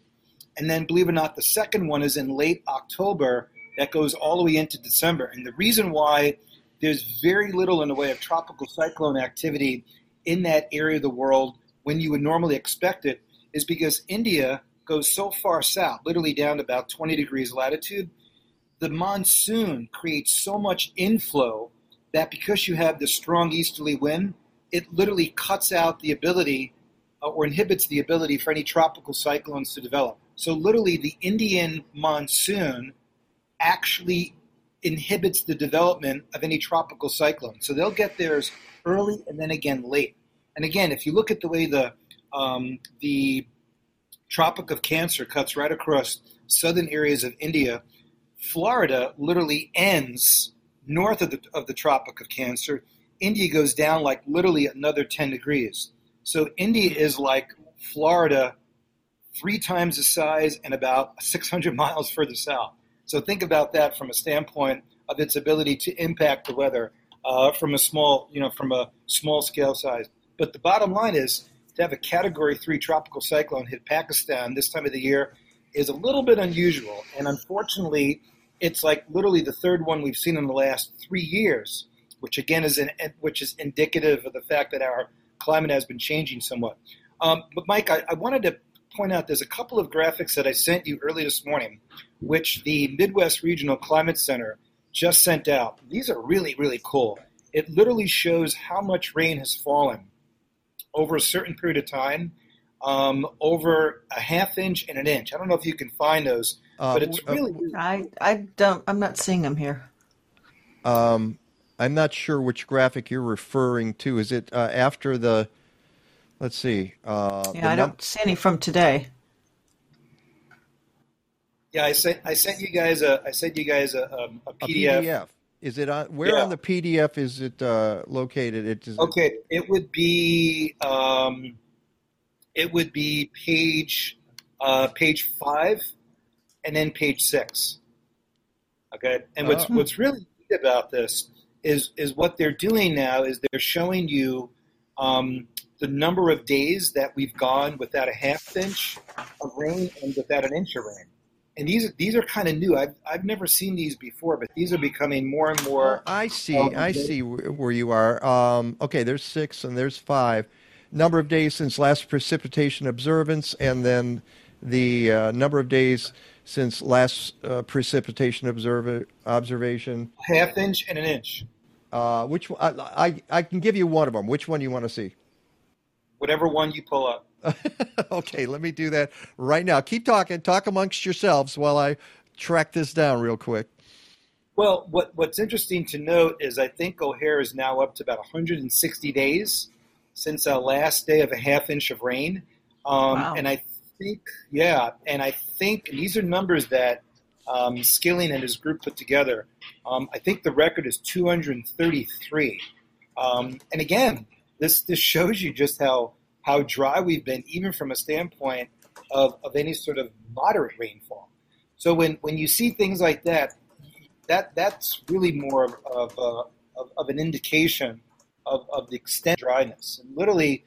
And then, believe it or not, the second one is in late October that goes all the way into December. And the reason why there's very little in the way of tropical cyclone activity in that area of the world when you would normally expect it is because India goes so far south, literally down to about 20 degrees latitude. The monsoon creates so much inflow that because you have the strong easterly wind, it literally cuts out the ability uh, or inhibits the ability for any tropical cyclones to develop. So, literally, the Indian monsoon actually inhibits the development of any tropical cyclone. So, they'll get theirs early and then again late. And again, if you look at the way the um, the Tropic of Cancer cuts right across southern areas of India, Florida literally ends north of the, of the Tropic of Cancer. India goes down like literally another 10 degrees. So India is like Florida three times the size and about 600 miles further south. So think about that from a standpoint of its ability to impact the weather uh, from a small, you know, from a small scale size. But the bottom line is to have a Category Three tropical cyclone hit Pakistan this time of the year is a little bit unusual, and unfortunately, it's like literally the third one we've seen in the last three years, which again is an, which is indicative of the fact that our climate has been changing somewhat. Um, but Mike, I, I wanted to point out there's a couple of graphics that I sent you early this morning, which the Midwest Regional Climate Center just sent out. These are really really cool. It literally shows how much rain has fallen over a certain period of time, um, over a half inch and an inch. I don't know if you can find those, Uh, but it's w- really I I don't. I'm not seeing them here. Um, I'm not sure which graphic you're referring to. Is it uh, after the? Let's see. Uh, Yeah, I num- don't see any from today. yeah. I sent I sent you guys a I sent you guys a, um, a a PDF. PDF. Is it on? Where Yeah. on the PDF is it uh, located? It is. Okay, it would be um, it would be page uh, page five, and then page six. Okay, and what's Oh. what's really neat about this is is what they're doing now is they're showing you um, the number of days that we've gone without a half inch of rain and without an inch of rain. And these these are kind of new. I've I've never seen these before, but these are becoming more and more. I see. um, I see where you are. Um, okay, there's six and there's five. Number of days since last precipitation observance, and then the uh, number of days since last uh, precipitation observa- observation. half inch and an inch. Uh, which one? I, I I can give you one of them. Which one do you want to see? Whatever one you pull up. (laughs) okay, let me do that right now. Keep talking. Talk amongst yourselves while I track this down real quick. Well, what, what's interesting to note is I think O'Hare is now up to about 160 days since our last day of a half inch of rain. Um, Wow. And I think, yeah, and I think and these are numbers that um, Skilling and his group put together. Um, I think the record is 233. Um, and again, this this shows you just how how dry we've been, even from a standpoint of, of any sort of moderate rainfall. So when, when you see things like that, that that's really more of of, uh, of, of an indication of, of the extent of dryness. And literally,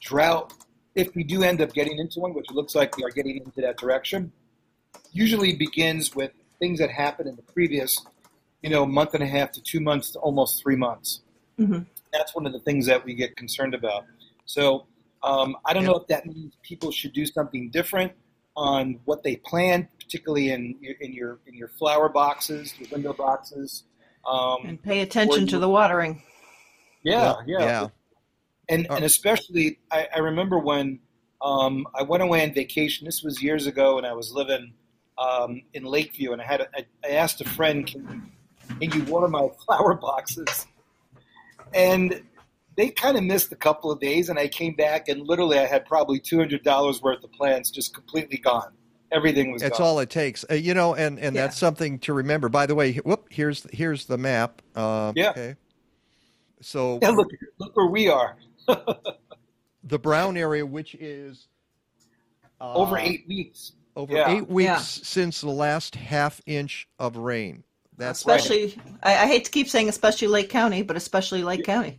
drought. If we do end up getting into one, which it looks like we are getting into that direction, usually begins with things that happened in the previous, you know, month and a half to two months to almost three months. Mhm. That's one of the things that we get concerned about. So um, I don't know if that means people should do something different on what they plan, particularly in your, in your in your flower boxes, your window boxes. Um, And pay attention to the watering. Yeah, yeah, yeah. And and especially, I, I remember when um, I went away on vacation. This was years ago, and I was living um, in Lakeview, and I had a, I, I asked a friend, "Can, can you water my (laughs) flower boxes?" And they kind of missed a couple of days, and I came back, and literally, I had probably two hundred dollars worth of plants just completely gone. Everything was That's gone. all it takes, uh, you know, and, and that's something to remember. By the way, whoop, here's here's the map. Um, Yeah. Okay. So Yeah, (laughs) look, look where we are. the brown area, which is uh, Over eight weeks. over Yeah. eight weeks Yeah. since the last half inch of rain. That's right. Especially, I, I hate to keep saying especially Lake County, but especially Lake County.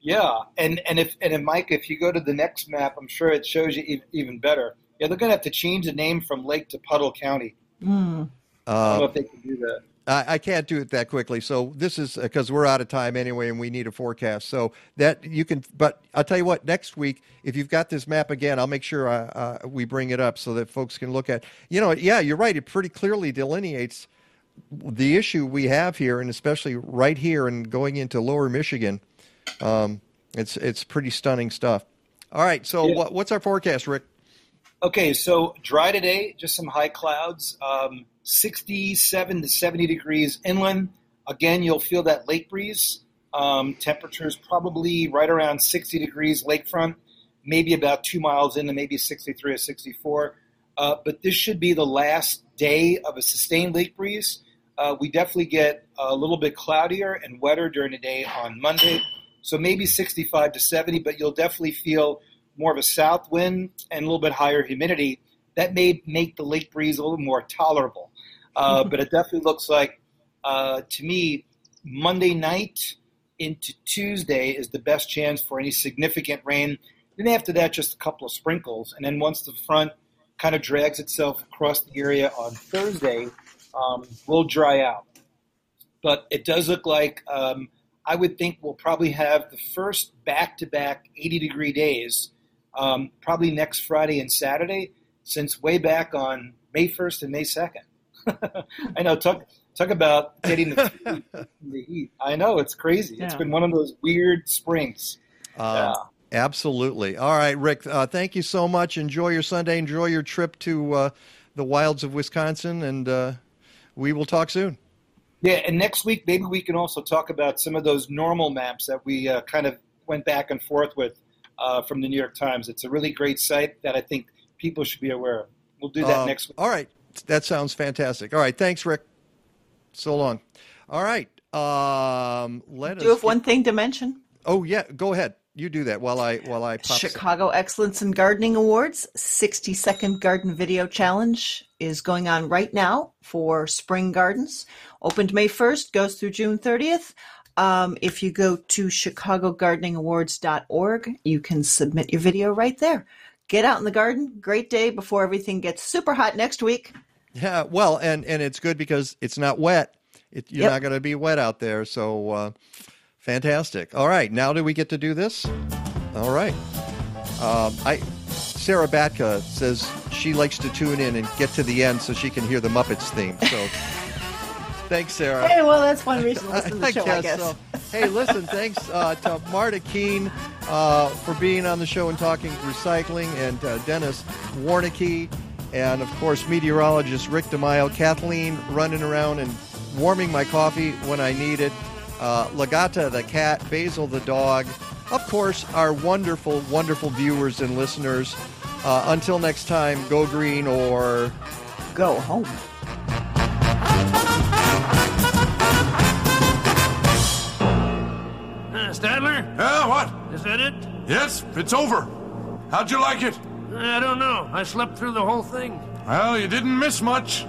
Yeah, and and if and if Mike, if you go to the next map, I'm sure it shows you even better. Yeah, they're gonna have to change the name from Lake to Puddle County. Mm. I don't know Uh, if they can do that. I, I can't do it that quickly. So this is because we're out of time anyway, and we need a forecast. So that you can. But I'll tell you what. Next week, if you've got this map again, I'll make sure I, uh, we bring it up so that folks can look at. You know, yeah, you're right. It pretty clearly delineates the issue we have here, and especially right here and going into Lower Michigan. Um, it's it's pretty stunning stuff. All right. So Yeah. what, what's our forecast, Rick? Okay, so dry today, just some high clouds, um, 67 to 70 degrees inland. Again, you'll feel that lake breeze. Um, temperatures probably right around 60 degrees lakefront, maybe about two miles in, maybe 63 or 64. Uh, but this should be the last day of a sustained lake breeze. Uh, we definitely get a little bit cloudier and wetter during the day on Monday, so maybe 65 to 70, but you'll definitely feel more of a south wind and a little bit higher humidity. That may make the lake breeze a little more tolerable. Uh, but it definitely looks like, uh, to me, Monday night into Tuesday is the best chance for any significant rain. Then after that, just a couple of sprinkles. And then once the front kind of drags itself across the area on Thursday, um, we'll dry out. But it does look like um, I would think we'll probably have the first back to back 80 degree days um, probably next Friday and Saturday, since way back on May 1st and May 2nd. (laughs) I know, talk, talk about getting the, (laughs) the heat. I know, it's crazy. It's been one of those weird springs. Uh, Absolutely. All right, Rick. Uh, thank you so much. Enjoy your Sunday. Enjoy your trip to uh, the wilds of Wisconsin, and uh, we will talk soon. Yeah, and next week maybe we can also talk about some of those normal maps that we uh, kind of went back and forth with uh, from the New York Times. It's a really great site that I think people should be aware of. We'll do that next week. All right. That sounds fantastic. All right. Thanks, Rick. So long. All right. Um, let us Do you us. have one thing to mention? Oh yeah. Go ahead. You do that while I while I pop. Chicago Excellence in Gardening Awards 60 second garden video challenge is going on right now for spring gardens. Opened May 1st, goes through June 30th. Um, if you go to chicagogardeningawards.org, you can submit your video right there. Get out in the garden. Great day before everything gets super hot next week. Yeah. Well, and and it's good because it's not wet. It, you're Yep. not going to be wet out there. So uh, fantastic. All right. Now do we get to do this? All right. Um, I Sarah Batka says she likes to tune in and get to the end so she can hear the Muppets theme. So (laughs) thanks, Sarah. Hey, well, that's one reason to listen to the (laughs) I show, I guess guess. so. Hey, listen, thanks uh, to Marta Keane uh, for being on the show and talking recycling, and uh, Dennis Warnecke, and of course, meteorologist Rick DeMaio, Kathleen running around and warming my coffee when I need it, uh, Lagata the cat, Basil the dog, of course, our wonderful, wonderful viewers and listeners. Uh, until next time, go green or go home. Statler? Yeah, what? Is that it? Yes, it's over. How'd you like it? I don't know. I slept through the whole thing. Well, you didn't miss much.